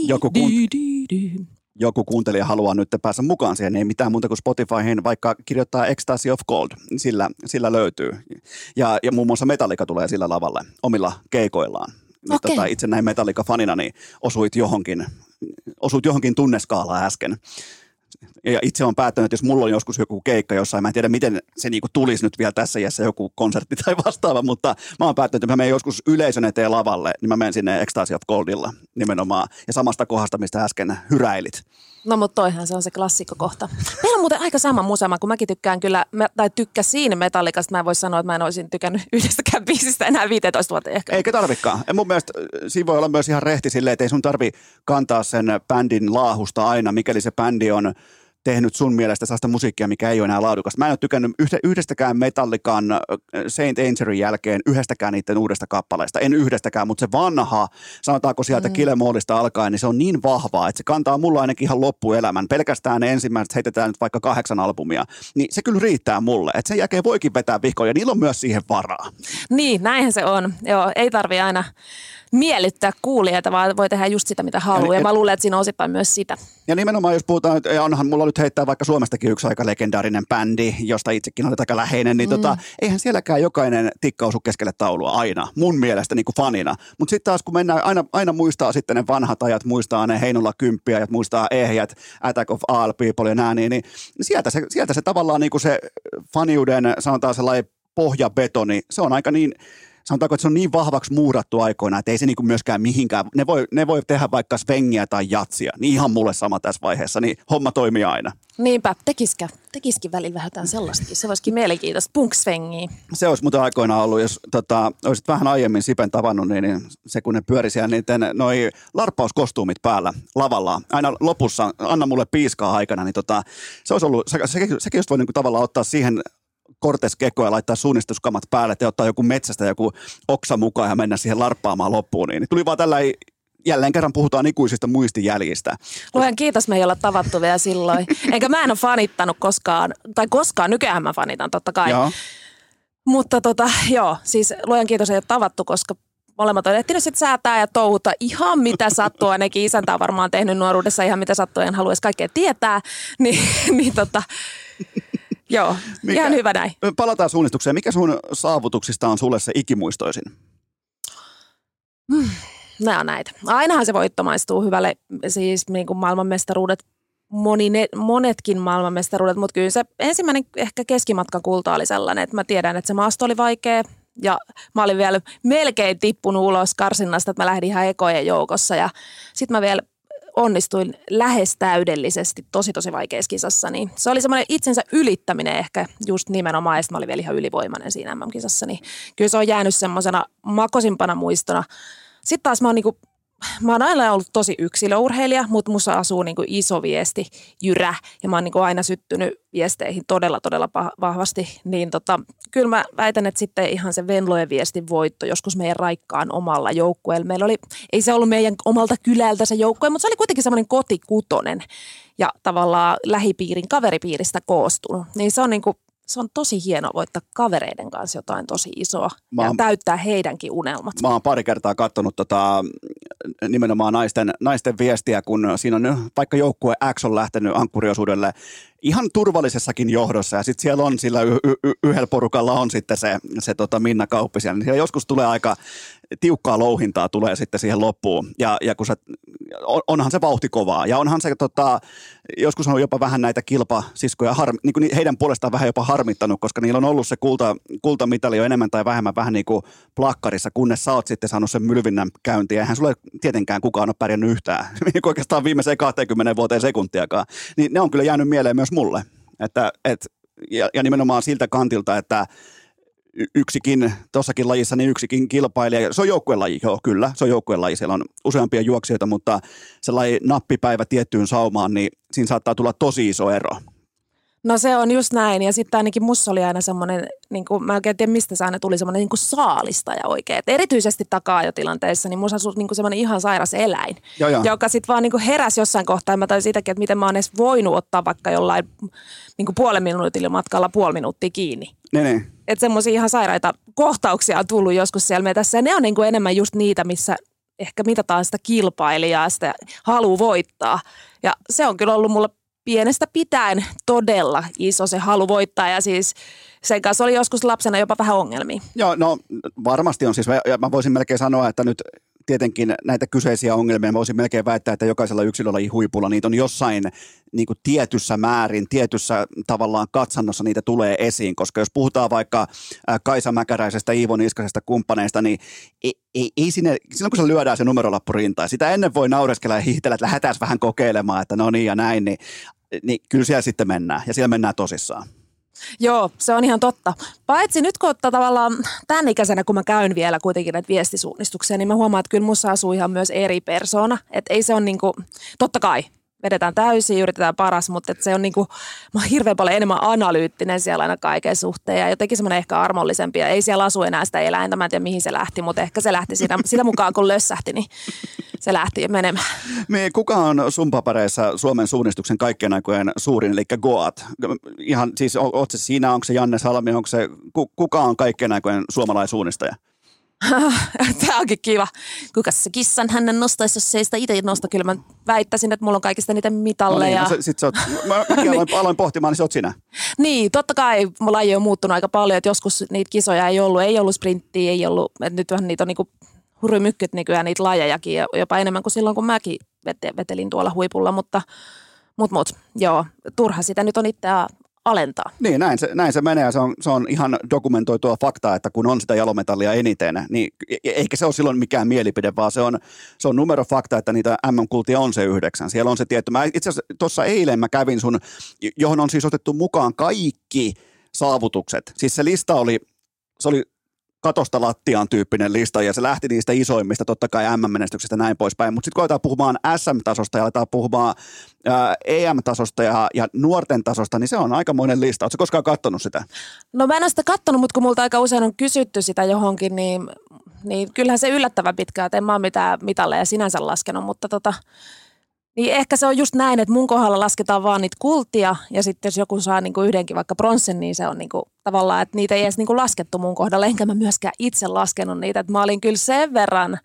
joku kuun- joku kuuntelija haluaa nyt päästä mukaan siihen, niin ei mitään muuta kuin Spotifyhin, vaikka kirjoittaa Ecstasy of Gold, sillä, sillä löytyy. Ja, ja muun muassa Metallica tulee sillä lavalle omilla keikoillaan. Okei. tota, itse näin Metallica-fanina, niin osuit johonkin, osuit johonkin tunneskaalaan äsken. Ja itse on päättänyt, että jos mulla on joskus joku keikka jossain, mä en tiedä miten se niinku tulisi nyt vielä tässä iässä joku konsertti tai vastaava, mutta mä oon päättänyt, että mä menen joskus yleisön eteen lavalle, niin mä menen sinne Ecstasy of Goldilla nimenomaan. Ja samasta kohdasta, mistä äsken hyräilit. No mutta toihan se on se klassikko kohta. Meillä on muuten aika sama musema, kun mäkin tykkään kyllä, me- tai tykkäsin Metallicasta. Mä en voi sanoa, että mä en olisi tykännyt yhdestäkään biisistä enää 15 vuotta ehkä. Eikä tarvikaan. Ja mun mielestä äh, siinä voi olla myös ihan rehti silleen, että ei sun tarvi kantaa sen bändin laahusta aina, mikäli se bändi on tehnyt sun mielestä sellaista musiikkia, mikä ei ole enää laadukasta. Mä en ole tykännyt yhdestäkään Metallican äh, Saint Angerin jälkeen yhdestäkään niiden uudesta kappaleesta. En yhdestäkään, mutta se vanha, sanotaanko sieltä mm. Kilemoolista alkaen, niin se on niin vahvaa, että se kantaa mulla ainakin ihan loppuelämän. Pelkästään ne ensimmäiset heitetään nyt vaikka kahdeksan albumia, niin se kyllä riittää mulle. Että sen jälkeen voikin vetää vihkoja, ja niillä on myös siihen varaa. Niin, näinhän se on. Joo, ei tarvi aina miellyttää kuulijoita, vaan voi tehdä just sitä, mitä haluaa. Ja et- mä luulen, että siinä on osittain myös sitä. Ja nimenomaan jos puhutaan, että ja onhan mulla nyt heittää vaikka Suomestakin yksi aika legendaarinen bändi, josta itsekin olet aika läheinen, niin mm. tota, eihän sielläkään jokainen tikka osu keskelle taulua aina, mun mielestä niin kuin fanina. Mutta sitten taas kun mennään, aina, aina muistaa sitten ne vanhat ajat, muistaa ne Heinola kymppiajat, muistaa ehjät, Attack of All People ja nää, niin, niin sieltä, se, sieltä se tavallaan niin kuin se faniuden, sanotaan sellainen pohjabetoni, se on aika niin, sanotaanko, että se on niin vahvaksi muurattu aikoina, että ei se niinku myöskään mihinkään, ne voi, ne voi tehdä vaikka svengiä tai jatsia, niin ihan mulle sama tässä vaiheessa, niin homma toimii aina. Niinpä, tekiskä, tekisikin välillä vähän jotain sellaistakin. Se olisikin mielenkiintoista. Punksvengiä. Se olisi muuten aikoinaan ollut, jos tota, olisit vähän aiemmin Sipen tavannut, niin, niin se kun ne pyöri siellä niiden noi larppauskostuumit päällä lavalla, aina lopussa, anna mulle piiskaa aikana, niin tota, se olisi ollut, se, se, sekin just voi niinku tavallaan ottaa siihen Cortes Keko ja laittaa suunnistuskamat päälle ja ottaa joku metsästä joku oksa mukaan ja mennä siihen larppaamaan loppuun. Niin tuli vaan tällä jälleen kerran puhutaan ikuisista muistijäljistä. Luojan kiitos, me ei olla tavattu vielä silloin. Enkä mä en ole fanittanut koskaan, tai koskaan, nykyään mä fanitan totta kai. Joo. Mutta tota, joo, siis luojan kiitos ei ole tavattu, koska molemmat on ehtinyt sit säätää ja touhuta ihan mitä sattuu. Ainakin isäntä on varmaan tehnyt nuoruudessa ihan mitä sattuu, en halua edes kaikkea tietää. Niin, niin tota, joo, Mikä- ihan hyvä näin. Palataan suunnistukseen. Mikä sun saavutuksista on sulle se ikimuistoisin? Nämä on näitä. Ainahan se voitto maistuu hyvälle, siis niin kuin maailmanmestaruudet, moni, monetkin maailmanmestaruudet, mutta kyllä se ensimmäinen ehkä keskimatkan kulta oli sellainen, että mä tiedän, että se maasto oli vaikea ja mä olin vielä melkein tippunut ulos karsinnasta, että mä lähdin ihan ekojen joukossa ja sitten mä vielä onnistuin lähes täydellisesti tosi tosi vaikeassa kisassa, niin se oli semmoinen itsensä ylittäminen ehkä just nimenomaan, sitten mä olin vielä ihan ylivoimainen siinä MM-kisassa, niin kyllä se on jäänyt semmoisena makosimpana muistona. Sitten taas mä oon niinku, mä oon aina ollut tosi yksilöurheilija, mutta musta asuu niinku iso viesti, jyrä, ja mä oon niinku aina syttynyt viesteihin todella, todella vahvasti, niin tota, kyllä mä väitän, että sitten ihan se Venlojen viestin voitto joskus meidän raikkaan omalla joukkueella. Meillä oli, ei se ollut meidän omalta kylältä se joukkue, mutta se oli kuitenkin semmoinen kotikutonen ja tavallaan lähipiirin, kaveripiiristä koostunut. Niin se on niinku, se on tosi hieno voittaa kavereiden kanssa jotain tosi isoa Mä ja oon- täyttää heidänkin unelmat. Mä oon pari kertaa katsonut tota, nimenomaan naisten, naisten viestiä, kun siinä on vaikka joukkue X on lähtenyt ankkuriosuudelle ihan turvallisessakin johdossa ja sitten siellä on sillä y- y- yhdellä porukalla on sitten se, se tota Minna Kauppi siellä, niin siellä joskus tulee aika tiukkaa louhintaa tulee sitten siihen loppuun ja, ja kun sä, on, onhan se vauhti kovaa ja onhan se tota, joskus on jopa vähän näitä kilpasiskoja har, niin kuin heidän puolestaan vähän jopa harmittanut, koska niillä on ollut se kulta, kultamitali jo enemmän tai vähemmän vähän niin kuin plakkarissa, kunnes sä oot sitten saanut sen mylvinnän käyntiin. Eihän sulle tietenkään kukaan ole pärjännyt yhtään, oikeastaan viimeiseen 20 vuoteen sekuntiakaan. Niin ne on kyllä jäänyt mieleen myös mulle. Että, et, ja, ja nimenomaan siltä kantilta, että yksikin, tuossakin lajissa, niin yksikin kilpailija, se on joukkuelaji, joo kyllä, se on joukkuelaji, siellä on useampia juoksijoita, mutta sellainen nappipäivä tiettyyn saumaan, niin siinä saattaa tulla tosi iso ero. No se on just näin. Ja sitten ainakin musta oli aina semmoinen, niin kuin, mä oikein tiedä mistä se aina tuli, semmoinen niin saalistaja oikein. Et erityisesti takaa-ajotilanteessa, niin musta asui niin semmoinen ihan sairas eläin, Joo, joo. joka sitten vaan niin kuin heräsi jossain kohtaa. Ja mä tajusin sitäkin, että miten mä oon edes voinut ottaa vaikka jollain niin kuin puolen minuutin matkalla puoli minuuttia kiinni. Ne, ne. Että semmoisia ihan sairaita kohtauksia on tullut joskus siellä metässä. Ja ne on niin kuin enemmän just niitä, missä ehkä mitataan sitä kilpailijaa, sitä halu voittaa. Ja se on kyllä ollut mulla pienestä pitäen todella iso se halu voittaa. Ja siis sen kanssa oli joskus lapsena jopa vähän ongelmia. Joo, no varmasti on siis, ja mä voisin melkein sanoa, että nyt tietenkin näitä kyseisiä ongelmia voisin melkein väittää, että jokaisella yksilöllä huipulla niitä on jossain niin kuin tietyssä määrin, tietyssä tavallaan katsannossa niitä tulee esiin, koska jos puhutaan vaikka Kaisa Mäkäräisestä, Iivo Niskasesta kumppaneista, niin ei, ei, ei sinne, silloin kun se lyödään se numerolappu rintaan, sitä ennen voi naureskella ja hiihtellä, että lähdetään vähän kokeilemaan, että no niin ja näin, niin, niin kyllä siellä sitten mennään ja siellä mennään tosissaan. Joo, se on ihan totta. Paitsi nyt kun ottaa tavallaan tämän ikäisenä, kun mä käyn vielä kuitenkin näitä viestisuunnistuksia, niin mä huomaan, että kyllä musta asuu ihan myös eri persona. Että ei se on niinku, totta kai, vedetään täysin, yritetään paras, mutta se on niinku, mä oon hirveän paljon enemmän analyyttinen siellä aina kaiken suhteen ja jotenkin semmoinen ehkä armollisempi. Ja ei siellä asu enää sitä eläintä, mä en tiedä mihin se lähti, mutta ehkä se lähti sitä, sitä mukaan kun lössähti, niin se lähti menemään. Me, kuka on sun papereissa Suomen suunnistuksen kaikkien aikojen suurin, eli Goat? Ihan siis, on, siinä, onko se Janne Salmi, onko se, kuka on kaikkien aikojen suomalaisuunnistaja? Tämä onkin kiva. Kuka se kissan hänen nostaisi, jos ei sitä itse nosta? Kyllä mä väittäisin, että mulla on kaikista niitä mitalleja. No niin, no sit sä oot, mä, mäkin aloin, aloin pohtimaan, niin se oot sinä. Niin, totta kai laji on muuttunut aika paljon, että joskus niitä kisoja ei ollut, ei ollut sprinttiä, ei ollut, että nyt vähän niitä on niinku hurrymykkyt nykyään niitä lajejakin, ja jopa enemmän kuin silloin, kun mäkin vetelin tuolla huipulla, mutta mut, mut, joo, turha sitä nyt on itseä alentaa. Niin, näin se, näin se menee se on, se on ihan dokumentoitua faktaa, että kun on sitä jalometallia eniten, niin eikä se ole silloin mikään mielipide, vaan se on, se on numero fakta, että niitä MM-kultia on se yhdeksän. Siellä on se tietty. Mä itse asiassa tuossa eilen mä kävin sun, johon on siis otettu mukaan kaikki saavutukset. Siis se lista oli, se oli katosta lattiaan tyyppinen lista ja se lähti niistä isoimmista, totta kai M-menestyksestä näin poispäin. Mutta sitten kun aletaan puhumaan SM-tasosta ja aletaan puhumaan ää, EM-tasosta ja, ja nuorten tasosta, niin se on aikamoinen lista. Oletko koskaan katsonut sitä? No mä en ole sitä katsonut, mutta kun multa aika usein on kysytty sitä johonkin, niin, niin kyllähän se yllättävän pitkään, että en mä ole mitään mitalleja sinänsä laskenut, mutta tota, niin ehkä se on just näin, että mun kohdalla lasketaan vaan niitä kultia ja sitten jos joku saa niinku yhdenkin vaikka pronssin, niin se on niinku tavallaan, että niitä ei edes niinku laskettu mun kohdalla, enkä mä myöskään itse laskenut niitä. Että mä olin kyllä sen verran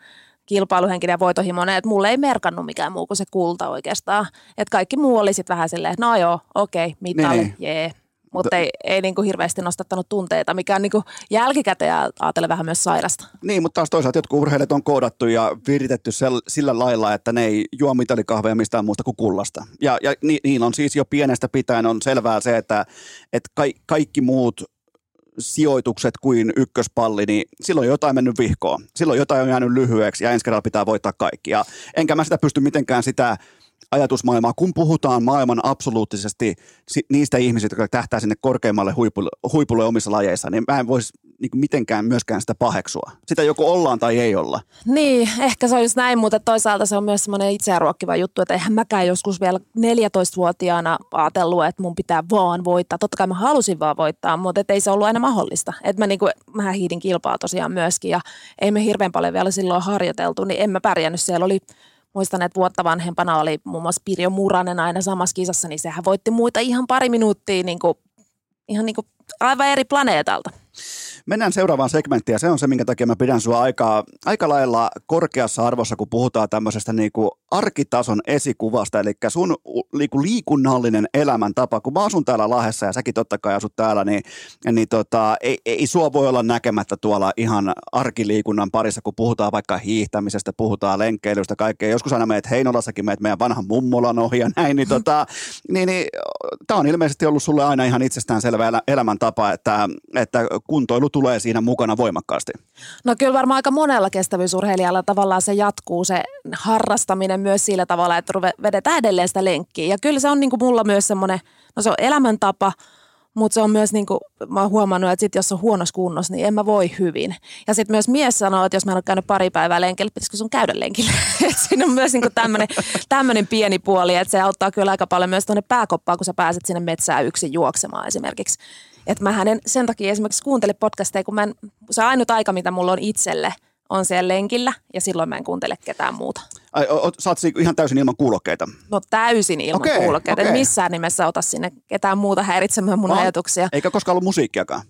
kilpailuhenkinen ja voitohimoinen, että mulle ei merkannut mikään muu kuin se kulta oikeastaan. Että kaikki muu oli sitten vähän silleen, että no joo, okei, okay, mitali, niin. jee. Mutta ei, ei niin kuin hirveästi nostattanut tunteita, mikä on niin kuin jälkikäteen ajatellen vähän myös sairasta. Niin, mutta taas toisaalta jotkut urheilijat on koodattu ja viritetty sel, sillä lailla, että ne ei juo mitalikahveja mistään muusta kuin kullasta. Ja, ja ni, niin on siis jo pienestä pitäen on selvää se, että, että ka, kaikki muut sijoitukset kuin ykköspalli, niin silloin jotain mennyt vihkoon. Silloin jotain on jäänyt lyhyeksi ja ensi kerralla pitää voittaa kaikki. Ja enkä mä sitä pysty mitenkään sitä ajatusmaailmaa, kun puhutaan maailman absoluuttisesti niistä ihmisistä, jotka tähtää sinne korkeimmalle huipulle, huipulle omissa lajeissa, niin mä en voisi niin mitenkään myöskään sitä paheksua. Sitä joko ollaan tai ei olla. Niin, ehkä se on just näin, mutta toisaalta se on myös semmoinen itseään ruokkiva juttu, että eihän mäkään joskus vielä 14-vuotiaana ajatellut, että mun pitää vaan voittaa. Totta kai mä halusin vaan voittaa, mutta ei se ollut aina mahdollista. Että mä, niin kuin, mä hiidin kilpaa tosiaan myöskin ja ei me hirveän paljon vielä silloin harjoiteltu, niin en mä pärjännyt. Siellä oli muistan, että vuotta vanhempana oli muun muassa Pirjo Muranen aina samassa kisassa, niin sehän voitti muita ihan pari minuuttia niin kuin, ihan niin kuin aivan eri planeetalta. Mennään seuraavaan segmenttiin ja se on se, minkä takia mä pidän sua aika, aika lailla korkeassa arvossa, kun puhutaan tämmöisestä niinku arkitason esikuvasta, eli sun niinku liikunnallinen elämäntapa. Kun mä asun täällä Lahdessa ja säkin totta kai asut täällä, niin, niin tota, ei, ei sua voi olla näkemättä tuolla ihan arkiliikunnan parissa, kun puhutaan vaikka hiihtämisestä, puhutaan lenkkeilystä, kaikkea. Joskus aina meet Heinolassakin, meet meidän vanhan mummolan ohi ja näin, niin, tota, niin, niin tämä on ilmeisesti ollut sulle aina ihan itsestäänselvä elämäntapa, että, että kuntoilu tulee siinä mukana voimakkaasti? No kyllä varmaan aika monella kestävyysurheilijalla tavallaan se jatkuu se harrastaminen myös sillä tavalla, että vedetään edelleen sitä lenkkiä. Ja kyllä se on niin kuin mulla myös semmoinen, no se on elämäntapa, Mutta se on myös, niin kuin, mä oon huomannut, että sit jos on huonossa kunnossa, niin en mä voi hyvin. Ja sitten myös mies sanoo, että jos mä en ole käynyt pari päivää lenkillä, pitäisikö sun käydä lenkillä? Siinä on myös niin tämmöinen pieni puoli, että se auttaa kyllä aika paljon myös tuonne pääkoppaan, kun sä pääset sinne metsään yksin juoksemaan esimerkiksi. Että mä en sen takia esimerkiksi kuuntele podcasteja, kun mä en, se ainut aika, mitä mulla on itselle, on siellä lenkillä ja silloin mä en kuuntele ketään muuta. Ai, o, sä oot siis ihan täysin ilman kuulokkeita? No täysin ilman okay, kuulokkeita. Okay. En missään nimessä ota sinne ketään muuta häiritsemään mun on. ajatuksia. Eikä koskaan ollut musiikkiakaan?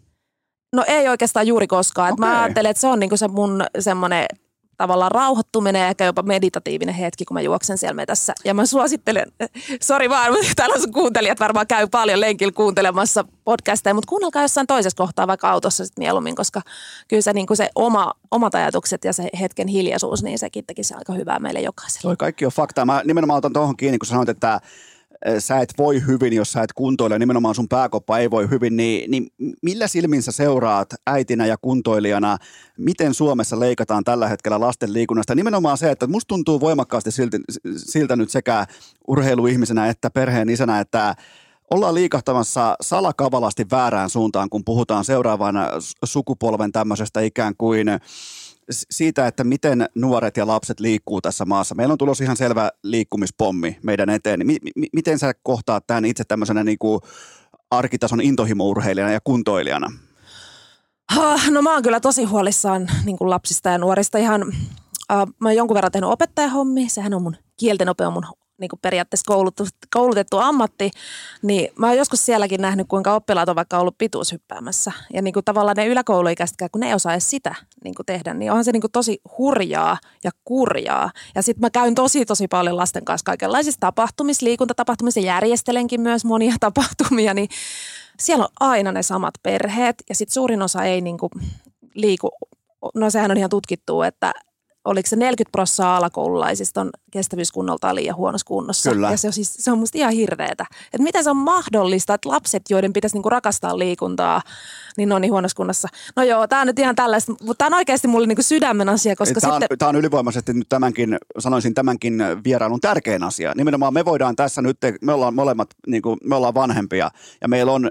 No ei oikeastaan juuri koskaan. Okay. mä ajattelen, että se on niinku se mun semmoinen tavallaan rauhoittuminen ja ehkä jopa meditatiivinen hetki, kun mä juoksen siellä metässä. Ja mä suosittelen, sori vaan, mutta täällä on kuuntelijat varmaan käy paljon lenkillä kuuntelemassa podcasteja, mutta kuunnelkaa jossain toisessa kohtaa vaikka autossa sitten mieluummin, koska kyllä se, niin kuin se oma, omat ajatukset ja se hetken hiljaisuus, niin sekin tekisi aika hyvää meille jokaiselle. Toi kaikki on faktaa. Mä nimenomaan otan tuohon kiinni, kun sanoit, että sä et voi hyvin, jos sä et kuntoile, nimenomaan sun pääkoppa ei voi hyvin, niin, niin millä silmin sä seuraat äitinä ja kuntoilijana, miten Suomessa leikataan tällä hetkellä lasten liikunnasta? Nimenomaan se, että musta tuntuu voimakkaasti siltä, siltä nyt sekä urheiluihmisenä että perheen isänä, että ollaan liikahtamassa salakavalasti väärään suuntaan, kun puhutaan seuraavan sukupolven tämmöisestä ikään kuin – siitä, että miten nuoret ja lapset liikkuu tässä maassa. Meillä on tulossa ihan selvä liikkumispommi meidän eteen. Mi- mi- miten sä kohtaat tämän itse tämmöisenä niin kuin arkitason intohimourheilijana ja kuntoilijana? No mä oon kyllä tosi huolissaan niin kuin lapsista ja nuorista. Ihan, äh, mä oon jonkun verran tehnyt opettajahommi. Sehän on mun kielten ope on mun niin kuin periaatteessa koulutettu, koulutettu ammatti, niin mä oon joskus sielläkin nähnyt, kuinka oppilaat on vaikka ollut pituushyppäämässä. Ja niin kuin tavallaan ne yläkouluikäiset, kun ne ei osaa edes sitä niin kuin tehdä, niin onhan se niin kuin tosi hurjaa ja kurjaa. Ja sitten mä käyn tosi tosi paljon lasten kanssa kaikenlaisissa tapahtumissa, liikuntatapahtumissa järjestelenkin myös monia tapahtumia, niin siellä on aina ne samat perheet ja sitten suurin osa ei niin kuin liiku no sehän on ihan tutkittu, että oliko se 40 prosenttia alakoululaisista on kestävyyskunnoltaan liian huonossa kunnossa. Kyllä. Ja se on, siis, se on musta ihan hirveetä. Että miten se on mahdollista, että lapset, joiden pitäisi niinku rakastaa liikuntaa, niin ne on niin huonossa kunnossa. No joo, tämä on nyt ihan tällaista, mutta tämä on oikeasti mulle niinku sydämen asia, koska tämä on, sitten... Tämä on ylivoimaisesti nyt tämänkin, sanoisin tämänkin vierailun tärkein asia. Nimenomaan me voidaan tässä nyt, me ollaan molemmat, niin kuin, me ollaan vanhempia ja meillä on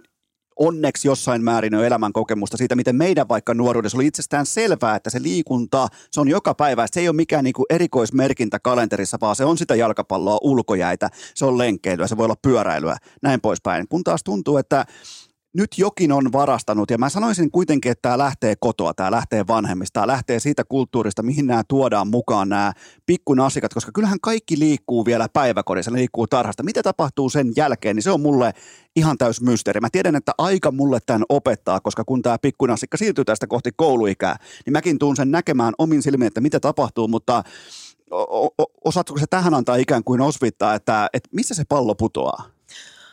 onneksi jossain määrin jo elämän kokemusta siitä, miten meidän vaikka nuoruudessa oli itsestään selvää, että se liikunta, se on joka päivä. Se ei ole mikään niin kuin erikoismerkintä kalenterissa, vaan se on sitä jalkapalloa, ulkojäitä, se on lenkkeilyä, se voi olla pyöräilyä, näin poispäin. Kun taas tuntuu, että nyt jokin on varastanut, ja mä sanoisin kuitenkin, että tämä lähtee kotoa, tämä lähtee vanhemmista, tämä lähtee siitä kulttuurista, mihin nämä tuodaan mukaan nämä pikkunasikat, koska kyllähän kaikki liikkuu vielä päiväkodissa, ne liikkuu tarhasta. Mitä tapahtuu sen jälkeen, niin se on mulle ihan täys mysteeri. Mä tiedän, että aika mulle tämän opettaa, koska kun tämä pikkunasikka siirtyy tästä kohti kouluikää, niin mäkin tuun sen näkemään omin silmin, että mitä tapahtuu, mutta osaatko se tähän antaa ikään kuin osvittaa, että, että missä se pallo putoaa?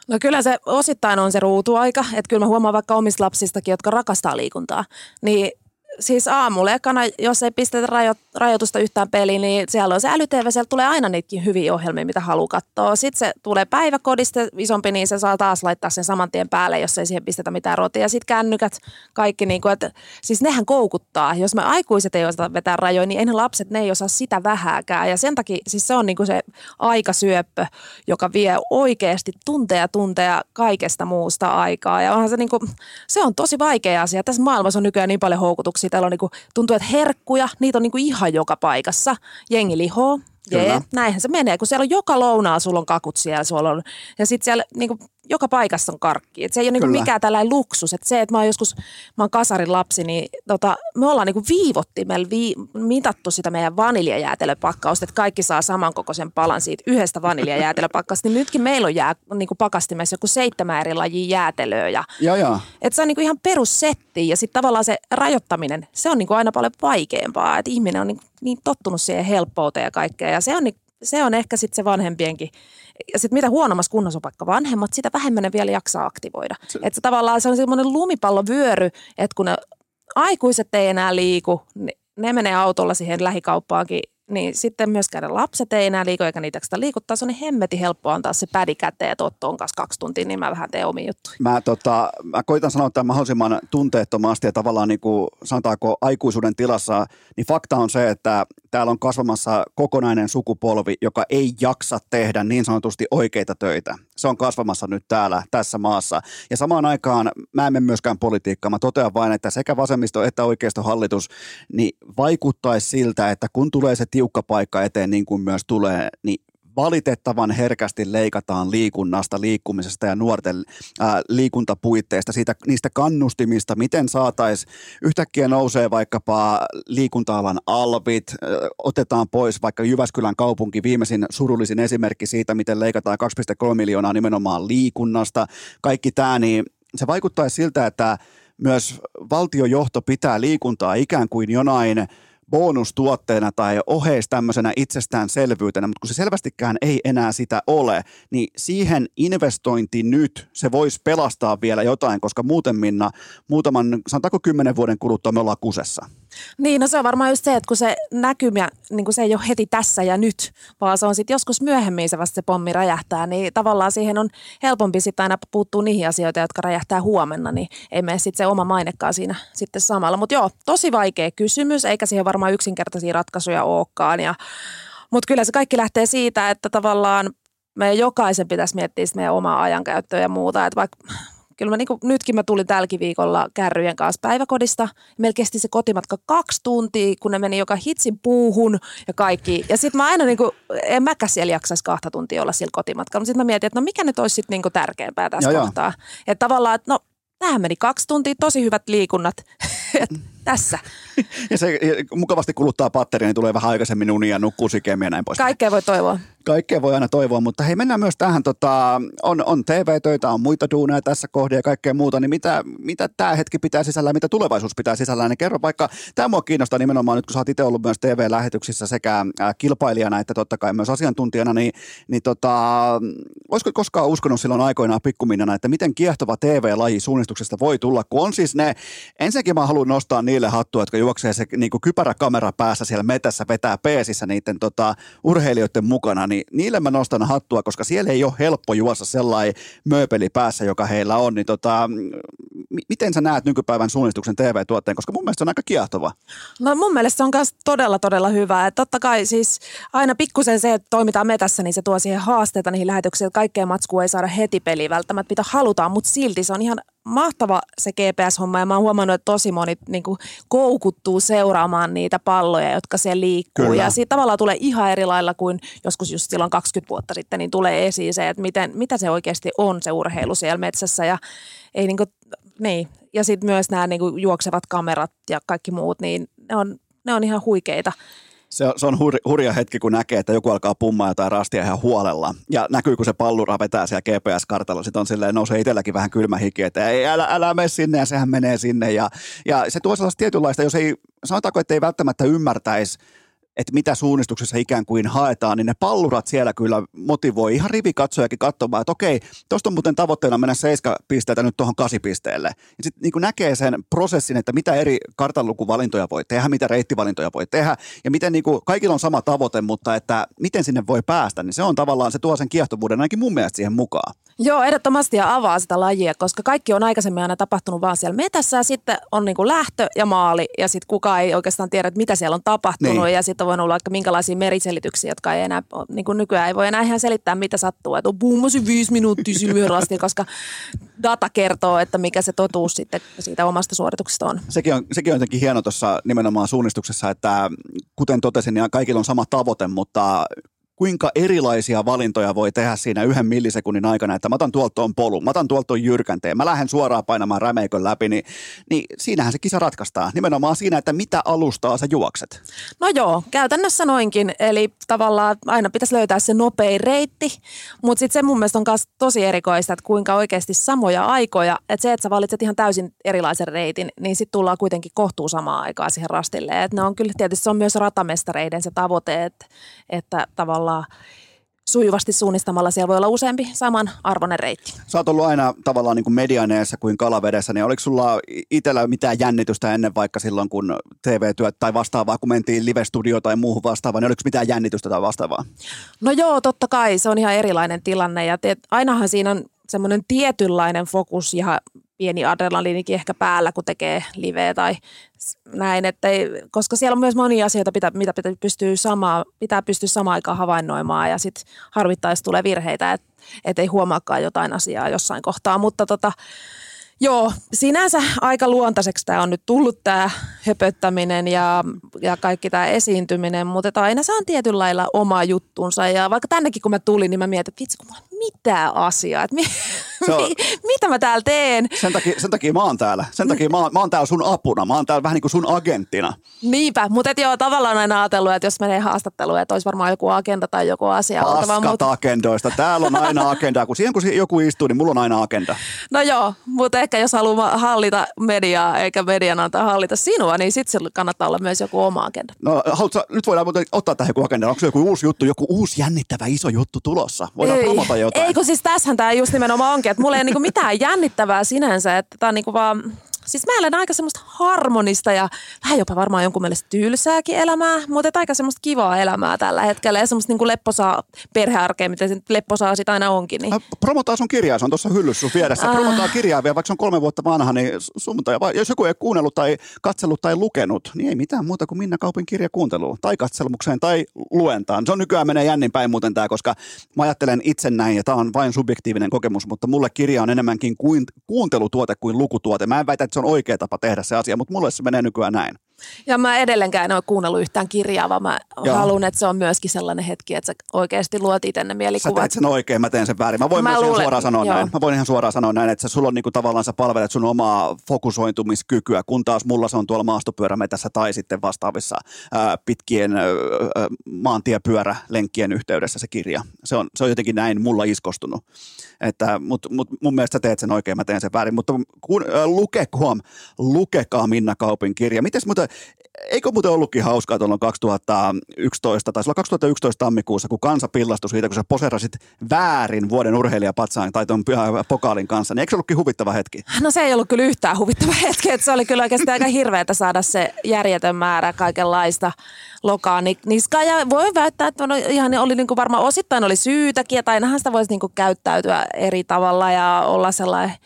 No kyllä se osittain on se ruutuaika, että kyllä mä huomaan vaikka omista lapsistakin, jotka rakastaa liikuntaa, niin siis aamulla ekana, jos ei pistetä rajo, rajoitusta yhtään peliin, niin siellä on se älytv, sieltä tulee aina niitäkin hyviä ohjelmia, mitä haluaa katsoa. Sitten se tulee päiväkodista isompi, niin se saa taas laittaa sen saman tien päälle, jos ei siihen pistetä mitään rotia. Sitten kännykät, kaikki, niin kuin, että siis nehän koukuttaa. Jos me aikuiset ei osata vetää rajoja, niin ei ne lapset, ne ei osaa sitä vähääkään. Ja sen takia siis se on niin kuin se aikasyöppö, joka vie oikeasti tunteja tunteja kaikesta muusta aikaa. Ja onhan se, niin kuin, se on tosi vaikea asia. Tässä maailmassa on nykyään niin paljon houkutuksia Täällä on niinku, tuntuu, että herkkuja, niitä on niinku ihan joka paikassa. Jengi lihoo, Jee, näinhän se menee, kun siellä on joka lounaa, sulla on kakut siellä, sulla on, ja sitten siellä niinku, joka paikassa on karkki. Et se ei ole niinku mikään tällainen luksus. Et se, että mä oon joskus, mä oon kasarin lapsi, niin tota, me ollaan niinku viivottimella vii, mitattu sitä meidän vaniljajäätelöpakkausta, että kaikki saa samankokoisen palan siitä yhdestä vaniljajäätelöpakkausta. Niin nytkin meillä on jää, niinku pakastimessa joku seitsemän eri lajia jäätelöä. Ja, ja, ja. Et se on niinku ihan perussetti ja sitten tavallaan se rajoittaminen, se on niinku aina paljon vaikeampaa. Että ihminen on niinku niin tottunut siihen helppouteen ja kaikkea. Ja se on, se on ehkä sitten se vanhempienkin. Ja sitten mitä huonommassa kunnossa on vaikka vanhemmat, sitä vähemmän ne vielä jaksaa aktivoida. Se, että se tavallaan se on semmoinen lumipallovyöry, että kun ne aikuiset ei enää liiku, ne, ne menee autolla siihen lähikauppaankin niin sitten myöskään lapset ei enää liiku eikä niitä sitä liikuttaa. Se on niin hemmeti helppo antaa se pädi käteen, että on kanssa kaksi tuntia, niin mä vähän teen omiin juttuja. Mä, tota, mä koitan sanoa tämän mahdollisimman tunteettomasti ja tavallaan niin kuin, sanotaanko aikuisuuden tilassa, niin fakta on se, että täällä on kasvamassa kokonainen sukupolvi, joka ei jaksa tehdä niin sanotusti oikeita töitä. Se on kasvamassa nyt täällä, tässä maassa. Ja samaan aikaan mä en myöskään politiikkaan. Mä totean vain, että sekä vasemmisto että oikeistohallitus niin vaikuttaisi siltä, että kun tulee se tiukka paikka eteen, niin kuin myös tulee, niin valitettavan herkästi leikataan liikunnasta, liikkumisesta ja nuorten ää, liikuntapuitteista, siitä, niistä kannustimista, miten saataisiin yhtäkkiä nousee vaikkapa liikunta-alan alvit, ää, otetaan pois vaikka Jyväskylän kaupunki, viimeisin surullisin esimerkki siitä, miten leikataan 2,3 miljoonaa nimenomaan liikunnasta. Kaikki tämä, niin se vaikuttaa siltä, että myös valtiojohto pitää liikuntaa ikään kuin jonain – bonustuotteena tai oheis tämmöisenä itsestäänselvyytenä, mutta kun se selvästikään ei enää sitä ole, niin siihen investointi nyt, se voisi pelastaa vielä jotain, koska muuten Minna, muutaman, sanotaanko kymmenen vuoden kuluttua me ollaan kusessa. Niin, no se on varmaan just se, että kun se näkymä, niin kun se ei ole heti tässä ja nyt, vaan se on sitten joskus myöhemmin se vasta se pommi räjähtää, niin tavallaan siihen on helpompi sitten aina puuttua niihin asioihin, jotka räjähtää huomenna, niin ei mene sitten se oma mainekaan siinä sitten samalla. Mutta joo, tosi vaikea kysymys, eikä siihen varmaan yksinkertaisia ratkaisuja olekaan. Ja, mutta kyllä se kaikki lähtee siitä, että tavallaan meidän jokaisen pitäisi miettiä meidän omaa ajankäyttöä ja muuta. Että vaikka kyllä mä niin kuin, nytkin mä tulin tälläkin viikolla kärryjen kanssa päiväkodista. Meillä kesti se kotimatka kaksi tuntia, kun ne meni joka hitsin puuhun ja kaikki. Ja sitten mä aina, niin kuin, en mäkään siellä jaksaisi kahta tuntia olla sillä kotimatkalla. Mutta sitten mä mietin, että no mikä nyt olisi sitten niin tärkeämpää tässä joo, kohtaa. Että tavallaan, että no tähän meni kaksi tuntia, tosi hyvät liikunnat. tässä. ja se mukavasti kuluttaa patteria, niin tulee vähän aikaisemmin unia, nukkuu sikemmin ja näin pois. Kaikkea voi toivoa. Kaikkea voi aina toivoa, mutta hei mennään myös tähän, tota, on, on TV-töitä, on muita duuneja tässä kohdassa ja kaikkea muuta, niin mitä, mitä tämä hetki pitää sisällä, mitä tulevaisuus pitää sisällä, niin kerro vaikka, tämä mua kiinnostaa nimenomaan nyt, kun sä oot itse ollut myös TV-lähetyksissä sekä äh, kilpailijana että totta kai myös asiantuntijana, niin, niin tota, olisiko koskaan uskonut silloin aikoinaan pikkuminnana, että miten kiehtova TV-laji suunnistuksesta voi tulla, kun on siis ne, ensinnäkin mä haluan nostaa niille hattua, jotka juoksee se niin kuin kypäräkamera päässä siellä metässä, vetää peesissä niiden tota, urheilijoiden mukana, niin niille mä nostan hattua, koska siellä ei ole helppo juossa sellainen mööpeli päässä, joka heillä on, niin tota, miten sä näet nykypäivän suunnistuksen TV-tuotteen, koska mun mielestä se on aika kiehtova. No mun mielestä se on myös todella, todella hyvä. että totta kai siis aina pikkusen se, että toimitaan metässä, niin se tuo siihen haasteita niihin lähetyksiin, että kaikkea matskua ei saada heti peliin välttämättä, mitä halutaan, mutta silti se on ihan mahtava se GPS-homma ja mä oon huomannut, että tosi moni niin kuin, koukuttuu seuraamaan niitä palloja, jotka siellä liikkuu. Kyllä. Ja siitä tavallaan tulee ihan eri lailla kuin joskus just silloin 20 vuotta sitten, niin tulee esiin se, että miten, mitä se oikeasti on se urheilu siellä metsässä ja ei niin kuin, niin. Ja sitten myös nämä niin juoksevat kamerat ja kaikki muut, niin ne on, ne on ihan huikeita se, se on hur, hurja hetki, kun näkee, että joku alkaa pummaa jotain rastia ihan huolella. Ja näkyy, kun se pallura vetää siellä GPS-kartalla. Sitten on silleen, nousee itselläkin vähän kylmä hiki, että ei, älä, älä mene sinne ja sehän menee sinne. Ja, ja se tuo sellaista tietynlaista, jos ei, sanotaanko, että ei välttämättä ymmärtäisi että mitä suunnistuksessa ikään kuin haetaan, niin ne pallurat siellä kyllä motivoi ihan rivikatsojakin katsomaan, että okei, tuosta on muuten tavoitteena mennä 7 pisteitä nyt tuohon 8 pisteelle. Ja sitten niin näkee sen prosessin, että mitä eri kartanlukuvalintoja voi tehdä, mitä reittivalintoja voi tehdä, ja miten niin kuin, kaikilla on sama tavoite, mutta että miten sinne voi päästä, niin se on tavallaan, se tuo sen kiehtovuuden ainakin mun mielestä siihen mukaan. Joo, ehdottomasti ja avaa sitä lajia, koska kaikki on aikaisemmin aina tapahtunut vaan siellä metässä ja sitten on niin kuin lähtö ja maali ja sitten kukaan ei oikeastaan tiedä, että mitä siellä on tapahtunut niin. ja sitten on voinut olla vaikka minkälaisia meriselityksiä, jotka ei enää, niin kuin nykyään ei voi enää ihan selittää, mitä sattuu, että on puhumasin viisi minuuttia yhdellä koska data kertoo, että mikä se totuus sitten siitä omasta suorituksesta on. Sekin on, sekin on jotenkin hieno tuossa nimenomaan suunnistuksessa, että kuten totesin, niin kaikilla on sama tavoite, mutta kuinka erilaisia valintoja voi tehdä siinä yhden millisekunnin aikana, että mä otan tuolta tuon polun, mä otan tuolta tuon jyrkänteen, mä lähden suoraan painamaan rämeikön läpi, niin, niin siinähän se kisa ratkaistaan. Nimenomaan siinä, että mitä alustaa sä juokset. No joo, käytännössä noinkin. Eli tavallaan aina pitäisi löytää se nopein reitti, mutta sitten se mun mielestä on myös tosi erikoista, että kuinka oikeasti samoja aikoja, että se, että sä valitset ihan täysin erilaisen reitin, niin sitten tullaan kuitenkin kohtuu samaan aikaan siihen rastille. Et ne on kyllä tietysti se on myös ratamestareiden se tavoite, että, että tavallaan tavallaan sujuvasti suunnistamalla siellä voi olla useampi saman arvoinen reitti. Sä oot ollut aina tavallaan niin kuin medianeessa kuin kalavedessä, niin oliko sulla itsellä mitään jännitystä ennen vaikka silloin, kun TV-työt tai vastaavaa, kun mentiin live-studio tai muuhun vastaavaan, niin oliko mitään jännitystä tai vastaavaa? No joo, totta kai, se on ihan erilainen tilanne ja te, ainahan siinä on semmoinen tietynlainen fokus ja pieni adrenaliinikin ehkä päällä, kun tekee liveä tai näin, ettei, koska siellä on myös monia asioita, mitä, mitä pitää pystyä, sama, pitää pystyä samaan aikaan havainnoimaan ja sitten harvittaisi tulee virheitä, että et ei huomaakaan jotain asiaa jossain kohtaa, mutta tota, Joo, sinänsä aika luontaiseksi tämä on nyt tullut tämä höpöttäminen ja, ja kaikki tämä esiintyminen, mutta aina se on tietyllä lailla oma juttunsa. Ja vaikka tännekin kun mä tulin, niin mä mietin, että vitsi kun mulla mitään asiaa, että mi, on, mi, mitä mä täällä teen. Sen takia, sen takia mä oon täällä. Sen takia mä oon, mä oon täällä sun apuna. Mä oon täällä vähän niin kuin sun agenttina. Niinpä, mutta et joo, tavallaan aina ajatellut, että jos menee haastatteluun, että olisi varmaan joku agenda tai joku asia. Paskat mutta... agendoista. Täällä on aina agenda. Kun siihen kun joku istuu, niin mulla on aina agenda. No joo, mutta ehkä jos haluaa hallita mediaa, eikä median antaa hallita sinua, niin sitten kannattaa olla myös joku oma agenda. No haluatko, nyt voidaan ottaa tähän joku agenda. Onko se joku uusi juttu, joku uusi jännittävä iso juttu tulossa? Voidaan ei, promota jotain. Ei, kun siis tässähän tämä just nimenomaan onkin, että mulla ei niinku mitään jännittävää sinänsä, että tämä on niinku vaan Siis mä elän aika semmoista harmonista ja vähän jopa varmaan jonkun mielestä tylsääkin elämää, mutta aika semmoista kivaa elämää tällä hetkellä ja semmoista niin kuin lepposaa perhearkea, mitä se lepposaa sitä aina onkin. Niin. Promotaa sun kirjaa, se on tuossa hyllyssä sun vieressä. Ah. Promotaa kirjaa vielä, vaikka se on kolme vuotta vanha, niin sunnuntai, jos joku ei kuunnellut tai katsellut tai lukenut, niin ei mitään muuta kuin Minna Kaupin kirja kuunteluun tai katselmukseen tai luentaan. Se on nykyään menee jännin päin muuten tämä, koska mä ajattelen itse näin ja tämä on vain subjektiivinen kokemus, mutta mulle kirja on enemmänkin kuin kuuntelutuote kuin lukutuote. Mä en väitä, että se on oikea tapa tehdä se asia, mutta mulle se menee nykyään näin. Ja mä edelleenkään en ole kuunnellut yhtään kirjaa, vaan mä Joo. haluan, että se on myöskin sellainen hetki, että sä oikeasti luot itse ne mielikuvat. Sä teet sen oikein, mä teen sen väärin. Mä voin mä myös luulen, ihan suoraan sanoa Joo. näin. Mä voin ihan suoraan sanoa näin, että sulla on niinku tavallaan sä palvelet sun omaa fokusointumiskykyä, kun taas mulla se on tuolla maastopyörämetässä tai sitten vastaavissa ää, pitkien ää, maantiepyörälenkkien yhteydessä se kirja. Se on, se on jotenkin näin mulla iskostunut. Että, mut, mut mun mielestä sä teet sen oikein, mä teen sen väärin. Mutta kun, äh, lukekaa, lukekaa Minna Kaupin kirja. Mites muuten, eikö muuten ollutkin hauskaa tuolla 2011, tai 2011 tammikuussa, kun kansa pillastui siitä, kun sä poserasit väärin vuoden urheilijapatsaan tai tuon pokaalin kanssa, niin eikö se ollutkin huvittava hetki? No se ei ollut kyllä yhtään huvittava hetki, että se oli kyllä oikeastaan aika hirveätä saada se järjetön määrä kaikenlaista lokaa niskaan. Ja voi väittää, että no ihan oli niin kuin varmaan osittain oli syytäkin, tai sitä voisi niin kuin käyttäytyä eri tavalla ja olla sellainen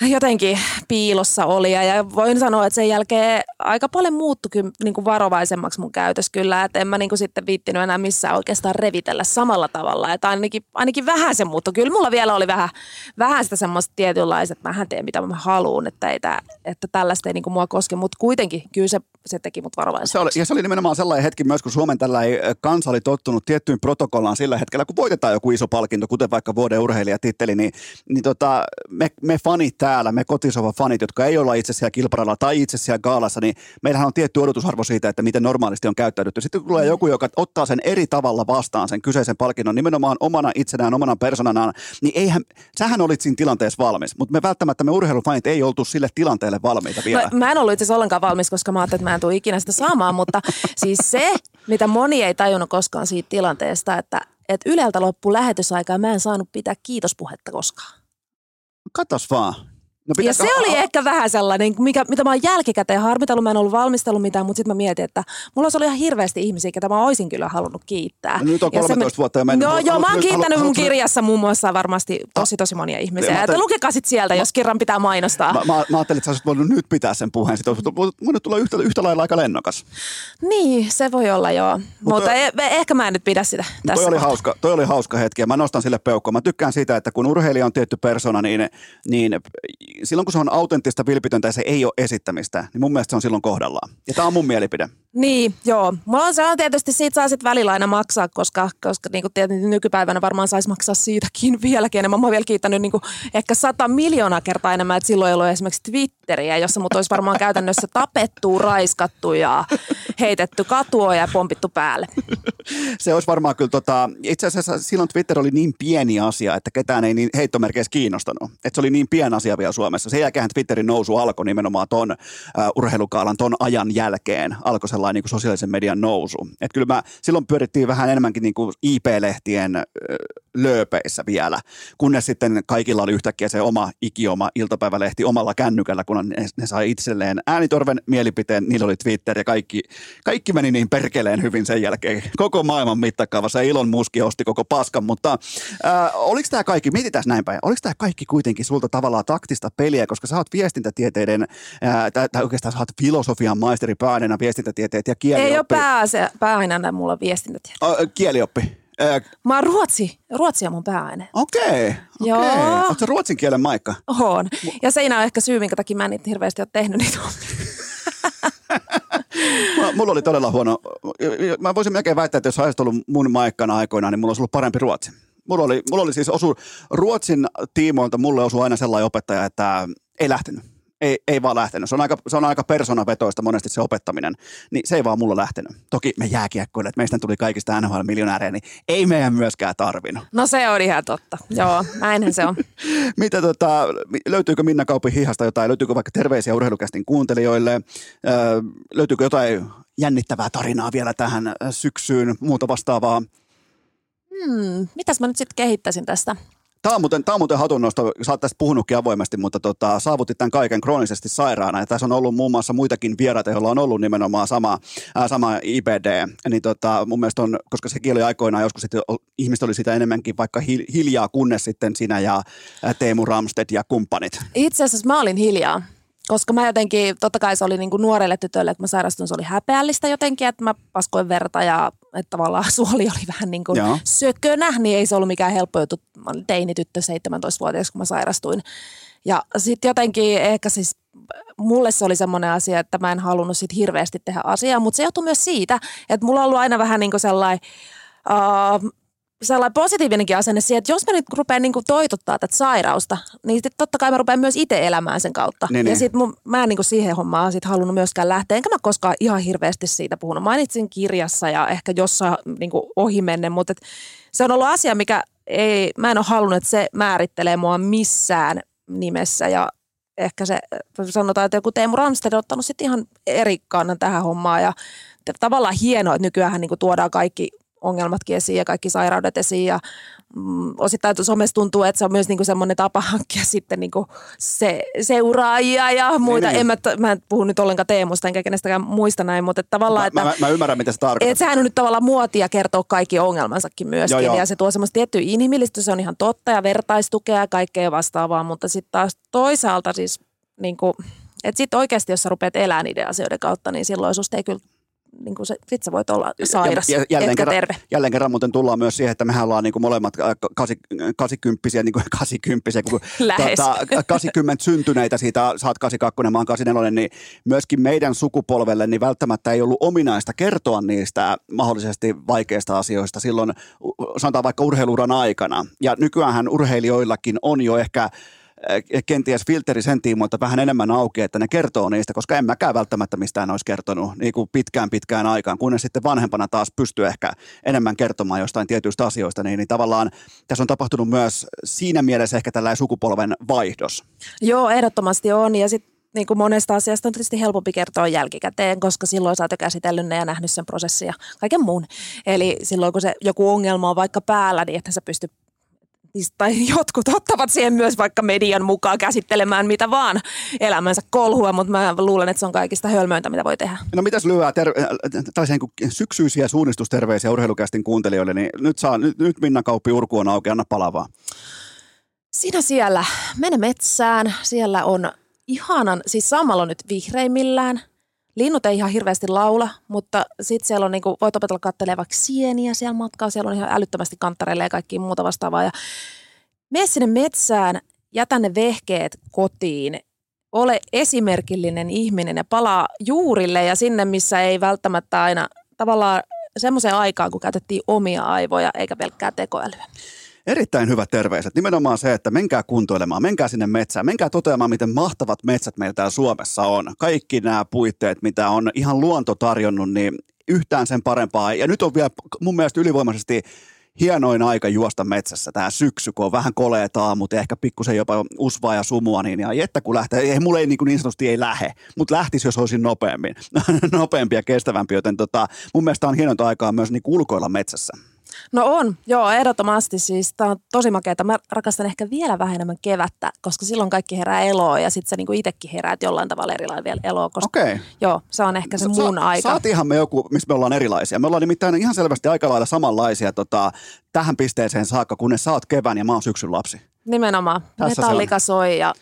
jotenkin piilossa oli ja voin sanoa, että sen jälkeen aika paljon muuttui niin kuin varovaisemmaksi mun käytös kyllä, että en mä niin kuin sitten viittinyt enää missään oikeastaan revitellä samalla tavalla, että ainakin, ainakin vähän se muuttui. Kyllä mulla vielä oli vähän, vähän sitä semmoista tietynlaista, että mähän teen mitä mä haluan, että, ei tää, että tällaista ei niin kuin mua koske, mutta kuitenkin kyllä se, se teki mut varovaisemmaksi. Se oli, ja se oli nimenomaan sellainen hetki myös, kun Suomen tällä kansa oli tottunut tiettyyn protokollaan sillä hetkellä, kun voitetaan joku iso palkinto, kuten vaikka vuoden urheilijatitteli, niin, niin tota, me, me fanit täällä, me kotisova fanit, jotka ei olla itse siellä kilparalla tai itse siellä gaalassa, niin meillähän on tietty odotusarvo siitä, että miten normaalisti on käyttäydytty. Sitten tulee mm. joku, joka ottaa sen eri tavalla vastaan, sen kyseisen palkinnon nimenomaan omana itsenään, omana persoonanaan, niin eihän, sähän olit siinä tilanteessa valmis, mutta me välttämättä me urheilufanit ei oltu sille tilanteelle valmiita vielä. No, mä en ollut itse asiassa ollenkaan valmis, koska mä ajattelin, että mä en tule ikinä sitä saamaan, mutta siis se, mitä moni ei tajunnut koskaan siitä tilanteesta, että, että Yleltä loppu lähetysaikaa mä en saanut pitää kiitospuhetta koskaan. Katos vaan. No ja se oli ehkä vähän sellainen, mikä, mitä mä oon jälkikäteen harmitellut. Mä en ollut valmistellut mitään, mutta sitten mä mietin, että mulla olisi ollut ihan hirveästi ihmisiä, ketä mä olisin kyllä halunnut kiittää. No, nyt on 13 se, vuotta ja mennyt. No, joo, mä oon kiittänyt halu, mun kirjassa muun muassa varmasti tosi tosi monia ihmisiä. Mä että lukekaa sit sieltä, mä, jos kerran pitää mainostaa. Mä, mä, mä ajattelin, että sä olisit voinut nyt pitää sen puheen. Sitten voinut tulla yhtä, yhtä lailla aika lennokas. Niin, se voi olla joo. Mutta, mutta e, ehkä mä en nyt pidä sitä tässä toi oli, hauska, toi oli hauska hetki ja mä nostan sille peukkoa. Mä tykkään siitä, että kun urheilija on tietty persona, niin, niin silloin kun se on autenttista, vilpitöntä ja se ei ole esittämistä, niin mun mielestä se on silloin kohdallaan. Ja tämä on mun mielipide. Niin, joo. Mulla on se on tietysti, siitä saa sitten välillä aina maksaa, koska, koska niin kuin nykypäivänä varmaan saisi maksaa siitäkin vieläkin enemmän. Mä oon vielä kiittänyt niin ehkä sata miljoonaa kertaa enemmän, että silloin ei ollut esimerkiksi Twitteriä, jossa mut olisi varmaan käytännössä tapettu, raiskattu ja heitetty katua ja pompittu päälle. se olisi varmaan kyllä, tota, itse asiassa silloin Twitter oli niin pieni asia, että ketään ei niin heittomerkeissä kiinnostanut. Että se oli niin pieni asia vielä Suomessa. Sen jälkeen Twitterin nousu alkoi nimenomaan ton uh, urheilukaalan, ton ajan jälkeen. Alkoi sellainen niin kuin sosiaalisen median nousu. Et kyllä mä, silloin pyörittiin vähän enemmänkin niin kuin IP-lehtien uh, lööpeissä vielä, kunnes sitten kaikilla oli yhtäkkiä se oma ikioma iltapäivälehti omalla kännykällä, kun ne, ne sai itselleen äänitorven mielipiteen, niillä oli Twitter ja kaikki, kaikki meni niin perkeleen hyvin sen jälkeen. Koko maailman mittakaavassa. Elon Musk osti koko paskan, mutta äh, oliko tämä kaikki, mietitään näin päin, oliko tämä kaikki kuitenkin sulta tavallaan taktista peliä, koska sä oot viestintätieteiden, äh, tai, tai oikeastaan sä oot filosofian maisteri pääaineena viestintätieteet ja kielioppi. Ei ole pääase, pääaineena mulla viestintätieteet. Äh, kielioppi. Mä oon ruotsi. Ruotsi on mun pääaine. Okei, okay, okei. Joo. Okay. Oletko ruotsin kielen maikka? On. Ja se on ehkä syy, minkä takia mä en niitä hirveästi ole tehnyt niitä Mulla oli todella huono. Mä voisin melkein väittää, että jos olisit ollut mun maikkana aikoinaan, niin mulla olisi ollut parempi ruotsi. Mulla oli, mulla oli siis osu, Ruotsin tiimoilta mulle osui aina sellainen opettaja, että ei lähtenyt. Ei, ei vaan lähtenyt. Se on, aika, se on aika persoonavetoista monesti se opettaminen. Niin se ei vaan mulla lähtenyt. Toki me jääkiekkoille, että meistä tuli kaikista NHL-miljonäärejä, niin ei meidän myöskään tarvinnut. No se on ihan totta. Joo, näinhän se on. Mitä tota, löytyykö Minna Kaupin hihasta jotain, löytyykö vaikka terveisiä urheilukästin kuuntelijoille, öö, löytyykö jotain jännittävää tarinaa vielä tähän syksyyn, muuta vastaavaa? Hmm, mitäs mä nyt sitten kehittäisin tästä? Tämä on muuten, muuten hatunnosto, sä oot tästä puhunutkin avoimesti, mutta tota, saavutit tämän kaiken kroonisesti sairaana. Ja tässä on ollut muun muassa muitakin vieraita, joilla on ollut nimenomaan sama, ää, sama IBD. Niin tota, mun mielestä on, koska sekin oli aikoinaan joskus, että ihmiset oli sitä enemmänkin vaikka hi- hiljaa, kunnes sitten sinä ja Teemu Ramstedt ja kumppanit. Itse asiassa mä olin hiljaa, koska mä jotenkin, totta kai se oli niinku nuorelle tytölle, että mä sairastun, se oli häpeällistä jotenkin, että mä paskoin verta ja että tavallaan suoli oli vähän niin kuin Joo. sökönä, niin ei se ollut mikään helppo juttu. Mä olin teinityttö 17-vuotias, kun mä sairastuin. Ja sitten jotenkin ehkä siis mulle se oli semmoinen asia, että mä en halunnut sit hirveästi tehdä asiaa, mutta se johtui myös siitä, että mulla on ollut aina vähän niin kuin sellainen, uh, sellainen positiivinenkin asenne siihen, että jos mä nyt rupean niin toitottaa tätä sairausta, niin sit totta kai mä rupean myös itse elämään sen kautta. Niin, ja niin. sit mun, mä en niin kuin siihen hommaan sit halunnut myöskään lähteä, enkä mä koskaan ihan hirveästi siitä puhunut. Mainitsin kirjassa ja ehkä jossain niin kuin ohimennen, mutta et se on ollut asia, mikä ei, mä en ole halunnut, että se määrittelee mua missään nimessä ja ehkä se, sanotaan, että joku Teemu Ramstedt on ottanut sitten ihan eri kannan tähän hommaan ja tavallaan hienoa, että nykyään niin tuodaan kaikki ongelmatkin esiin ja kaikki sairaudet esiin ja mm, osittain somessa tuntuu, että se on myös niinku semmoinen tapa hankkia sitten niinku se, seuraajia ja muita. niin. En mä, mä en puhu nyt ollenkaan Teemusta enkä kenestäkään muista näin, mutta että tavallaan, Mä, että mä, mä ymmärrän, mitä se tarkoittaa. et sehän on nyt tavallaan muotia kertoa kaikki ongelmansakin myöskin. Joo, joo. Ja se tuo semmoista tiettyä inhimillistä, se on ihan totta ja vertaistukea ja kaikkea vastaavaa. Mutta sitten taas toisaalta siis, niin kuin, että sitten oikeasti jos sä rupeat elämään niiden asioiden kautta, niin silloin susta ei kyllä, niin kuin se, sit sä voit olla sairas, ja, ja jälleen, etkä kerran, terve. jälleen kerran muuten tullaan myös siihen, että mehän ollaan niin kuin molemmat äh, kasi, kasikymppisiä, niin kuin kasikymppisiä, kun Lähes. 80 syntyneitä, siitä sä oot 82, mä oon 84, niin myöskin meidän sukupolvelle niin välttämättä ei ollut ominaista kertoa niistä mahdollisesti vaikeista asioista silloin, sanotaan vaikka urheiluuran aikana. Ja nykyäänhän urheilijoillakin on jo ehkä äh, kenties filteri sen tiimoilta vähän enemmän auki, että ne kertoo niistä, koska en mäkään välttämättä mistään olisi kertonut niin kuin pitkään pitkään aikaan, kunnes sitten vanhempana taas pystyy ehkä enemmän kertomaan jostain tietyistä asioista, niin, niin tavallaan tässä on tapahtunut myös siinä mielessä ehkä tällainen sukupolven vaihdos. Joo, ehdottomasti on. Ja sitten niin kuin monesta asiasta on tietysti helpompi kertoa jälkikäteen, koska silloin sä oot jo käsitellyt ne ja nähnyt sen prosessin ja kaiken muun. Eli silloin kun se joku ongelma on vaikka päällä, niin että sä pysty tai jotkut ottavat siihen myös vaikka median mukaan käsittelemään mitä vaan elämänsä kolhua, mutta mä luulen, että se on kaikista hölmöintä, mitä voi tehdä. No mitäs lyöää ter- äh, tällaisia niin kuin syksyisiä suunnistusterveisiä urheilukästin kuuntelijoille, niin nyt, saa, nyt, nyt Minna Kauppi Urku on auki, anna palavaa. Sinä siellä, mene metsään, siellä on ihanan, siis Sammal on nyt vihreimmillään. Linnut ei ihan hirveästi laula, mutta sitten siellä on, niinku, voit opetella katselemaan vaikka sieniä siellä matkaa, siellä on ihan älyttömästi kanttareille ja kaikki muuta vastaavaa. Ja mene sinne metsään, jätä ne vehkeet kotiin, ole esimerkillinen ihminen ja palaa juurille ja sinne, missä ei välttämättä aina tavallaan semmoiseen aikaan, kun käytettiin omia aivoja eikä pelkkää tekoälyä. Erittäin hyvät terveiset. Nimenomaan se, että menkää kuntoilemaan, menkää sinne metsään, menkää toteamaan, miten mahtavat metsät meillä täällä Suomessa on. Kaikki nämä puitteet, mitä on ihan luonto tarjonnut, niin yhtään sen parempaa. Ja nyt on vielä mun mielestä ylivoimaisesti hienoin aika juosta metsässä tämä syksy, kun on vähän koleet aamut ja ehkä pikkusen jopa usvaa ja sumua, niin ja että kun lähtee, ei, mulle ei niin, kuin niin sanotusti ei lähe, mutta lähtisi, jos olisin nopeammin, nopeampi ja kestävämpi, joten tota, mun mielestä on hienointa aikaa myös niin ulkoilla metsässä. No on, joo, ehdottomasti. Siis tämä on tosi makeata. Mä rakastan ehkä vielä vähän enemmän kevättä, koska silloin kaikki herää eloa ja sitten sä niinku itsekin heräät jollain tavalla erilainen vielä eloa. Koska, Okei. Joo, se on ehkä se mun Sa- aika. Saatiinhan me joku, missä me ollaan erilaisia. Me ollaan nimittäin ihan selvästi aika lailla samanlaisia tota, tähän pisteeseen saakka, kunnes sä oot kevään ja mä oon syksyn lapsi. Nimenomaan. Tässä Metallika soi ja,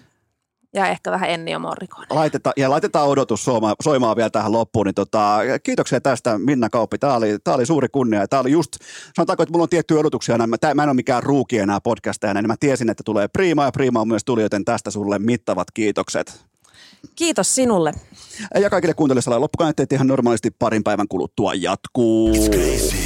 ja ehkä vähän Ennio Morricone. Laiteta, ja laitetaan odotus soimaan, soimaan vielä tähän loppuun. Niin tota, kiitoksia tästä Minna Kauppi. Tämä oli, tämä oli suuri kunnia. Ja Tämä oli just, sanotaanko, että mulla on tiettyjä odotuksia. Mä, tää, mä en ole mikään ruuki enää podcastajana, niin mä tiesin, että tulee Prima ja Prima on myös tuli, joten tästä sulle mittavat kiitokset. Kiitos sinulle. Ja kaikille kuuntelijoille loppukaneetteet ihan normaalisti parin päivän kuluttua jatkuu. Crazy.